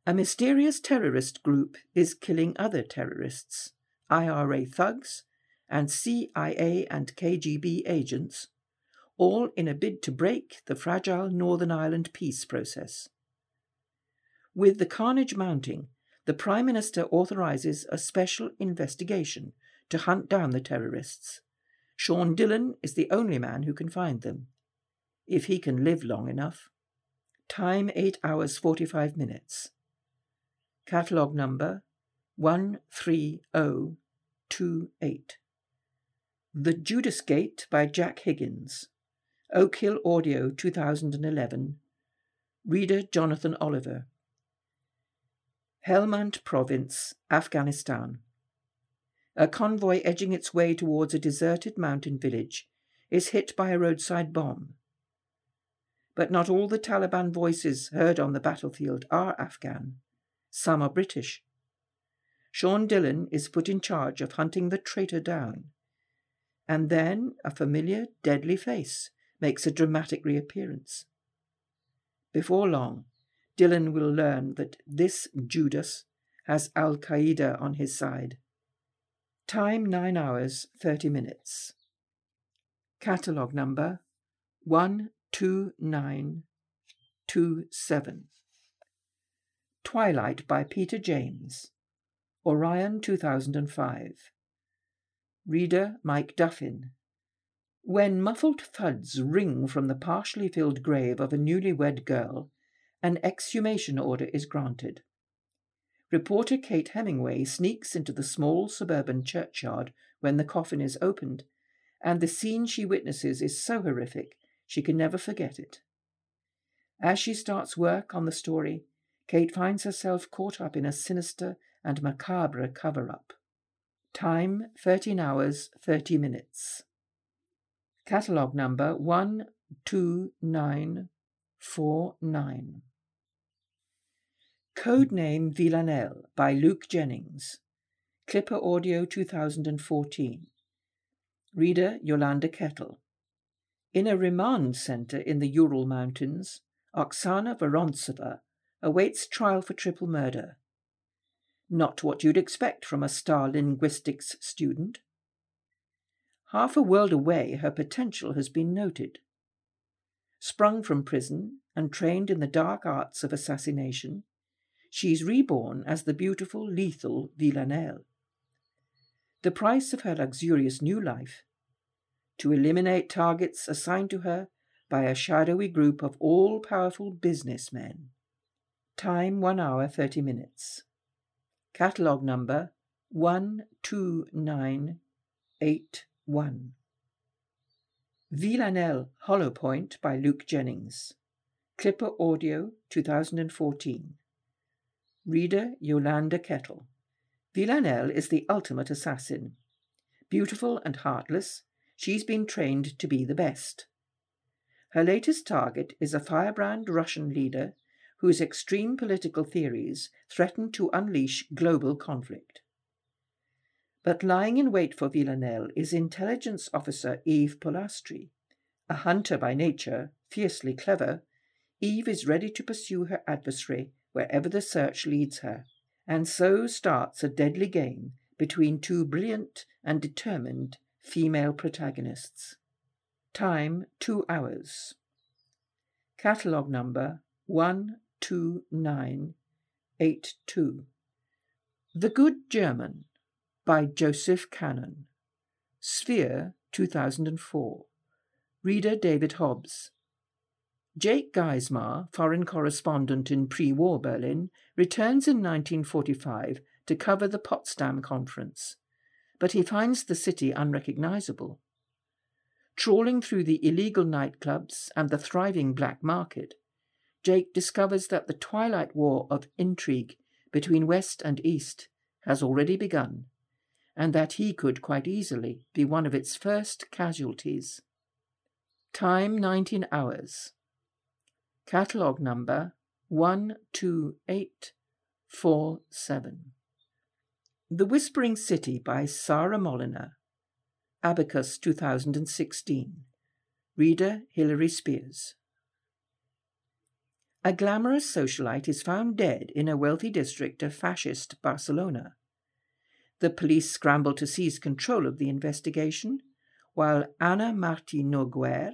A mysterious terrorist group is killing other terrorists, IRA thugs, and CIA and KGB agents all in a bid to break the fragile Northern Ireland peace process. With the carnage mounting, the Prime Minister authorises a special investigation to hunt down the terrorists. Sean Dillon is the only man who can find them, if he can live long enough. Time 8 hours 45 minutes. Catalogue number 13028. The Judas Gate by Jack Higgins. Oak Hill Audio 2011. Reader Jonathan Oliver. Helmand Province, Afghanistan. A convoy edging its way towards a deserted mountain village is hit by a roadside bomb. But not all the Taliban voices heard on the battlefield are Afghan. Some are British. Sean Dillon is put in charge of hunting the traitor down. And then a familiar, deadly face makes a dramatic reappearance. Before long, Dillon will learn that this Judas has Al Qaeda on his side. Time 9 hours 30 minutes. Catalogue number 12927. Twilight by Peter James. Orion 2005. Reader Mike Duffin. When muffled thuds ring from the partially filled grave of a newly-wed girl, an exhumation order is granted. Reporter Kate Hemingway sneaks into the small suburban churchyard when the coffin is opened, and the scene she witnesses is so horrific she can never forget it. As she starts work on the story, Kate finds herself caught up in a sinister and macabre cover up. Time 13 hours 30 minutes. Catalogue number 12949. Codename Villanelle by Luke Jennings. Clipper Audio 2014. Reader Yolanda Kettle. In a remand center in the Ural Mountains, Oksana Vorontsova awaits trial for triple murder. Not what you'd expect from a star linguistics student. Half a world away, her potential has been noted. Sprung from prison and trained in the dark arts of assassination, she's reborn as the beautiful, lethal Villanelle. The price of her luxurious new life to eliminate targets assigned to her by a shadowy group of all powerful businessmen. Time 1 hour 30 minutes. Catalogue number 12981. Villanelle Hollow Point by Luke Jennings. Clipper Audio 2014. Reader Yolanda Kettle. Villanelle is the ultimate assassin. Beautiful and heartless, she's been trained to be the best. Her latest target is a firebrand Russian leader whose extreme political theories threaten to unleash global conflict. But lying in wait for Villanelle is intelligence officer Eve Polastri. A hunter by nature, fiercely clever, Eve is ready to pursue her adversary wherever the search leads her, and so starts a deadly game between two brilliant and determined female protagonists. Time two hours. Catalogue number 12982. The Good German by Joseph Kanon. Sphere 2004. Reader David Hobbs. Jake Geismar, foreign correspondent in pre war Berlin, returns in 1945 to cover the Potsdam Conference, but he finds the city unrecognizable. Trawling through the illegal nightclubs and the thriving black market, Jake discovers that the twilight war of intrigue between West and East has already begun, and that he could quite easily be one of its first casualties. Time 19 hours. Catalogue number 12847. The Whispering City by Sarah Moliner. Abacus 2016. Reader Hilary Spears. A glamorous socialite is found dead in a wealthy district of fascist Barcelona. The police scramble to seize control of the investigation, while Anna Martí Noguer,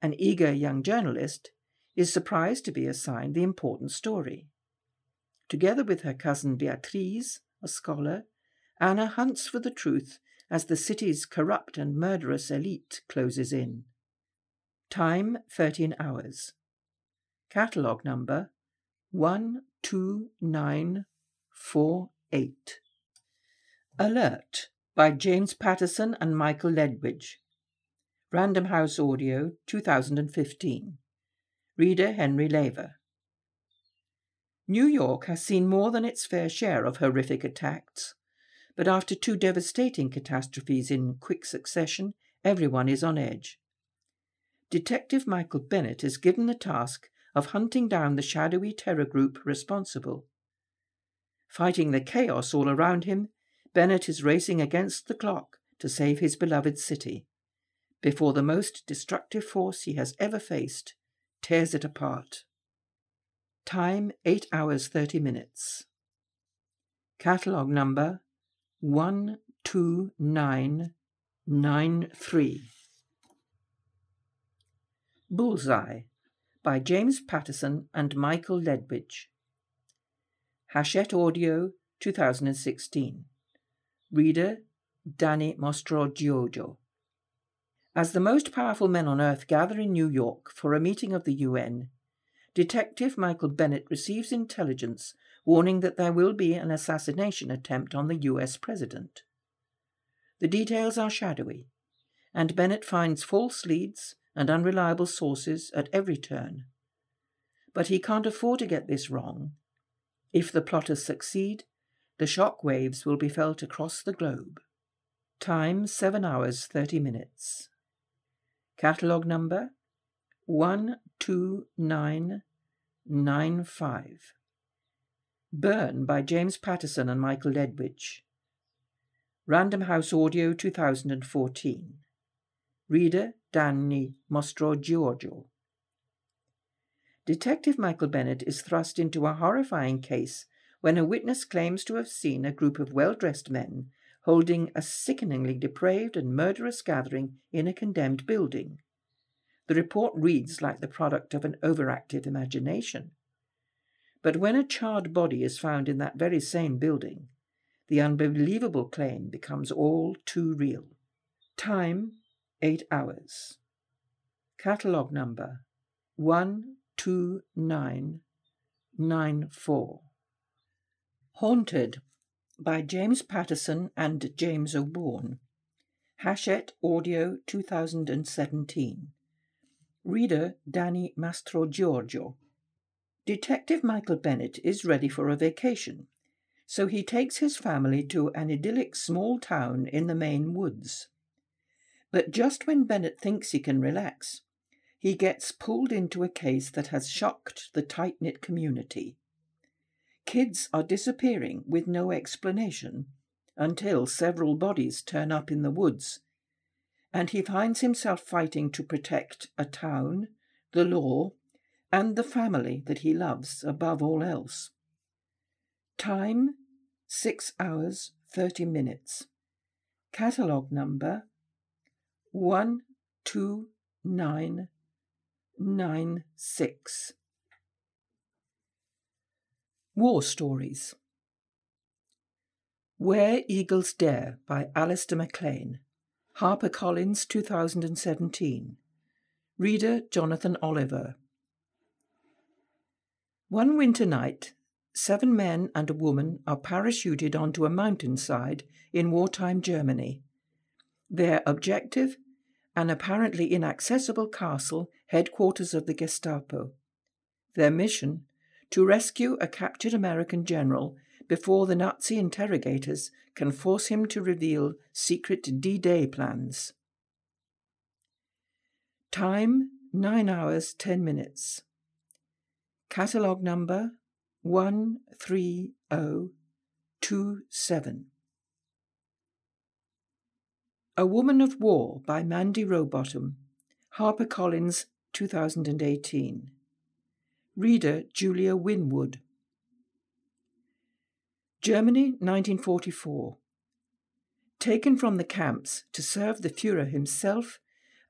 an eager young journalist, is surprised to be assigned the important story. Together with her cousin Beatriz, a scholar, Anna hunts for the truth as the city's corrupt and murderous elite closes in. Time 13 hours. Catalogue number 12948. Alert by James Patterson and Michael Ledwidge. Random House Audio 2015. Reader Henry Leyva. New York has seen more than its fair share of horrific attacks, but after two devastating catastrophes in quick succession, everyone is on edge. Detective Michael Bennett is given the task of hunting down the shadowy terror group responsible. Fighting the chaos all around him, Bennett is racing against the clock to save his beloved city, before the most destructive force he has ever faced tears it apart. Time 8 hours 30 minutes. Catalogue number 12993. Bullseye by James Patterson and Michael Ledwidge. Hachette Audio 2016. Reader Danny Mastrogiorgio. As the most powerful men on earth gather in New York for a meeting of the UN, Detective Michael Bennett receives intelligence warning that there will be an assassination attempt on the US president. The details are shadowy, and Bennett finds false leads and unreliable sources at every turn. But he can't afford to get this wrong. If the plotters succeed, the shock waves will be felt across the globe. Time 7 hours 30 minutes. Catalogue number 12995. Burn by James Patterson and Michael Ledwidge. Random House Audio 2014. Reader Danny Mastrogiorgio. Detective Michael Bennett is thrust into a horrifying case when a witness claims to have seen a group of well dressed men holding a sickeningly depraved and murderous gathering in a condemned building. The report reads like the product of an overactive imagination. But when a charred body is found in that very same building, the unbelievable claim becomes all too real. Time 8 hours. Catalogue number 12994. Haunted by James Patterson and James O. Born. Hachette Audio 2017. Reader Danny Mastrogiorgio. Detective Michael Bennett is ready for a vacation, so he takes his family to an idyllic small town in the Maine woods. But just when Bennett thinks he can relax, he gets pulled into a case that has shocked the tight knit community. Kids are disappearing with no explanation until several bodies turn up in the woods, and he finds himself fighting to protect a town, the law, and the family that he loves above all else. Time 6 hours 30 minutes. Catalogue number 12996. War Stories Where Eagles Dare by Alistair MacLean. HarperCollins 2017. Reader Jonathan Oliver. One winter night, seven men and a woman are parachuted onto a mountainside in wartime Germany. Their objective? An apparently inaccessible castle, headquarters of the Gestapo. Their mission? To rescue a captured American general before the Nazi interrogators can force him to reveal secret D Day plans. Time 9 hours 10 minutes. Catalogue number 13027. A Woman of War by Mandy Robotham, HarperCollins 2018. Reader Julia Winwood. Germany, 1944. Taken from the camps to serve the Fuhrer himself,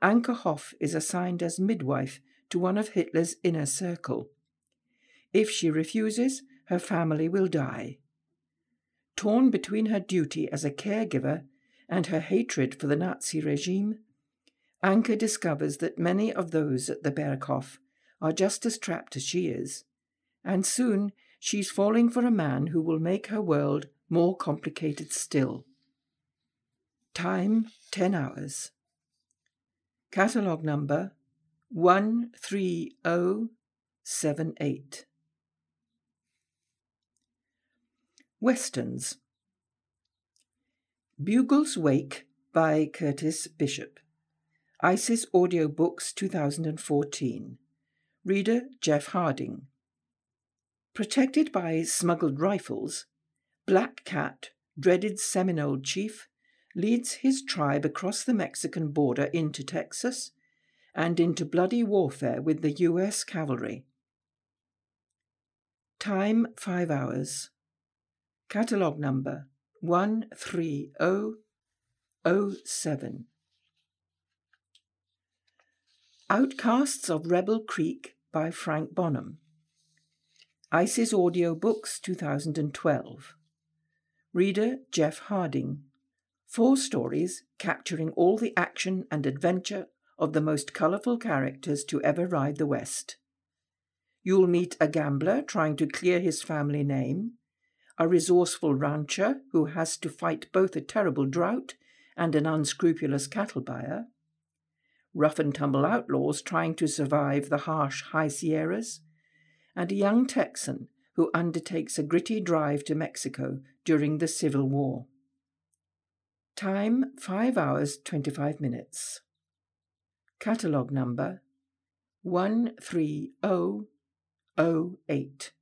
Anke Hoff is assigned as midwife to one of Hitler's inner circle. If she refuses, her family will die. Torn between her duty as a caregiver and her hatred for the Nazi regime, Anke discovers that many of those at the Berghof are just as trapped as she is, and soon she's falling for a man who will make her world more complicated still. Time 10 hours. Catalogue number 13078. Westerns Bugle's Wake by Curtis Bishop. ISIS Audiobooks 2014. Reader Jeff Harding. Protected by smuggled rifles, Black Cat, dreaded Seminole chief, leads his tribe across the Mexican border into Texas and into bloody warfare with the U.S. cavalry. Time 5 hours. Catalogue number 13007. Outcasts of Rebel Creek by Frank Bonham. ISIS Audio Books 2012. Reader Jeff Harding. Four stories capturing all the action and adventure of the most colourful characters to ever ride the West. You'll meet a gambler trying to clear his family name, a resourceful rancher who has to fight both a terrible drought and an unscrupulous cattle buyer, rough and tumble outlaws trying to survive the harsh high Sierras, and a young Texan who undertakes a gritty drive to Mexico during the Civil War. Time 5 hours 25 minutes. Catalogue number 13008.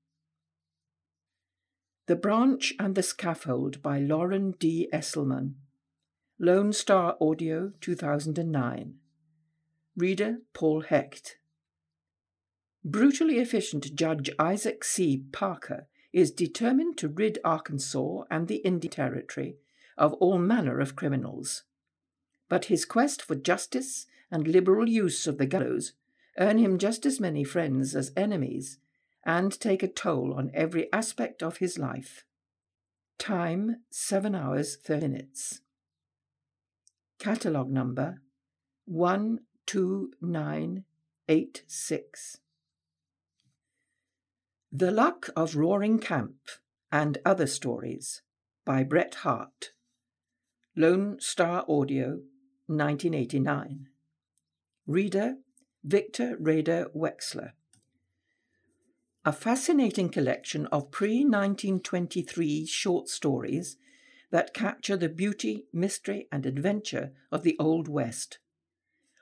The Branch and the Scaffold by Loren D. Estleman. Lone Star Audio 2009. Reader Paul Hecht. Brutally efficient Judge Isaac C. Parker is determined to rid Arkansas and the Indian Territory of all manner of criminals. But his quest for justice and liberal use of the gallows earn him just as many friends as enemies and take a toll on every aspect of his life. Time 7 hours 30 minutes. Catalogue number 12986. The Luck of Roaring Camp and Other Stories by Bret Harte. Lone Star Audio, 1989. Reader Victor Rader Wexler a fascinating collection of pre 1923 short stories that capture the beauty, mystery, and adventure of the Old West.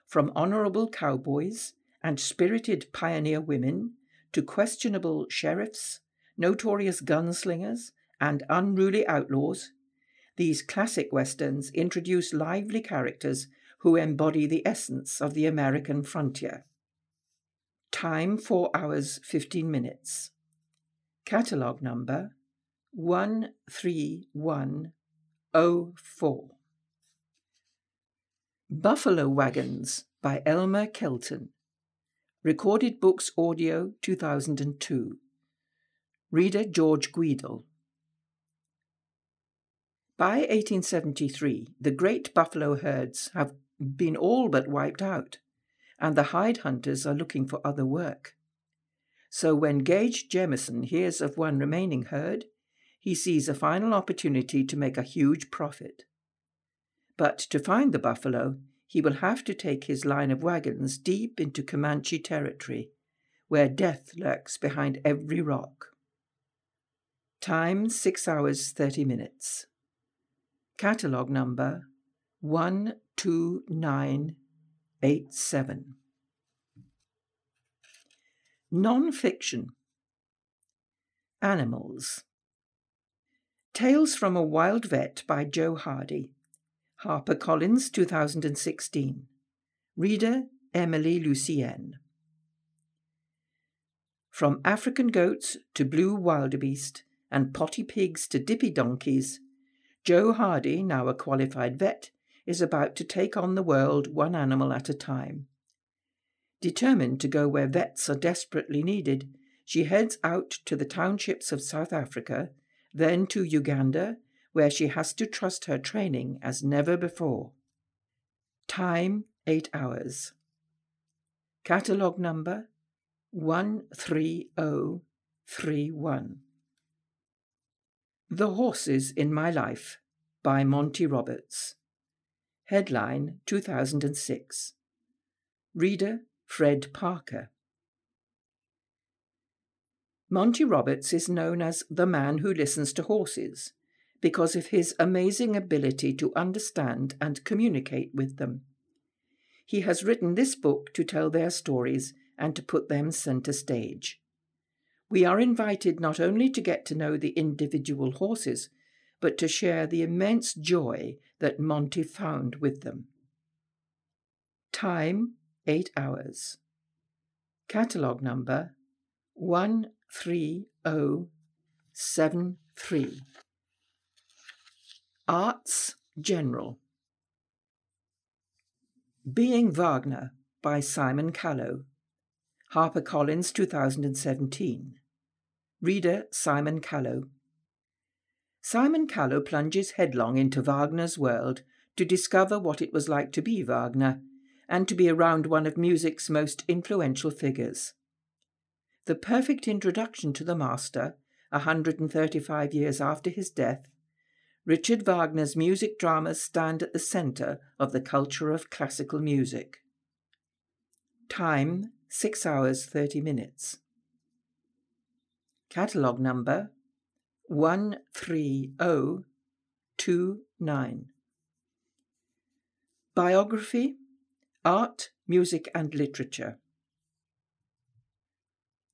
From honorable cowboys and spirited pioneer women to questionable sheriffs, notorious gunslingers, and unruly outlaws, these classic westerns introduce lively characters who embody the essence of the American frontier. Time 4 hours 15 minutes. Catalogue number 13104. Buffalo Wagons by Elmer Kelton. Recorded Books Audio 2002. Reader George Guidall. By 1873, the great buffalo herds have been all but wiped out, and the hide hunters are looking for other work. So when Gage Jemison hears of one remaining herd, he sees a final opportunity to make a huge profit. But to find the buffalo, he will have to take his line of wagons deep into Comanche territory, where death lurks behind every rock. Time 6 hours 30 minutes. Catalogue number 12987. Non fiction Animals Tales from a Wild Vet by Joe Hardy. HarperCollins 2016. Reader Emily Lucienne. From African goats to blue wildebeest and potty pigs to dippy donkeys, Joe Hardy, now a qualified vet, is about to take on the world one animal at a time. Determined to go where vets are desperately needed, she heads out to the townships of South Africa, then to Uganda, where she has to trust her training as never before. Time 8 hours. Catalogue number 13031. The Horses in My Life by Monty Roberts. Headline 2006. Reader Fred Parker. Monty Roberts is known as the man who listens to horses because of his amazing ability to understand and communicate with them. He has written this book to tell their stories and to put them centre stage we are invited not only to get to know the individual horses, but to share the immense joy that Monty found with them. Time 8 hours. Catalogue number 13073. Arts General. Being Wagner by Simon Callow. HarperCollins 2017. Reader Simon Callow. Simon Callow plunges headlong into Wagner's world to discover what it was like to be Wagner and to be around one of music's most influential figures. The perfect introduction to the master, a 135 years after his death, Richard Wagner's music dramas stand at the centre of the culture of classical music. Time 6 hours 30 minutes. Catalogue number 13029. Biography, Art, Music and Literature.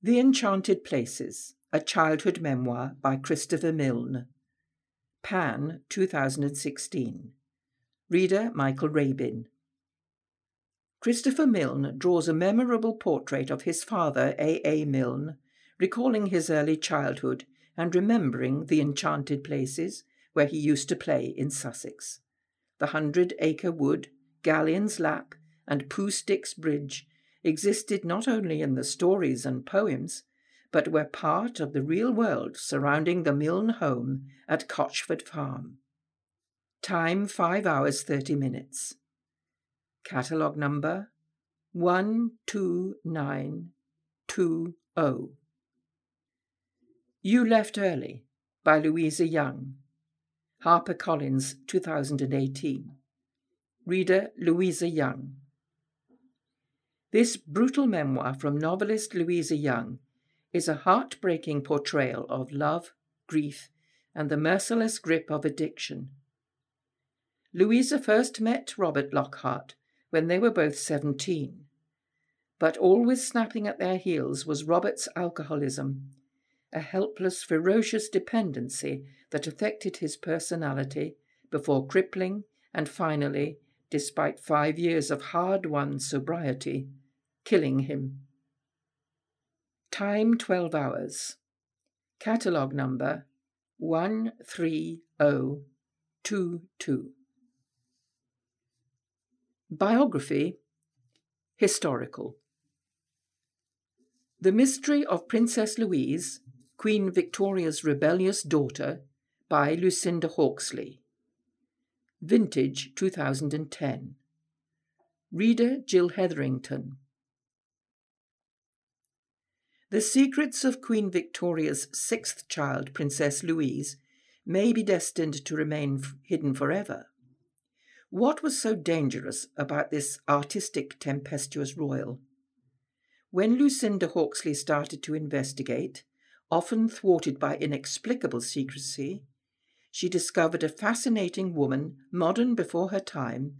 The Enchanted Places, a childhood memoir by Christopher Milne. Pan, 2016. Reader Michael Rabin. Christopher Milne draws a memorable portrait of his father, A. A. Milne, recalling his early childhood and remembering the enchanted places where he used to play in Sussex. The Hundred Acre Wood, Galleon's Lap, and Poohsticks Bridge existed not only in the stories and poems, but were part of the real world surrounding the Milne home at Cotchford Farm. Time 5 hours 30 minutes. Catalogue number 12920. You Left Early by Louisa Young. HarperCollins 2018. Reader Louisa Young. This brutal memoir from novelist Louisa Young is a heartbreaking portrayal of love, grief, and the merciless grip of addiction. Louisa first met Robert Lockhart when they were both 17. But always snapping at their heels was Robert's alcoholism a helpless, ferocious dependency that affected his personality before crippling and finally, despite five years of hard won sobriety, killing him. Time 12 hours. Catalogue number 13022. Biography Historical The Mystery of Princess Louise, Queen Victoria's Rebellious Daughter, by Lucinda Hawksley. Vintage 2010. Reader Jill Hetherington. The secrets of Queen Victoria's sixth child, Princess Louise, may be destined to remain f- hidden forever. What was so dangerous about this artistic, tempestuous royal? When Lucinda Hawksley started to investigate, often thwarted by inexplicable secrecy, she discovered a fascinating woman, modern before her time,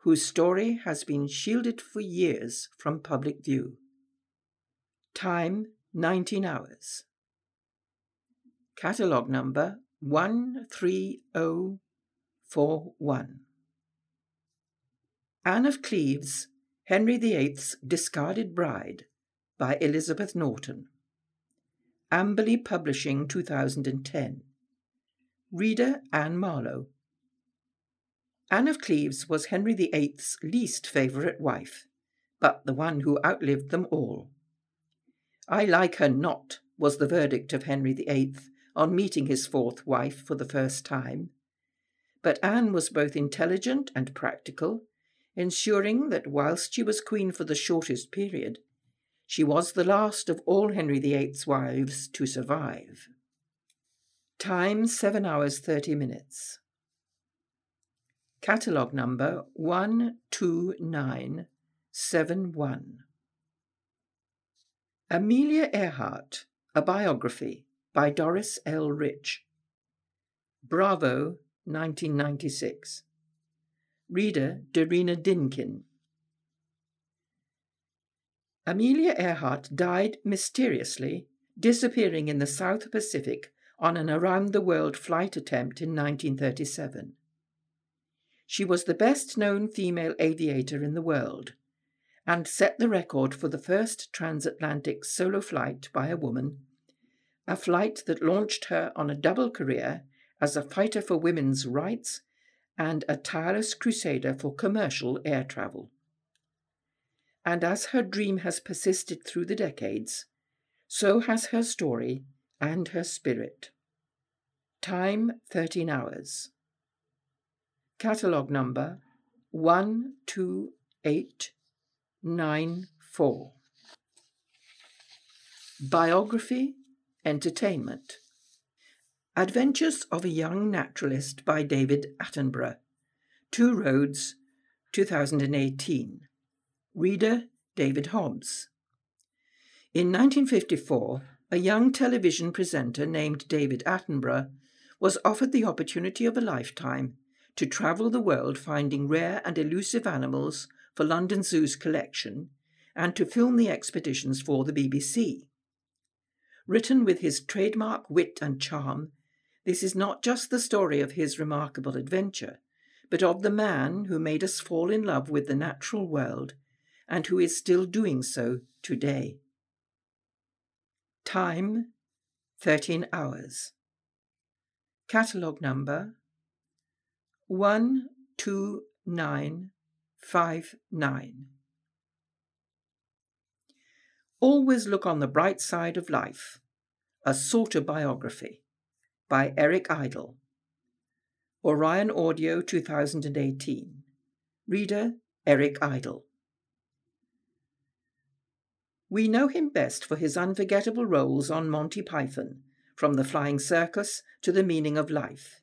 whose story has been shielded for years from public view. Time 19 hours. Catalogue number 13041. Anne of Cleves, Henry VIII's Discarded Bride by Elizabeth Norton. Amberley Publishing 2010. Reader Anne Marlowe. Anne of Cleves was Henry VIII's least favourite wife, but the one who outlived them all. I like her not, was the verdict of Henry VIII on meeting his fourth wife for the first time. But Anne was both intelligent and practical, ensuring that whilst she was queen for the shortest period, she was the last of all Henry VIII's wives to survive. Time 7 hours 30 minutes. Catalogue number 12971. Amelia Earhart, A Biography by Doris L. Rich. Bravo, 1996. Reader Darina Dinkin. Amelia Earhart died mysteriously, disappearing in the South Pacific on an around the world flight attempt in 1937. She was the best known female aviator in the world and set the record for the first transatlantic solo flight by a woman, a flight that launched her on a double career as a fighter for women's rights and a tireless crusader for commercial air travel. And as her dream has persisted through the decades, so has her story and her spirit. Time 13 hours. Catalogue number 12894. Biography, Entertainment. Adventures of a Young Naturalist by David Attenborough. Two Roads, 2018. Reader David Hobbs. In 1954, a young television presenter named David Attenborough was offered the opportunity of a lifetime to travel the world finding rare and elusive animals for London Zoo's collection and to film the expeditions for the BBC. Written with his trademark wit and charm, this is not just the story of his remarkable adventure, but of the man who made us fall in love with the natural world and who is still doing so today. Time 13 hours. Catalogue number 12959. Always Look on the Bright Side of Life, a sort of biography by Eric Idle. Orion Audio 2018. Reader Eric Idle. We know him best for his unforgettable roles on Monty Python, from the flying circus to the meaning of life.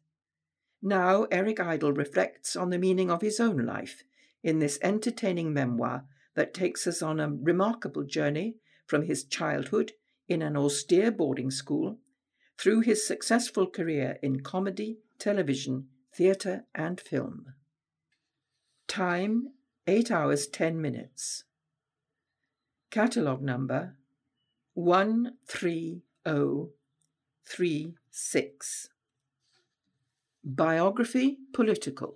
Now, Eric Idle reflects on the meaning of his own life in this entertaining memoir that takes us on a remarkable journey from his childhood in an austere boarding school through his successful career in comedy, television, theatre, and film. Time 8 hours 10 minutes. Catalogue number 13036. Biography Political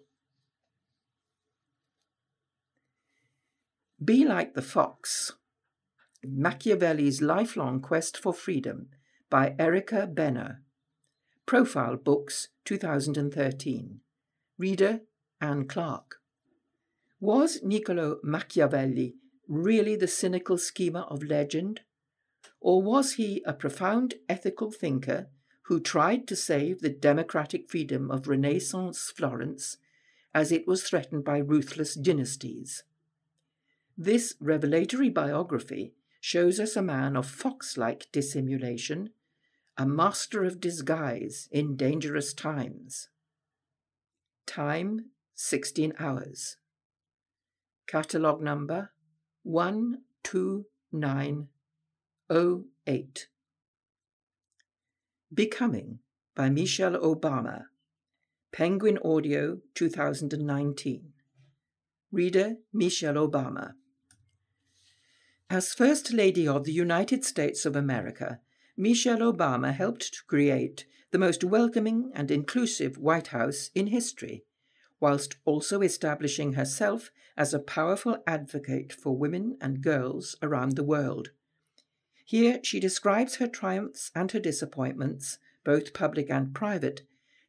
Be like the fox. Machiavelli's Lifelong Quest for Freedom by Erica Benner. Profile Books, 2013. Reader Anne Clark. Was Niccolo Machiavelli really the cynical schemer of legend? Or was he a profound ethical thinker who tried to save the democratic freedom of Renaissance Florence as it was threatened by ruthless dynasties? This revelatory biography shows us a man of fox like dissimulation, a master of disguise in dangerous times. Time 16 hours. Catalogue number 12908. Becoming by Michelle Obama. Penguin Audio 2019. Reader Michelle Obama. As First Lady of the United States of America, Michelle Obama helped to create the most welcoming and inclusive White House in history, whilst also establishing herself as a powerful advocate for women and girls around the world. Here she describes her triumphs and her disappointments, both public and private,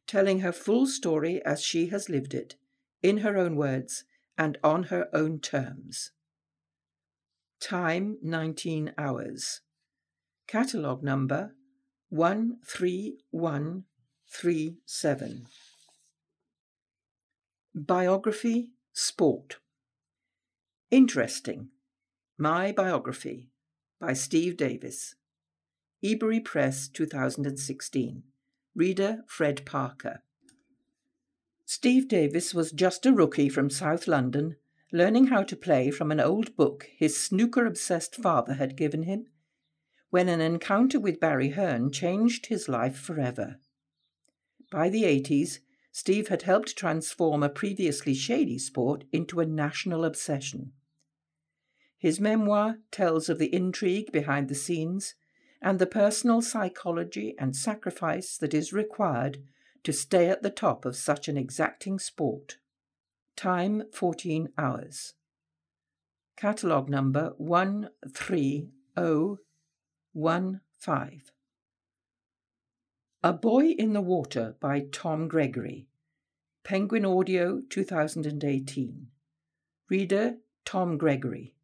telling her full story as she has lived it, in her own words and on her own terms. Time 19 hours. Catalogue number 13137. Biography Sport. Interesting. My Biography by Steve Davis. Ebury Press 2016. Reader Fred Parker. Steve Davis was just a rookie from South London learning how to play from an old book his snooker obsessed father had given him, when an encounter with Barry Hearn changed his life forever. By the 80s, Steve had helped transform a previously shady sport into a national obsession. His memoir tells of the intrigue behind the scenes and the personal psychology and sacrifice that is required to stay at the top of such an exacting sport. Time 14 hours. Catalogue number 13015. A Boy in the Water by Tom Gregory. Penguin Audio 2018. Reader Tom Gregory.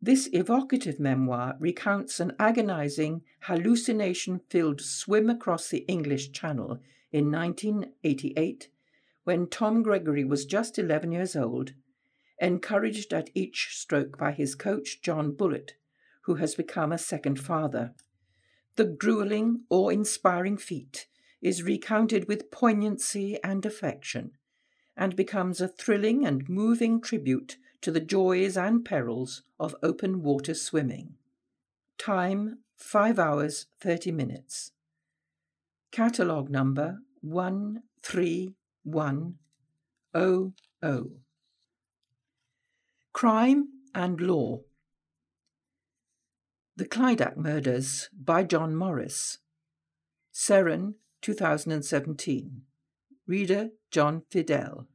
This evocative memoir recounts an agonizing, hallucination filled swim across the English Channel in 1988 when Tom Gregory was just 11 years old, encouraged at each stroke by his coach John Bullitt, who has become a second father. The grueling, awe inspiring feat is recounted with poignancy and affection, and becomes a thrilling and moving tribute to the joys and perils of open water swimming. Time 5 hours 30 minutes. Catalogue number 133 1 0 0. Crime and Law The Clydach Murders by John Morris. Seren, 2017. Reader John Fidel.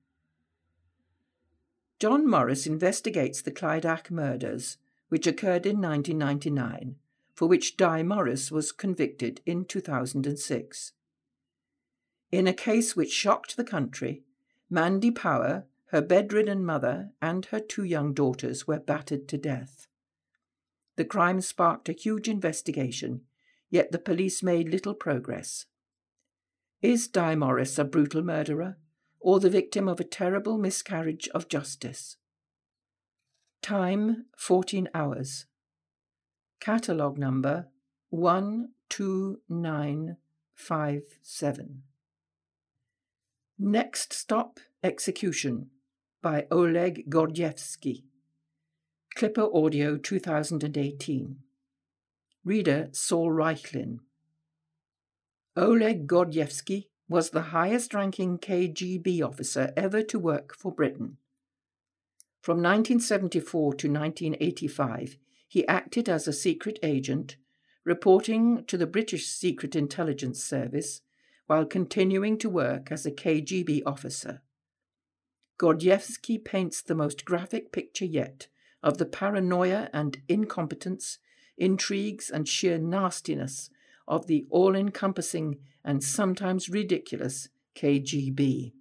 John Morris investigates the Clydach murders, which occurred in 1999, for which Dai Morris was convicted in 2006. In a case which shocked the country, Mandy Power, her bedridden mother, and her two young daughters were battered to death. The crime sparked a huge investigation, yet the police made little progress. Is Dai Morris a brutal murderer, or the victim of a terrible miscarriage of justice? Time 14 hours. Catalogue number 12957. Next Stop Execution by Oleg Gordievsky. Clipper Audio 2018. Reader Saul Reichlin. Oleg Gordievsky was the highest ranking KGB officer ever to work for Britain. From 1974 to 1985, he acted as a secret agent, reporting to the British Secret Intelligence Service while continuing to work as a KGB officer. Gordievsky paints the most graphic picture yet of the paranoia and incompetence, intrigues, and sheer nastiness of the all encompassing and sometimes ridiculous KGB.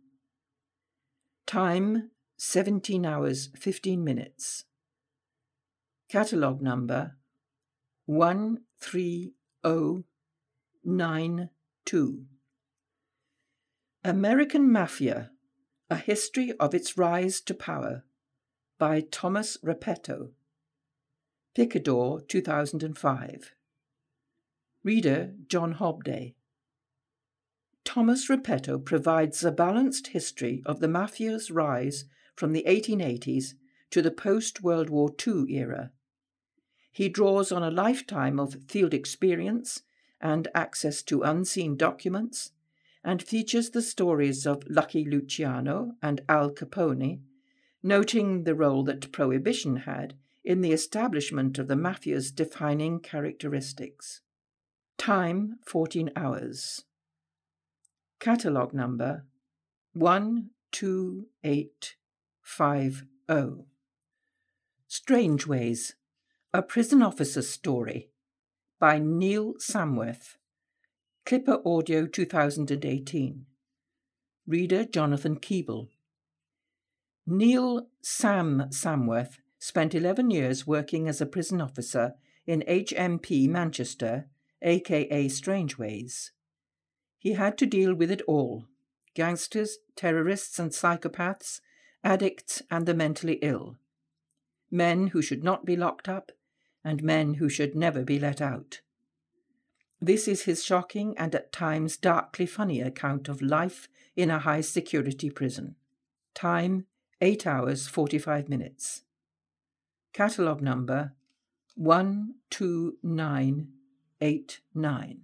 Time 17 hours 15 minutes. Catalogue number 13092. American Mafia A History of Its Rise to Power by Thomas Reppetto. Picador 2005. Reader John Hobday. Thomas Reppetto provides a balanced history of the Mafia's rise from the 1880s to the post World War II era. He draws on a lifetime of field experience and access to unseen documents and features the stories of Lucky Luciano and Al Capone, noting the role that Prohibition had in the establishment of the mafia's defining characteristics. Time 14 hours. Catalogue number 12850. Strangeways A Prison Officer's Story by Neil Samworth. Clipper Audio 2018. Reader Jonathan Keeble. Neil Sam Samworth spent 11 years working as a prison officer in HMP Manchester, aka Strangeways. He had to deal with it all gangsters, terrorists, and psychopaths, addicts, and the mentally ill. Men who should not be locked up, and men who should never be let out. This is his shocking and at times darkly funny account of life in a high security prison. Time 8 hours 45 minutes. Catalogue number 12989.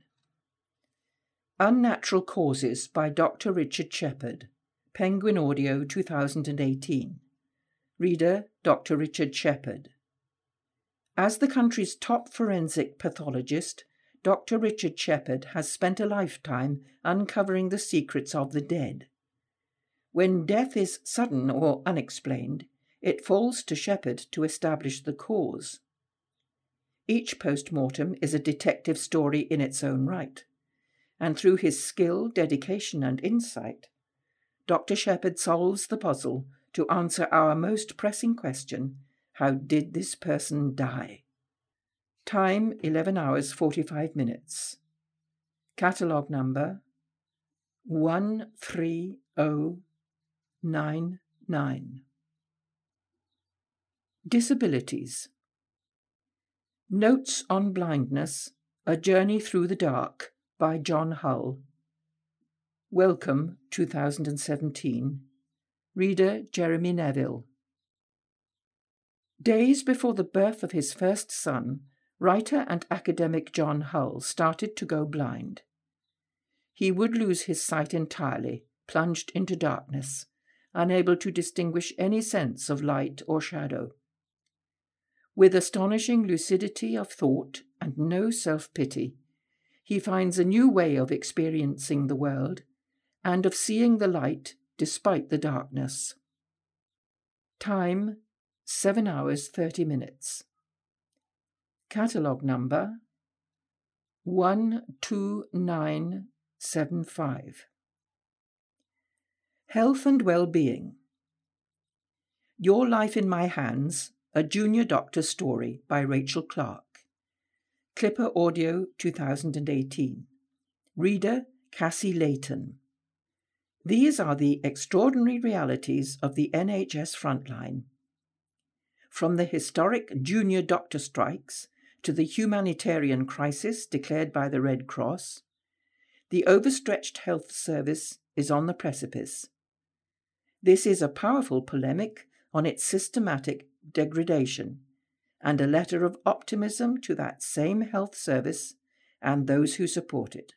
Unnatural Causes by Dr. Richard Shepherd. Penguin Audio 2018. Reader Dr. Richard Shepherd. As the country's top forensic pathologist, Dr. Richard Shepherd has spent a lifetime uncovering the secrets of the dead. When death is sudden or unexplained, it falls to Shepherd to establish the cause. Each post mortem is a detective story in its own right, and through his skill, dedication, and insight, Dr. Shepherd solves the puzzle to answer our most pressing question How did this person die? Time 11 hours 45 minutes. Catalogue number oh 13099. Disabilities. Notes on Blindness A Journey Through the Dark by John Hull. Wellcome 2017. Reader Jeremy Neville. Days before the birth of his first son, writer and academic John Hull started to go blind. He would lose his sight entirely, plunged into darkness, unable to distinguish any sense of light or shadow. With astonishing lucidity of thought and no self pity, he finds a new way of experiencing the world and of seeing the light despite the darkness. Time 7 hours 30 minutes. Catalogue number 12975. Health and Well-Being. Your Life in My Hands, a Junior Doctor Story by Rachel Clarke. Clipper Audio 2018. Reader Cassie Layton. These are the extraordinary realities of the NHS frontline. From the historic junior doctor strikes to the humanitarian crisis declared by the Red Cross, the overstretched health service is on the precipice. This is a powerful polemic on its systematic degradation and a letter of optimism to that same health service and those who support it.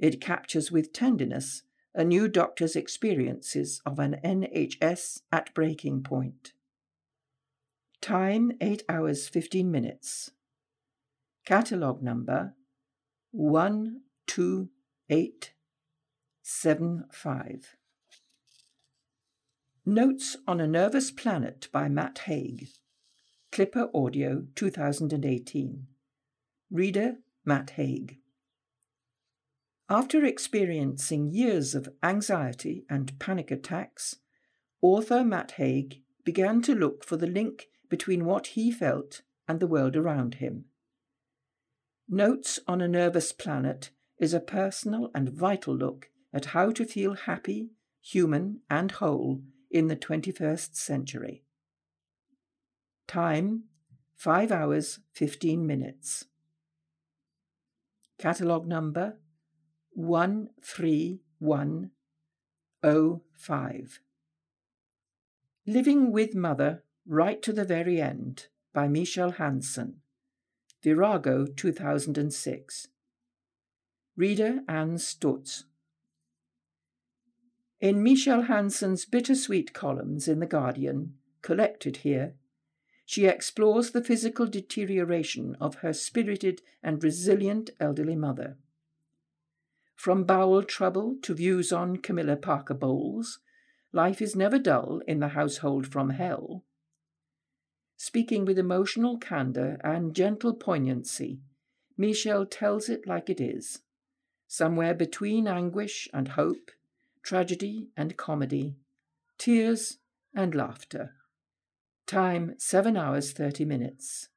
It captures with tenderness a new doctor's experiences of an NHS at breaking point. Time 8 hours 15 minutes. Catalogue number 12875. Notes on a Nervous Planet by Matt Haig. Clipper Audio 2018. Reader Matt Haig. After experiencing years of anxiety and panic attacks, author Matt Haig began to look for the link between what he felt and the world around him. Notes on a Nervous Planet is a personal and vital look at how to feel happy, human, and whole in the 21st century. Time 5 hours 15 minutes. Catalogue number 13105. Living with Mother Right to the Very End by Michele Hanson. Virago 2006. Reader Anne Stutz. In Michele Hanson's bittersweet columns in The Guardian, collected here, she explores the physical deterioration of her spirited and resilient elderly mother. From bowel trouble to views on Camilla Parker Bowles, life is never dull in the household from hell. Speaking with emotional candour and gentle poignancy, Michele tells it like it is, somewhere between anguish and hope, tragedy and comedy, tears and laughter. Time 7 hours 30 minutes.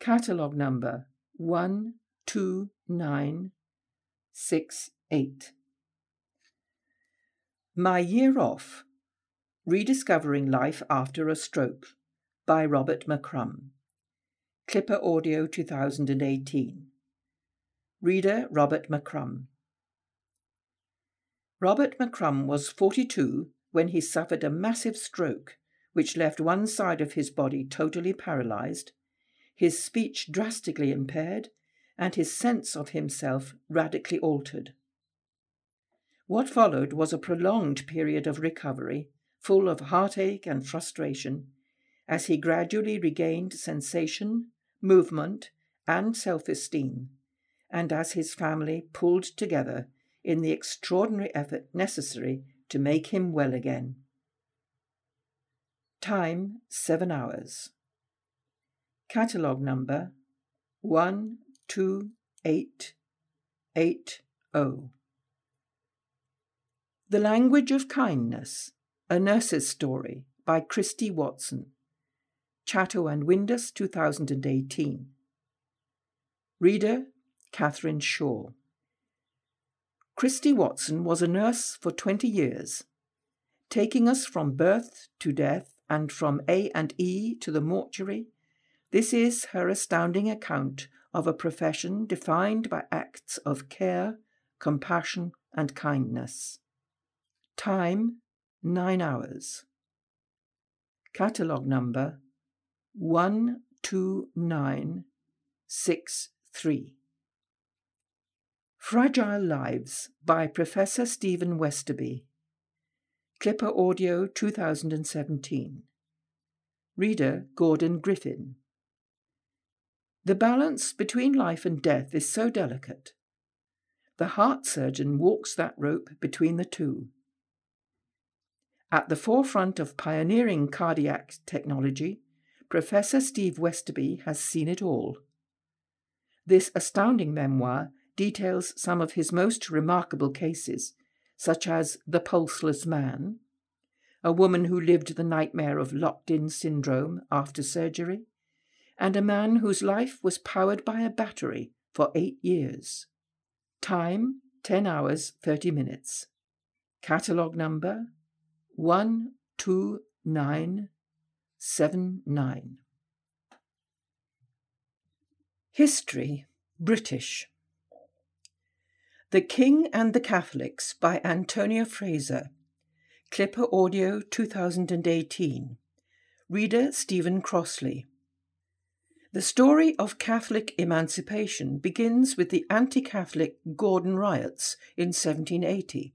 Catalogue number 12968. My Year Off Rediscovering Life After a Stroke by Robert McCrum. Clipper Audio 2018. Reader Robert McCrum. Robert McCrum was 42 when he suffered a massive stroke which left one side of his body totally paralyzed, his speech drastically impaired, and his sense of himself radically altered. What followed was a prolonged period of recovery, full of heartache and frustration, as he gradually regained sensation, movement, and self esteem, and as his family pulled together in the extraordinary effort necessary to make him well again. Time seven hours. Catalogue number 12880. The Language of Kindness, a Nurse's Story by Christie Watson. Chatto and Windus, 2018. Reader Catherine Shaw. Christie Watson was a nurse for 20 years, taking us from birth to death and from A and E to the mortuary. This is her astounding account of a profession defined by acts of care, compassion, and kindness. Time 9 hours. Catalogue number 12963. Fragile Lives by Professor Stephen Westaby. Clipper Audio 2017. Reader Gordon Griffin. The balance between life and death is so delicate. The heart surgeon walks that rope between the two. At the forefront of pioneering cardiac technology Professor Steve Westaby has seen it all. This astounding memoir details some of his most remarkable cases, such as The Pulseless Man, a woman who lived the nightmare of locked in syndrome after surgery, and a man whose life was powered by a battery for eight years. Time 10 hours 30 minutes. Catalogue number 12979. History British The King and the Catholics by Antonia Fraser. Clipper Audio 2018. Reader Stephen Crossley. The story of Catholic emancipation begins with the anti Catholic Gordon riots in 1780.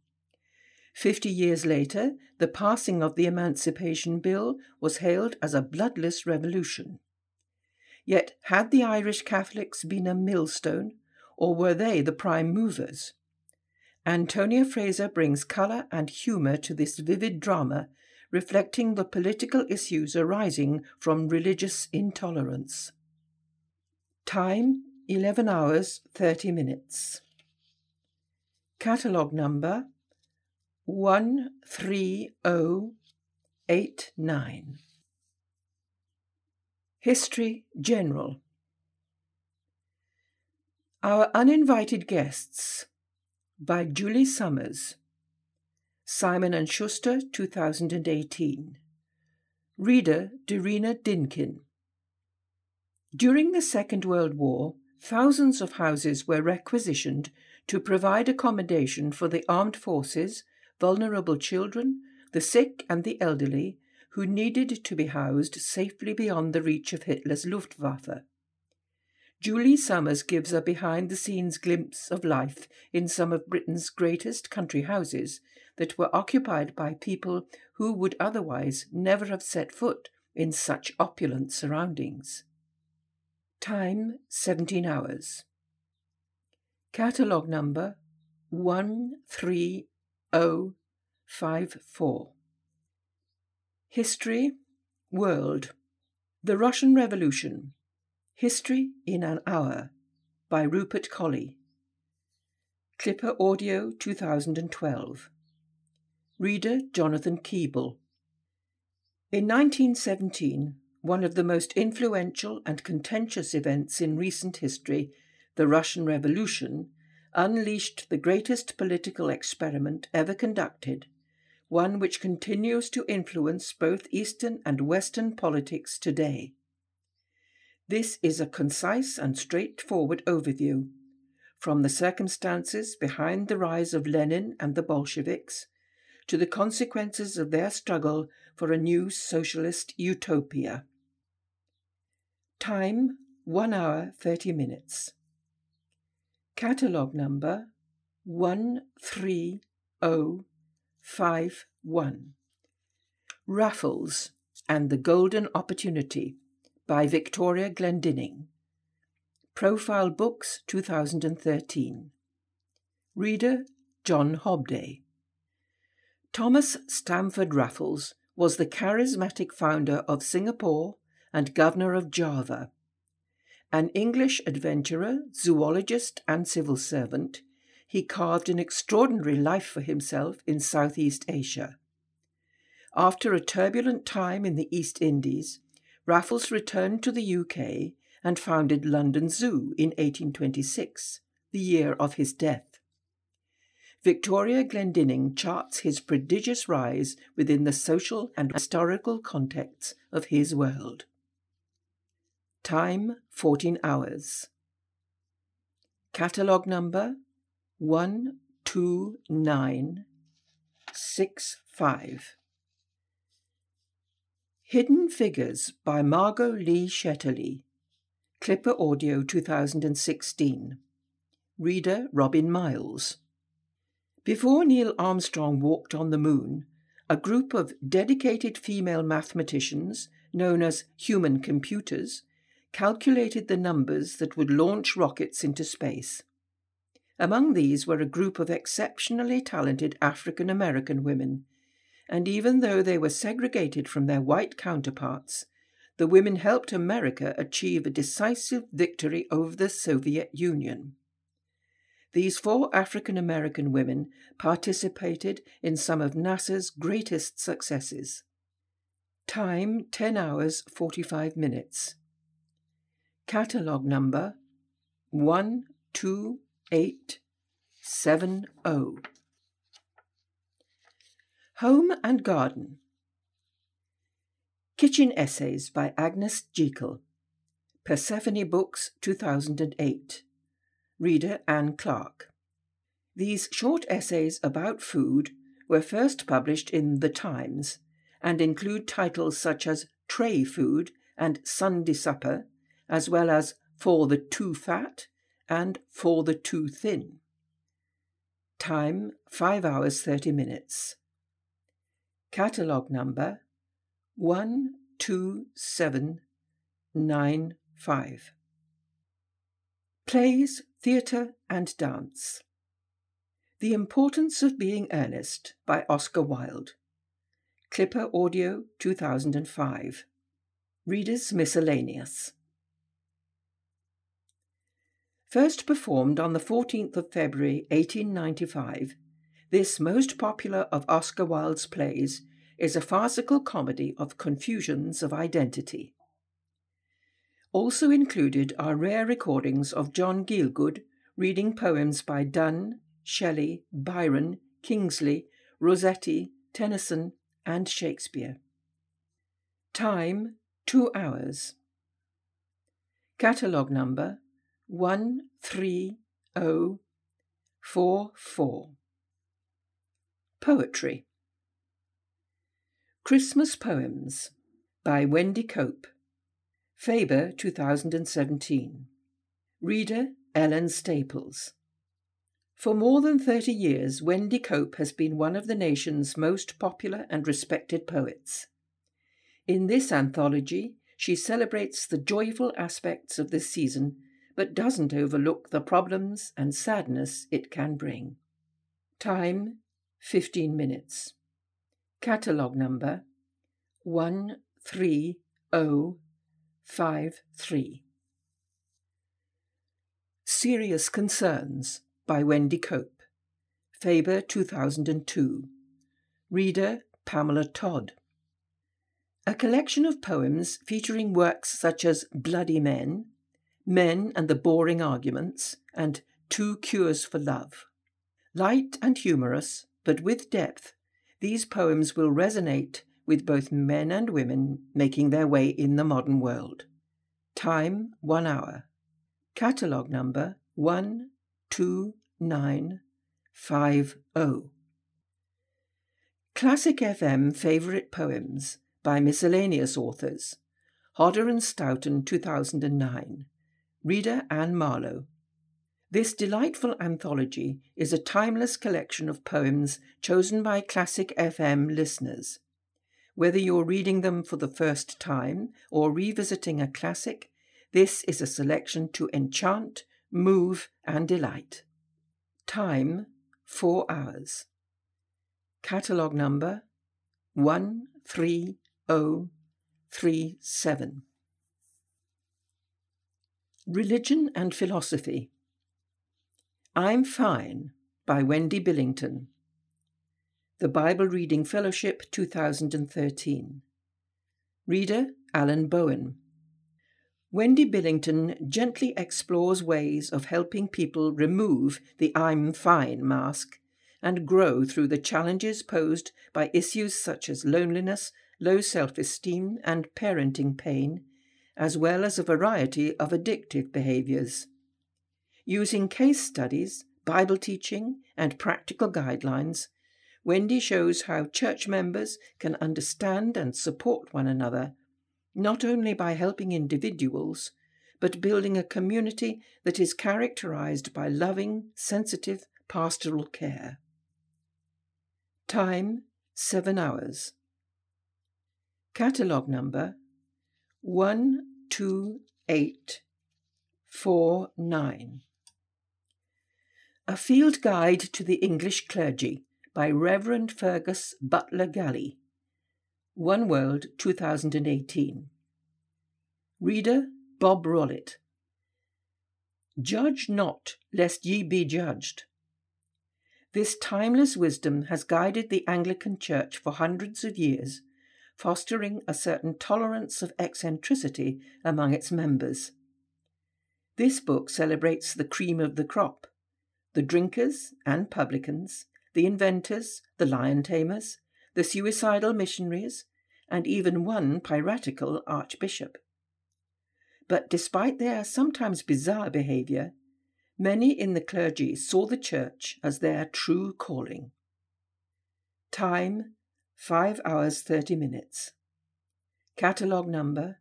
Fifty years later, the passing of the Emancipation Bill was hailed as a bloodless revolution. Yet, had the Irish Catholics been a millstone, or were they the prime movers? Antonia Fraser brings colour and humour to this vivid drama, reflecting the political issues arising from religious intolerance. Time 11 hours 30 minutes. Catalogue number 13089. History General. Our Uninvited Guests by Julie Summers. Simon and Schuster 2018. Reader Dorina Dinkin. During the Second World War, thousands of houses were requisitioned to provide accommodation for the armed forces, vulnerable children, the sick, and the elderly who needed to be housed safely beyond the reach of Hitler's Luftwaffe. Julie Summers gives a behind the scenes glimpse of life in some of Britain's greatest country houses that were occupied by people who would otherwise never have set foot in such opulent surroundings. Time 17 hours. Catalogue number 13054. History, World, The Russian Revolution, History in an Hour by Rupert Colley. Clipper Audio 2012. Reader Jonathan Keeble. In 1917, one of the most influential and contentious events in recent history, the Russian Revolution, unleashed the greatest political experiment ever conducted, one which continues to influence both Eastern and Western politics today. This is a concise and straightforward overview, from the circumstances behind the rise of Lenin and the Bolsheviks to the consequences of their struggle for a new socialist utopia. Time 1 hour 30 minutes. Catalogue number 13051. Raffles and the Golden Opportunity by Victoria Glendinning. Profile Books 2013. Reader John Hobday. Thomas Stamford Raffles was the charismatic founder of Singapore and Governor of Java. An English adventurer, zoologist, and civil servant, he carved an extraordinary life for himself in Southeast Asia. After a turbulent time in the East Indies, Raffles returned to the UK and founded London Zoo in 1826, the year of his death. Victoria Glendinning charts his prodigious rise within the social and historical contexts of his world. Time 14 hours. Catalogue number 12965. Hidden Figures by Margot Lee Shetterly. Clipper Audio 2016. Reader Robin Miles. Before Neil Armstrong walked on the moon, a group of dedicated female mathematicians, known as human computers, calculated the numbers that would launch rockets into space. Among these were a group of exceptionally talented African American women, and even though they were segregated from their white counterparts, the women helped America achieve a decisive victory over the Soviet Union. These four African American women participated in some of NASA's greatest successes. Time 10 hours 45 minutes. Catalogue number 12870. Home and Garden. Kitchen Essays by Agnes Jekyll. Persephone Books 2008. Reader Anne Clark. These short essays about food were first published in The Times and include titles such as Tray Food and Sunday Supper as well as for the too fat and for the too thin. Time 5 hours 30 minutes. Catalogue number 12795. Plays, Theatre and Dance. The Importance of Being Earnest by Oscar Wilde. Clipper Audio 2005. Readers Miscellaneous. First performed on the 14th of February 1895, this most popular of Oscar Wilde's plays is a farcical comedy of confusions of identity. Also included are rare recordings of John Gielgud reading poems by Donne, Shelley, Byron, Kingsley, Rossetti, Tennyson, and Shakespeare. Time two hours. Catalogue number 13044. Poetry Christmas Poems by Wendy Cope. Faber 2017. Reader Ellen Staples. For more than 30 years, Wendy Cope has been one of the nation's most popular and respected poets. In this anthology, she celebrates the joyful aspects of this season, but doesn't overlook the problems and sadness it can bring. Time 15 minutes. Catalogue number 13053. Serious Concerns by Wendy Cope. Faber 2002. Reader Pamela Todd. A collection of poems featuring works such as Bloody Men, Men and the Boring Arguments, and Two Cures for Love. Light and humorous, but with depth, these poems will resonate with both men and women making their way in the modern world. Time one hour. Catalogue number 12950. Classic FM Favourite Poems by Miscellaneous Authors. Hodder and Stoughton 2009. Reader Anne Marlowe. This delightful anthology is a timeless collection of poems chosen by Classic FM listeners. Whether you're reading them for the first time or revisiting a classic, this is a selection to enchant, move, and delight. Time 4 hours. Catalogue number 13037. Religion and Philosophy I'm Fine by Wendy Billington. The Bible Reading Fellowship 2013. Reader Alan Bowen. Wendy Billington gently explores ways of helping people remove the I'm fine mask and grow through the challenges posed by issues such as loneliness, low self esteem, and parenting pain, as well as a variety of addictive behaviors. Using case studies, Bible teaching, and practical guidelines, Wendy shows how church members can understand and support one another, not only by helping individuals, but building a community that is characterized by loving, sensitive, pastoral care. Time 7 hours. Catalogue number 12849. A Field Guide to the English Clergy by Reverend Fergus Butler Gallie. One World 2018. Reader Bob Rollitt. Judge not, lest ye be judged. This timeless wisdom has guided the Anglican Church for hundreds of years, fostering a certain tolerance of eccentricity among its members. This book celebrates the cream of the crop the drinkers and publicans, the inventors, the lion tamers, the suicidal missionaries, and even one piratical archbishop. But despite their sometimes bizarre behaviour, many in the clergy saw the church as their true calling. Time 5 hours 30 minutes. Catalogue number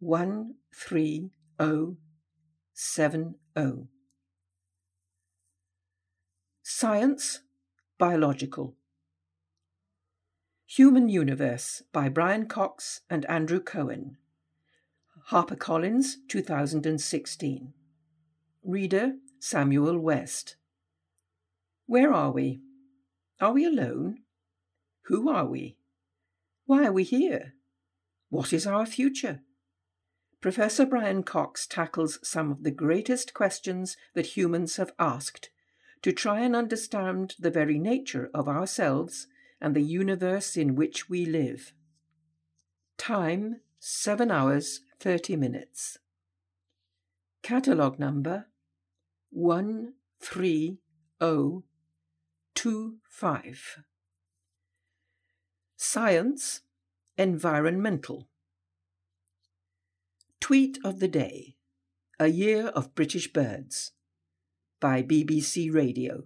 13070. Science, Biological. Human Universe by Brian Cox and Andrew Cohen. HarperCollins, 2016. Reader Samuel West. Where are we? Are we alone? Who are we? Why are we here? What is our future? Professor Brian Cox tackles some of the greatest questions that humans have asked to try and understand the very nature of ourselves and the universe in which we live. Time 7 hours 30 minutes. Catalogue number 13025. Science Environmental. Tweet of the Day A Year of British Birds by BBC Radio.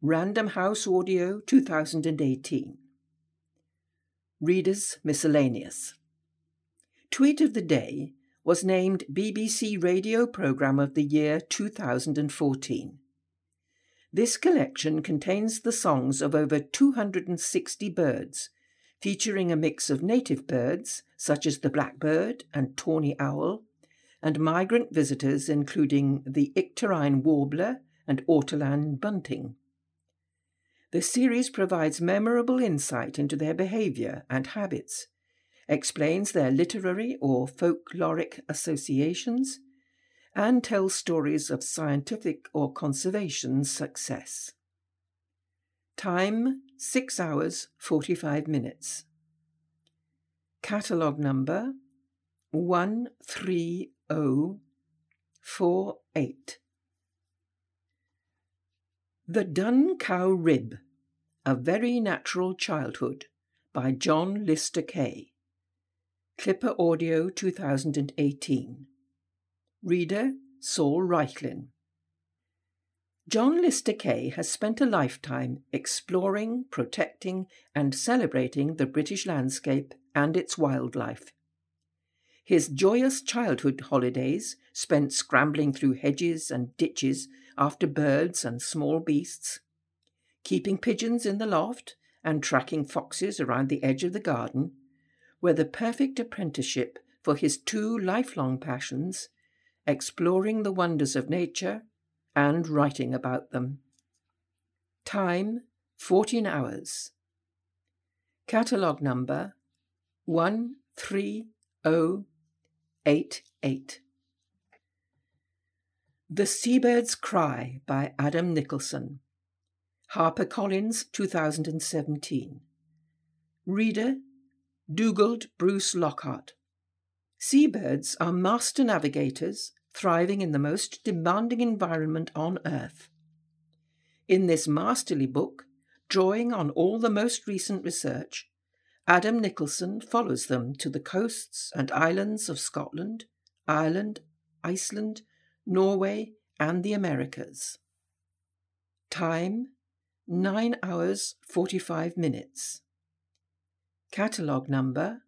Random House Audio 2018. Readers Miscellaneous. Tweet of the Day was named BBC Radio Programme of the Year 2014. This collection contains the songs of over 260 birds, featuring a mix of native birds, such as the blackbird and tawny owl, and migrant visitors, including the Icterine warbler and ortolan bunting. The series provides memorable insight into their behaviour and habits, explains their literary or folkloric associations, and tells stories of scientific or conservation success. Time 6 hours 45 minutes. Catalogue number 13048. The Dun Cow Rib A Very Natural Childhood by John Lister Kaye. Clipper Audio 2018. Reader Saul Reichlin. John Lister Kaye has spent a lifetime exploring, protecting, and celebrating the British landscape and its wildlife. His joyous childhood holidays, spent scrambling through hedges and ditches after birds and small beasts, keeping pigeons in the loft and tracking foxes around the edge of the garden, were the perfect apprenticeship for his two lifelong passions exploring the wonders of nature and writing about them. Time 14 hours. Catalogue number oh 13088. The Seabird's Cry by Adam Nicolson. HarperCollins 2017. Reader Dugald Bruce Lockhart. Seabirds are master navigators thriving in the most demanding environment on Earth. In this masterly book, drawing on all the most recent research, Adam Nicolson follows them to the coasts and islands of Scotland, Ireland, Iceland, Norway, and the Americas. Time 9 hours 45 minutes. Catalogue number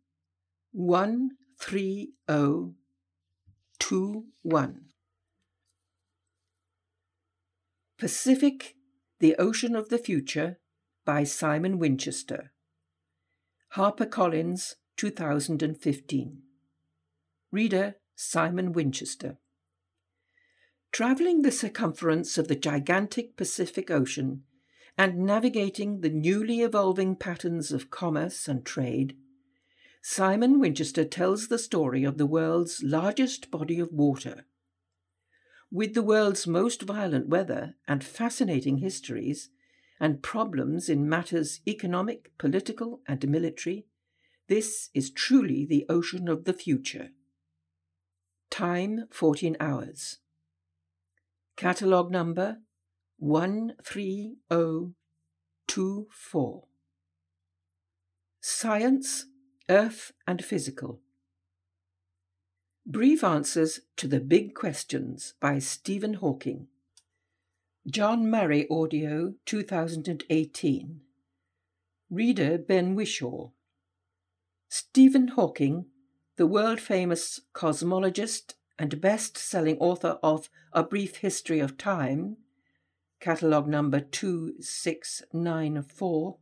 13021. Pacific, The Ocean of the Future by Simon Winchester. HarperCollins, 2015. Reader Simon Winchester. Travelling the circumference of the gigantic Pacific Ocean and navigating the newly evolving patterns of commerce and trade Simon Winchester tells the story of the world's largest body of water. With the world's most violent weather and fascinating histories, and problems in matters economic, political, and military, this is truly the ocean of the future. Time 14 hours. Catalogue number 13024. Science Earth and Physical. Brief Answers to the Big Questions by Stephen Hawking. John Murray Audio 2018. Reader Ben Whishaw. Stephen Hawking, the world famous cosmologist and best selling author of A Brief History of Time, catalogue number 2694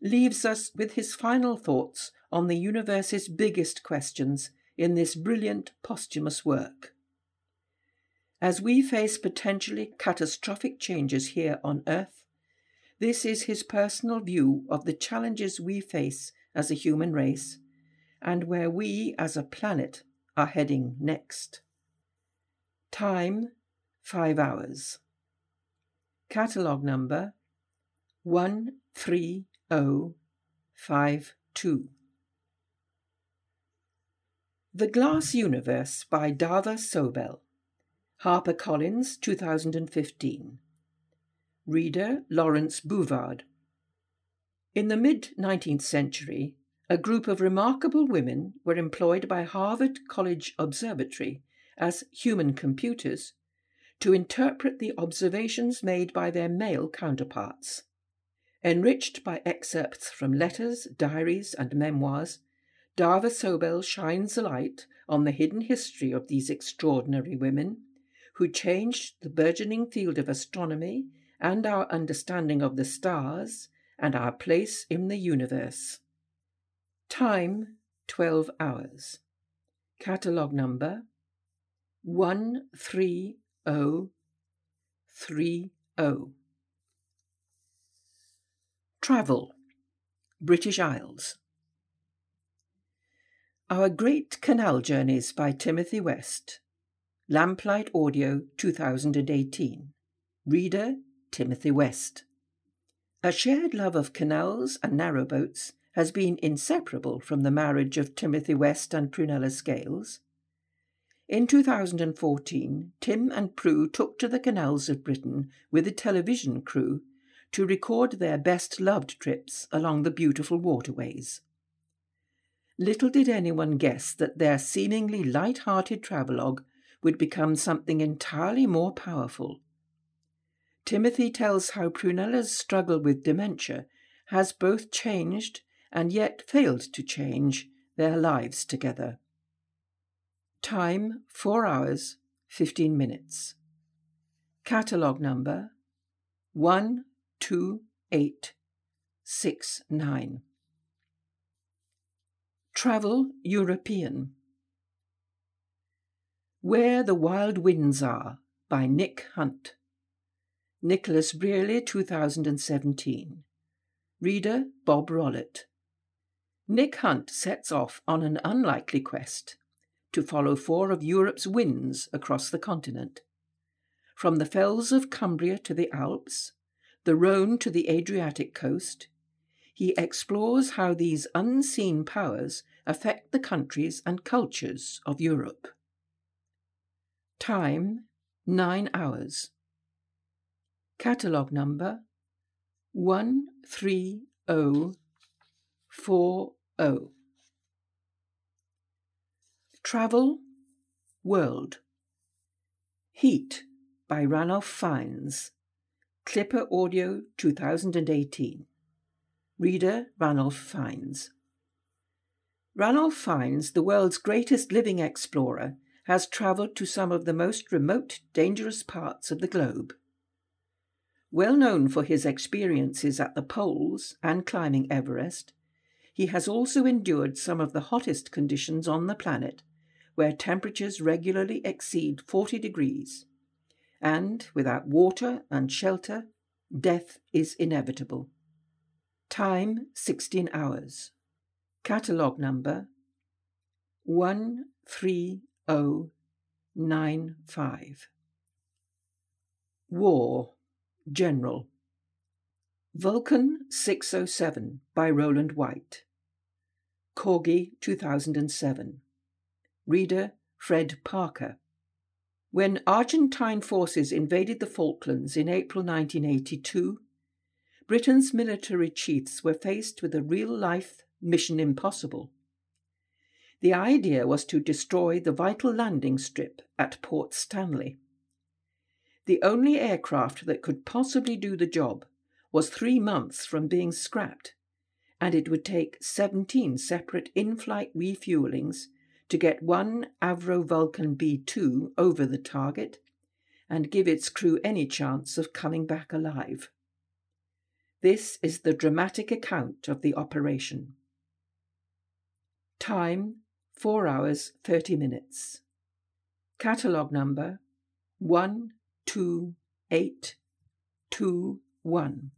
leaves us with his final thoughts on the universe's biggest questions in this brilliant posthumous work. As we face potentially catastrophic changes here on Earth, This is his personal view of the challenges we face as a human race and where we as a planet are heading next. Time 5 hours. Catalogue number 13052. The Glass Universe by Dava Sobel. HarperCollins 2015. Reader Laurence Bouvard. In the mid 19th century, a group of remarkable women were employed by Harvard College Observatory as human computers to interpret the observations made by their male counterparts. Enriched by excerpts from letters, diaries, and memoirs, Dava Sobel shines a light on the hidden history of these extraordinary women who changed the burgeoning field of astronomy and our understanding of the stars and our place in the universe. Time 12 hours. Catalogue number 13030. Travel British Isles. Our Great Canal Journeys by Timothy West. Lamplight Audio 2018. Reader Timothy West. A shared love of canals and narrowboats has been inseparable from the marriage of Timothy West and Prunella Scales. In 2014, Tim and Prue took to the canals of Britain with a television crew to record their best loved trips along the beautiful waterways. Little did anyone guess that their seemingly light hearted travelogue would become something entirely more powerful. Timothy tells how Prunella's struggle with dementia has both changed and yet failed to change their lives together. Time 4 hours 15 minutes. Catalogue number 12869. Travel European. Where the Wild Winds Are by Nick Hunt. Nicholas Brearley, 2017. Reader Bob Rollitt. Nick Hunt sets off on an unlikely quest to follow four of Europe's winds across the continent. From the fells of Cumbria to the Alps, the Rhone to the Adriatic coast, he explores how these unseen powers affect the countries and cultures of Europe. Time 9 hours. Catalogue number 13040. Travel World Heat by Ranulph Fiennes Clipper Audio 2018 Reader Ranulph Fiennes Ranulph Fiennes, the world's greatest living explorer, has travelled to some of the most remote, dangerous parts of the globe. Well known for his experiences at the poles and climbing Everest, he has also endured some of the hottest conditions on the planet, where temperatures regularly exceed 40 degrees. And without water and shelter, death is inevitable. Time 16 hours. Catalogue number 13095. War General Vulcan 607 by Roland White. Corgi 2007. Reader Fred Parker. When Argentine forces invaded the Falklands in April 1982, Britain's military chiefs were faced with a real life mission impossible. The idea was to destroy the vital landing strip at Port Stanley. The only aircraft that could possibly do the job was three months from being scrapped, and it would take 17 separate in flight refuelings to get one Avro Vulcan B 2 over the target and give its crew any chance of coming back alive. This is the dramatic account of the operation. Time 4 hours 30 minutes. Catalogue number 12821.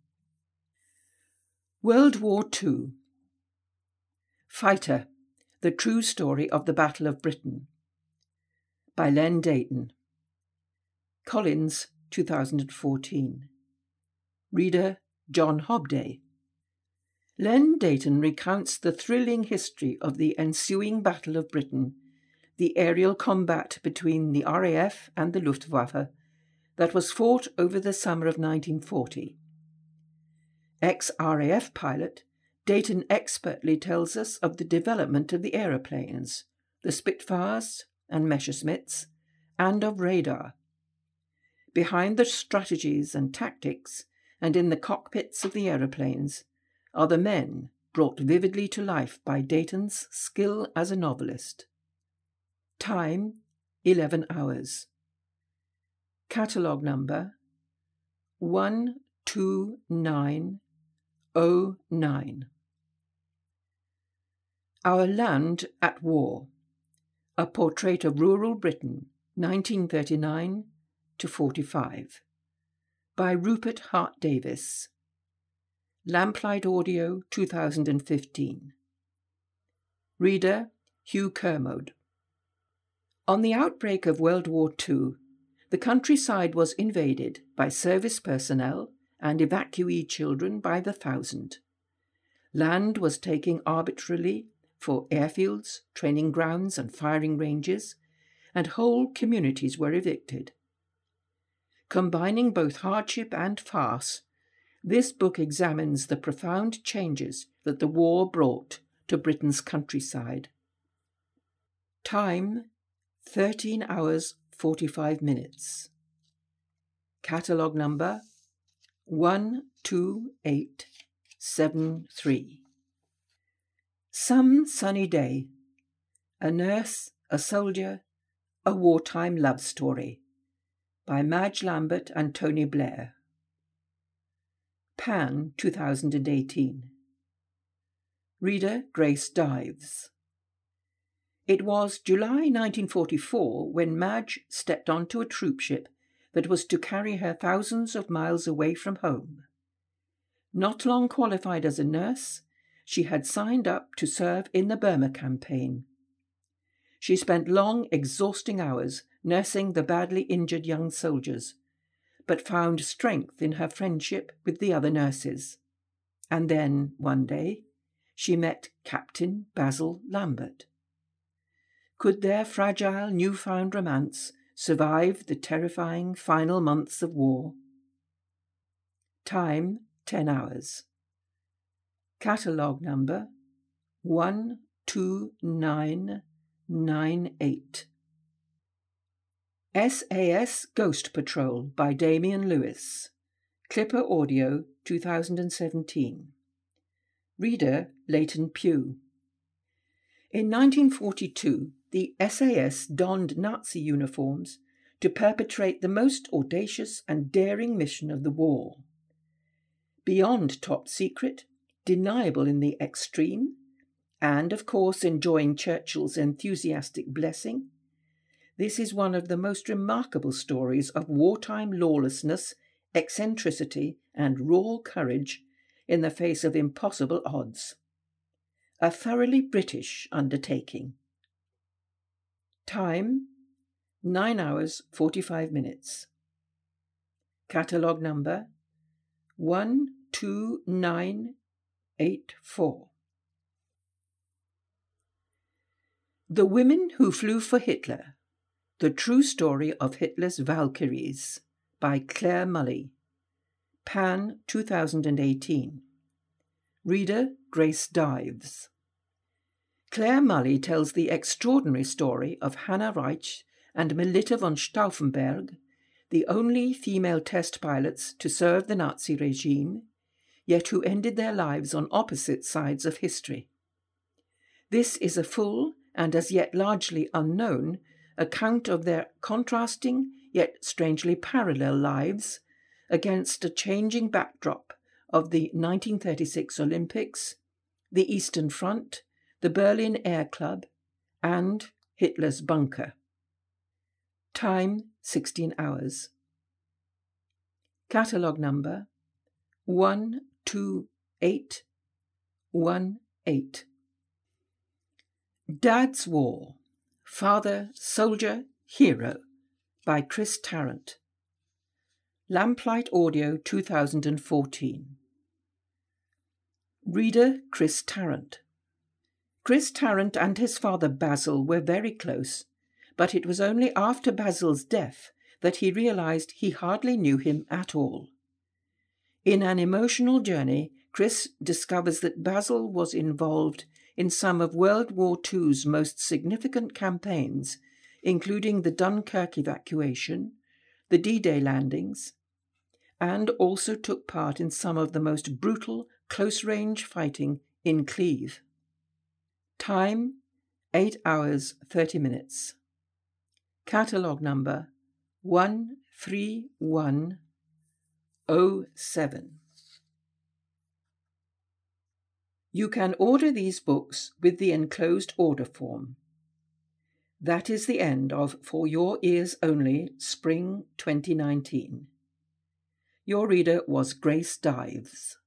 World War II Fighter The True Story of the Battle of Britain by Len Deighton. Collins, 2014. Reader John Hobday. Len Deighton recounts the thrilling history of the ensuing Battle of Britain, the aerial combat between the RAF and the Luftwaffe that was fought over the summer of 1940. Ex RAF pilot, Deighton expertly tells us of the development of the aeroplanes, the Spitfires and Messerschmitts, and of radar. Behind the strategies and tactics, and in the cockpits of the aeroplanes, are the men brought vividly to life by Deighton's skill as a novelist. Time 11 hours. Catalogue number 12909. Our Land at War. A Portrait of Rural Britain, 1939 to 45. By Rupert Hart Davis. Lamplight Audio 2015. Reader Hugh Kermode. On the outbreak of World War II, the countryside was invaded by service personnel and evacuee children by the thousand. Land was taken arbitrarily for airfields, training grounds, and firing ranges, and whole communities were evicted. Combining both hardship and farce, this book examines the profound changes that the war brought to Britain's countryside. Time 13 hours 45 minutes. Catalogue number 12873. Some sunny day. A nurse, a soldier, a wartime love story. By Madge Lambert and Tony Blair. Pan 2018. Reader Grace Dives. It was July 1944 when Madge stepped onto a troopship that was to carry her thousands of miles away from home. Not long qualified as a nurse, she had signed up to serve in the Burma campaign. She spent long, exhausting hours nursing the badly injured young soldiers but found strength in her friendship with the other nurses. And then, one day, she met Captain Basil Lambert. Could their fragile new-found romance survive the terrifying final months of war? Time 10 hours. Catalogue number 12998. SAS Ghost Patrol by Damian Lewis. Clipper Audio 2017. Reader Leighton Pugh. In 1942, the SAS donned Nazi uniforms to perpetrate the most audacious and daring mission of the war. Beyond top secret, deniable in the extreme, and of course enjoying Churchill's enthusiastic blessing, this is one of the most remarkable stories of wartime lawlessness, eccentricity, and raw courage in the face of impossible odds. A thoroughly British undertaking. Time 9 hours 45 minutes. Catalogue number 12984. The Women Who Flew for Hitler the True Story of Hitler's Valkyries by Clare Mulley. Pan 2018. Reader Grace Dives. Clare Mulley tells the extraordinary story of Hanna Reitsch and Melita von Stauffenberg, the only female test pilots to serve the Nazi regime, yet who ended their lives on opposite sides of history. This is a full and as yet largely unknown account of their contrasting yet strangely parallel lives against a changing backdrop of the 1936 Olympics, the Eastern Front, the Berlin Air Club, and Hitler's bunker. Time 16 hours. Catalogue number 128 1 8. Dad's War Father, Soldier, Hero by Chris Tarrant. Lamplight Audio 2014. Reader Chris Tarrant. Chris Tarrant and his father Basil were very close, but it was only after Basil's death that he realized he hardly knew him at all. In an emotional journey, Chris discovers that Basil was involved in some of World War II's most significant campaigns, including the Dunkirk evacuation, the D Day landings, and also took part in some of the most brutal close range fighting in Cleve. Time 8 hours 30 minutes. Catalogue number 13107. You can order these books with the enclosed order form. That is the end of For Your Ears Only, Spring 2019. Your reader was Grace Dives.